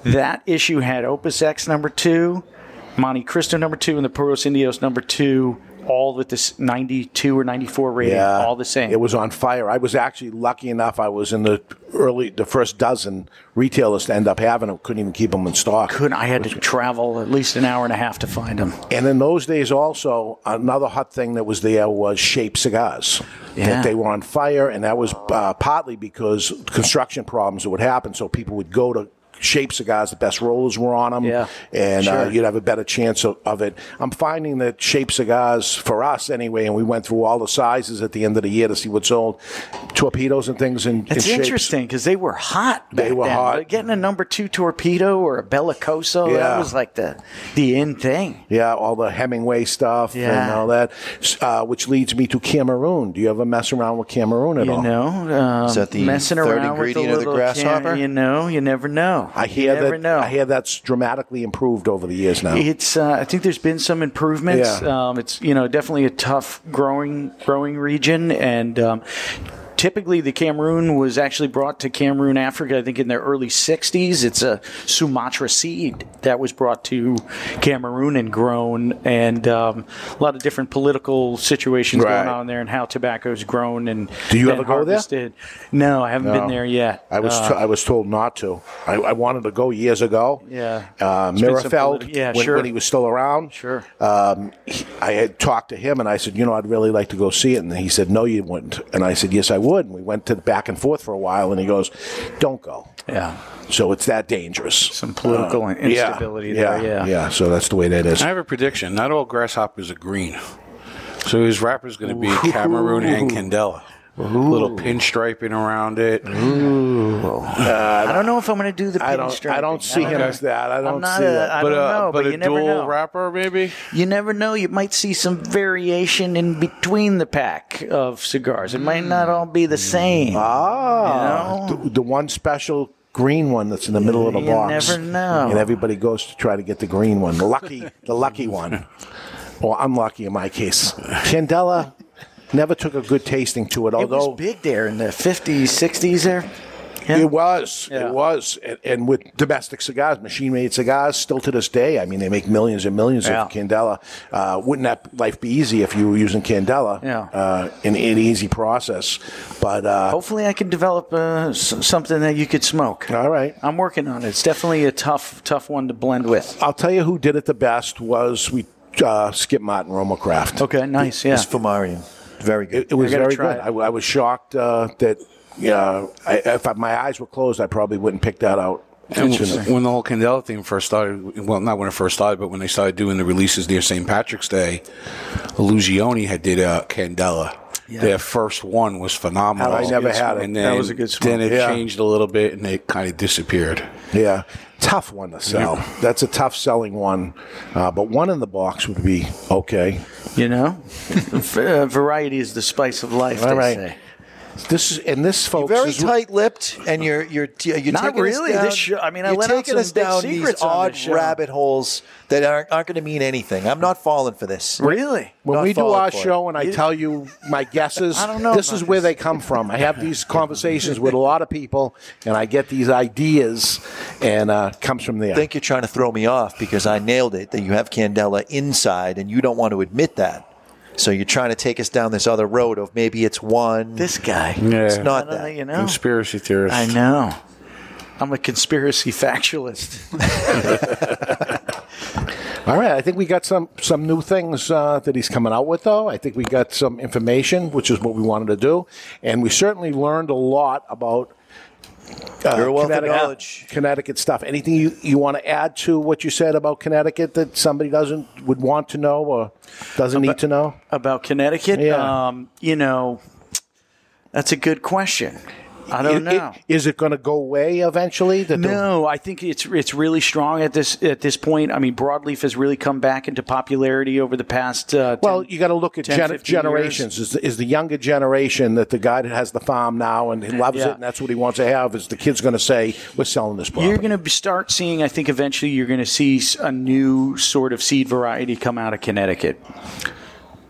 That issue had Opus X number two, Montecristo number two, and the Puros Indios number two, all with this 92 or 94 rating, all the same. It was on fire. I was actually lucky enough. I was in the early, the first dozen retailers to end up having them. Couldn't even keep them in stock. Couldn't I had to travel at least an hour and a half to find them. And in those days, also another hot thing that was there was shaped cigars. Yeah. That they were on fire, and that was uh, partly because construction problems that would happen. So people would go to shape cigars, the best rollers were on them, Yeah. and uh, you'd have a better chance of, of it. I'm finding that shape cigars for us anyway, and we went through all the sizes at the end of the year to see what's sold, torpedoes and things in, in It's shapes. interesting because they were hot. They were then. hot. But Getting a number two torpedo or a Bellicoso, Yeah. that was like the the in thing. Yeah, all the Hemingway stuff and all that, uh, which leads me to Cameroon. Do you ever mess around with Cameroon at You all? know, um, Is that the messing third around with ingredient the of the grasshopper? Can, you know, you never know. I hear that. know. I hear that's dramatically improved over the years now. It's. Uh, I think there's been some improvements. Yeah. Um, it's you know definitely a tough growing growing region, and um, typically the Cameroon was actually brought to Cameroon, Africa. I think in the early '60s. It's a Sumatra seed that was brought to Cameroon and grown, and um, a lot of different political situations Right. going on there, and how tobacco is grown and Do you and ever go there? No, I haven't No. been there yet. I was Uh, t- I was told not to. I, I wanted to go years ago. Yeah. Uh, It's been some Meerapfel, politi- yeah, when, sure. when he was still around. Sure. Um, he- I had talked to him and I said, you know, I'd really like to go see it. And he said, no, you wouldn't. And I said, yes, I would. And we went to back and forth for a while. And he goes, don't go. Yeah. So it's that dangerous. Some political uh, instability there, yeah. Yeah. Yeah. So that's the way that is. I have a prediction. Not all grasshoppers are green. So his wrapper's going to be Cameroon and Candela. Little pinstriping around it. I don't know if I'm going to do the. I don't- pinstriping. I don't see him know. as that. I don't see a- that. I But don't a- know, but but a you never dual know. wrapper, maybe. You never know. You might see some variation in between the pack of cigars. It might not all be the same. Ah, You know? the, the one special green one that's in the middle of the You box. You never know. And everybody goes to try to get the green one, the lucky, the lucky one, [laughs] or unlucky in my case. Candela never took a good tasting to it, Although It was big there in the 50s, 60s there. Yeah. It was. Yeah. It was. And, and with domestic cigars, machine made cigars, still to this day, I mean, they make millions and millions Yeah. of Candela. Uh, wouldn't that life be easy if you were using Candela? Yeah. Uh, in an easy process. But uh, Hopefully, I can develop uh, s- something that you could smoke. All right. I'm working on it. It's definitely a tough, tough one to blend with. I'll tell you who did it the best was we uh, Skip Martin RoMa Craft. Okay, nice. Yeah. It's Fumarian. Very good. It, it was very try good. I, I was shocked uh, that yeah, I, if I, my eyes were closed, I probably wouldn't pick that out. And when the whole Candela thing first started, well, not when it first started, but when they started doing the releases near St. Patrick's Day, Lugioni had did a Candela. Yeah. Their first one was phenomenal. I never had it. And That then, was a good smoke. Then it Yeah. changed a little bit, and it kind of disappeared. Yeah, tough one to sell. That's a tough selling one, uh, but one in the box would be okay. You know, [laughs] V- uh, variety is the spice of life. All they right. say. This is and this folks Very is tight-lipped, and you're you're you're Not taking really. Down, This show- I mean, I you're let out taking us down these odd show. rabbit holes that aren't aren't going to mean anything. I'm not falling for this. Really? When Not we do our for it. show and I tell you my [laughs] guesses, I don't know this is where they come from. I have these [laughs] conversations with a lot of people, and I get these ideas, and uh, comes from there. I think you're trying to throw me off because I nailed it that you have Candela inside and you don't want to admit that. So you're trying to take us down this other road of maybe it's one. This guy. Yeah. It's not I don't know, that. you know. Conspiracy theorist. I know. I'm a conspiracy factualist. [laughs] All right, I think we got some some new things uh, that he's coming out with, though. I think we got some information, which is what we wanted to do, and we certainly learned a lot about. Uh, You're of Connecticut, knowledge. Connecticut stuff. Anything you, you want to add to what you said about Connecticut that somebody doesn't would want to know or doesn't need to know? About Connecticut? Yeah. Um, you know, that's a good question. I don't I- I- know. Is it going to go away eventually? No, I think it's it's really strong at this at this point. I mean, broadleaf has really come back into popularity over the past. Uh, 10, Well, you got to look at 10, gen- generations. Is the, is the younger generation that the guy that has the farm now and he loves Yeah. it and that's what he wants to have? Is the kid's going to say we're selling this property? You're going to start seeing. I think eventually you're going to see a new sort of seed variety come out of Connecticut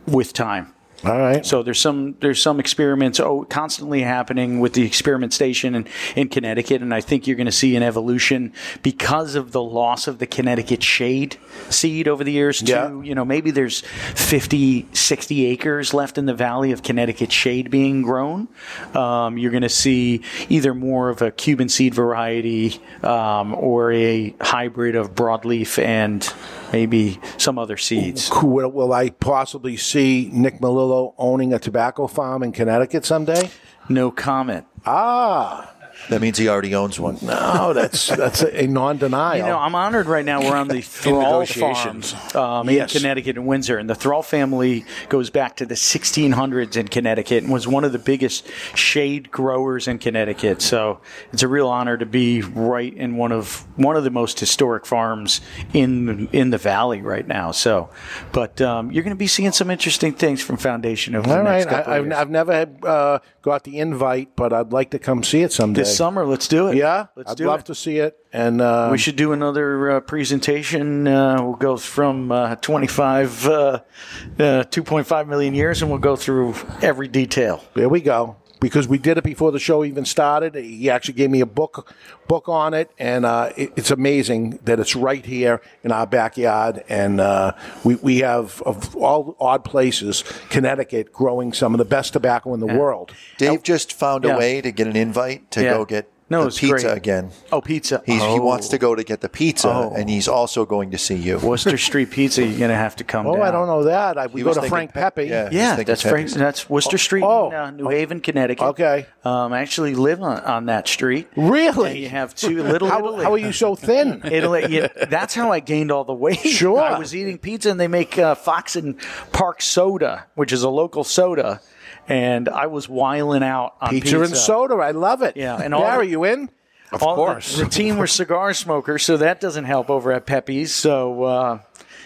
with time. All right. So there's some there's some experiments oh, constantly happening with the experiment station in, in Connecticut, and I think you're going to see an evolution because of the loss of the Connecticut shade seed over the years. To Yeah. you know maybe there's 50, 60 acres left in the valley of Connecticut shade being grown. Um, you're going to see either more of a Cuban seed variety um, or a hybrid of broadleaf and maybe some other seeds. Will, will I possibly see Nick Melillo owning a tobacco farm in Connecticut someday? No comment. Ah, That means he already owns one. No, that's that's a, a non-denial. You know, I'm honored right now. We're on the [laughs] Thrall negotiations. Farm um, Yes. in Connecticut and Windsor, and the Thrall family goes back to the 1600s in Connecticut and was one of the biggest shade growers in Connecticut. So it's a real honor to be right in one of one of the most historic farms in in the valley right now. So, but um, you're going to be seeing some interesting things from Foundation over All the next right, couple I, of I've, years. I've never had, uh, got the invite, but I'd like to come see it someday. This summer, let's do it. Yeah, Let's I'd do love it. to see it. And uh, we should do another uh, presentation. Uh, we'll go from uh, 25, uh, uh, 2.5 million years, and we'll go through every detail. There we go. Because we did it before the show even started. He actually gave me a book book on it, and uh, it, it's amazing that it's right here in our backyard. And uh, we we have of all odd places, Connecticut growing some of the best tobacco in the world. Dave just found Yeah. a way to get an invite to Yeah. go get No, the it's pizza great. again. Oh, pizza. He's, He Oh. wants to go to get the pizza, Oh. and he's also going to see you. Wooster Street Pizza, you're going to have to come Oh, down. I don't know that. I, we He go to Frank Pe- Pepe. yeah, Yeah, that's Frank. That's Wooster Street Oh. in uh, New Haven, Connecticut. Okay. Um, I actually live on, on that street. Really? And you have two little. How, Italy. how are you so thin? [laughs] Italy. Yeah, that's how I gained all the weight. Sure. I was eating pizza, and they make uh, Foxon Park soda, which is a local soda, and I was wiling out on Pizza, pizza, and soda. I love it. Yeah, and all Gary, the- you in? Of course. The, the team were cigar smokers, so that doesn't help over at Pepe's. So, uh,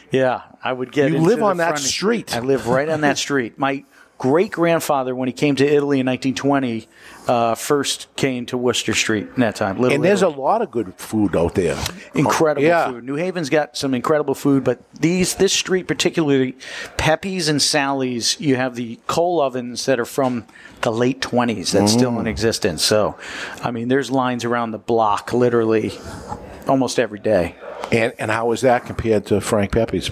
yeah, I would get. You into live the on that front- street. I live right on that street. My great grandfather, when he came to Italy in 1920, uh, first came to Wooster Street in that time. Little and there's Italy. a lot of good food out there. incredible Yeah. food. New Haven's got some incredible food, but these this street particularly, Pepe's and Sally's, you have the coal ovens that are from the late twenties that's still Mm. in existence. So, I mean, there's lines around the block literally almost every day. And and how is that compared to Frank Pepe's?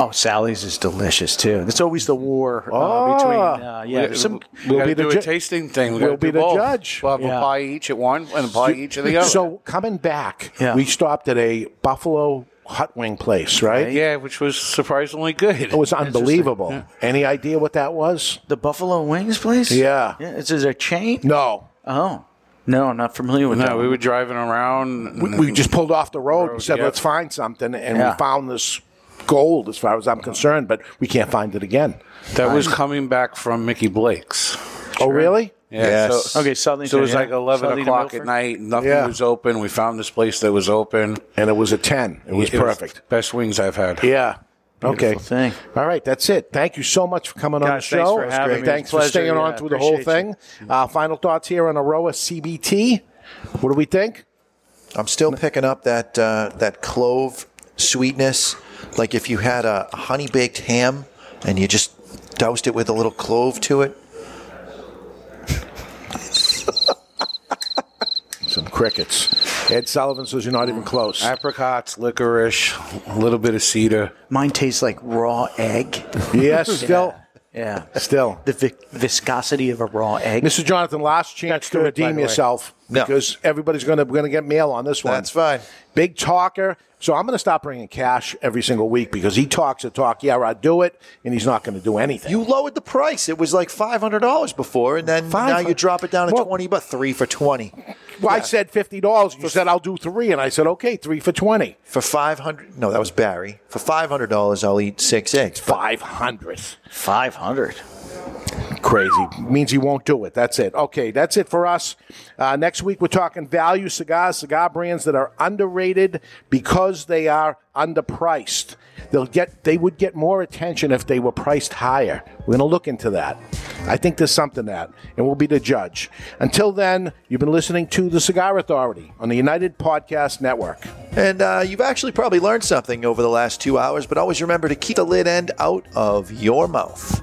Oh, Sally's is delicious too. It's always the war uh, Oh. between uh, yeah. we, there's some we We'll be the do ju- a tasting thing. We we'll be the both. judge. We'll have Yeah. a pie each at one and a pie each at the other. So coming back, Yeah. we stopped at a Buffalo hot wing place, right? yeah, which was surprisingly good. It was unbelievable. Any idea what that was? the Buffalo Wings place. Yeah. yeah. Is it a chain? No. Oh, no, I'm not familiar with that. No, we were driving around. We, we just pulled off the road and said, yeah. let's find something. And Yeah. we found this gold, as far as I'm concerned, but we can't find it again. That was coming back from Mickey Blake's. Oh, really? Yeah. Yes. So, Okay, Southern. so it was yeah. like 11 Southern o'clock Milford? at night. Nothing Yeah. was open. We found this place that was open. And it was a 10. It was perfect. best wings I've had. Yeah. Okay. Thing. All right, that's it. Thank you so much for coming on the Guys, thanks show. for having me. Thanks for pleasure. staying on through the whole thing. Uh, final thoughts here on Eiroa CBT. What do we think? I'm still picking up that uh, that clove sweetness, like if you had a honey baked ham and you just doused it with a little clove to it. [laughs] Some crickets. Ed Sullivan says you're not even close. Apricots, licorice, a little bit of cedar. Mine tastes like raw egg. [laughs] Yes, still. Yeah. Still. The vi- viscosity of a raw egg. Mr. Jonathan, last chance to good, by redeem the yourself No. because everybody's going to going to get mail on this one. That's fine. Big talker. So I'm going to stop bringing cash every single week because he talks a talk. Yeah, I do it, and he's not going to do anything. You lowered the price. It was like five hundred dollars before, and then Five now you drop it down to Well- twenty, but three for twenty. Well, I said fifty dollars. You said I'll do three, and I said okay, three for twenty. For five hundred, no, that was Barry. For five hundred dollars, I'll eat six eggs. Five hundred. 500. Crazy means he won't do it. That's it. Okay, that's it for us. Uh, next week we're talking value cigars, cigar brands that are underrated because they are underpriced. They'll get they would get more attention if they were priced higher. We're going to look into that. I think there's something that, and we'll be the judge. Until then, you've been listening to the Cigar Authority on the United Podcast Network. And uh, you've actually probably learned something over the last two hours, but always remember to keep the lid end out of your mouth.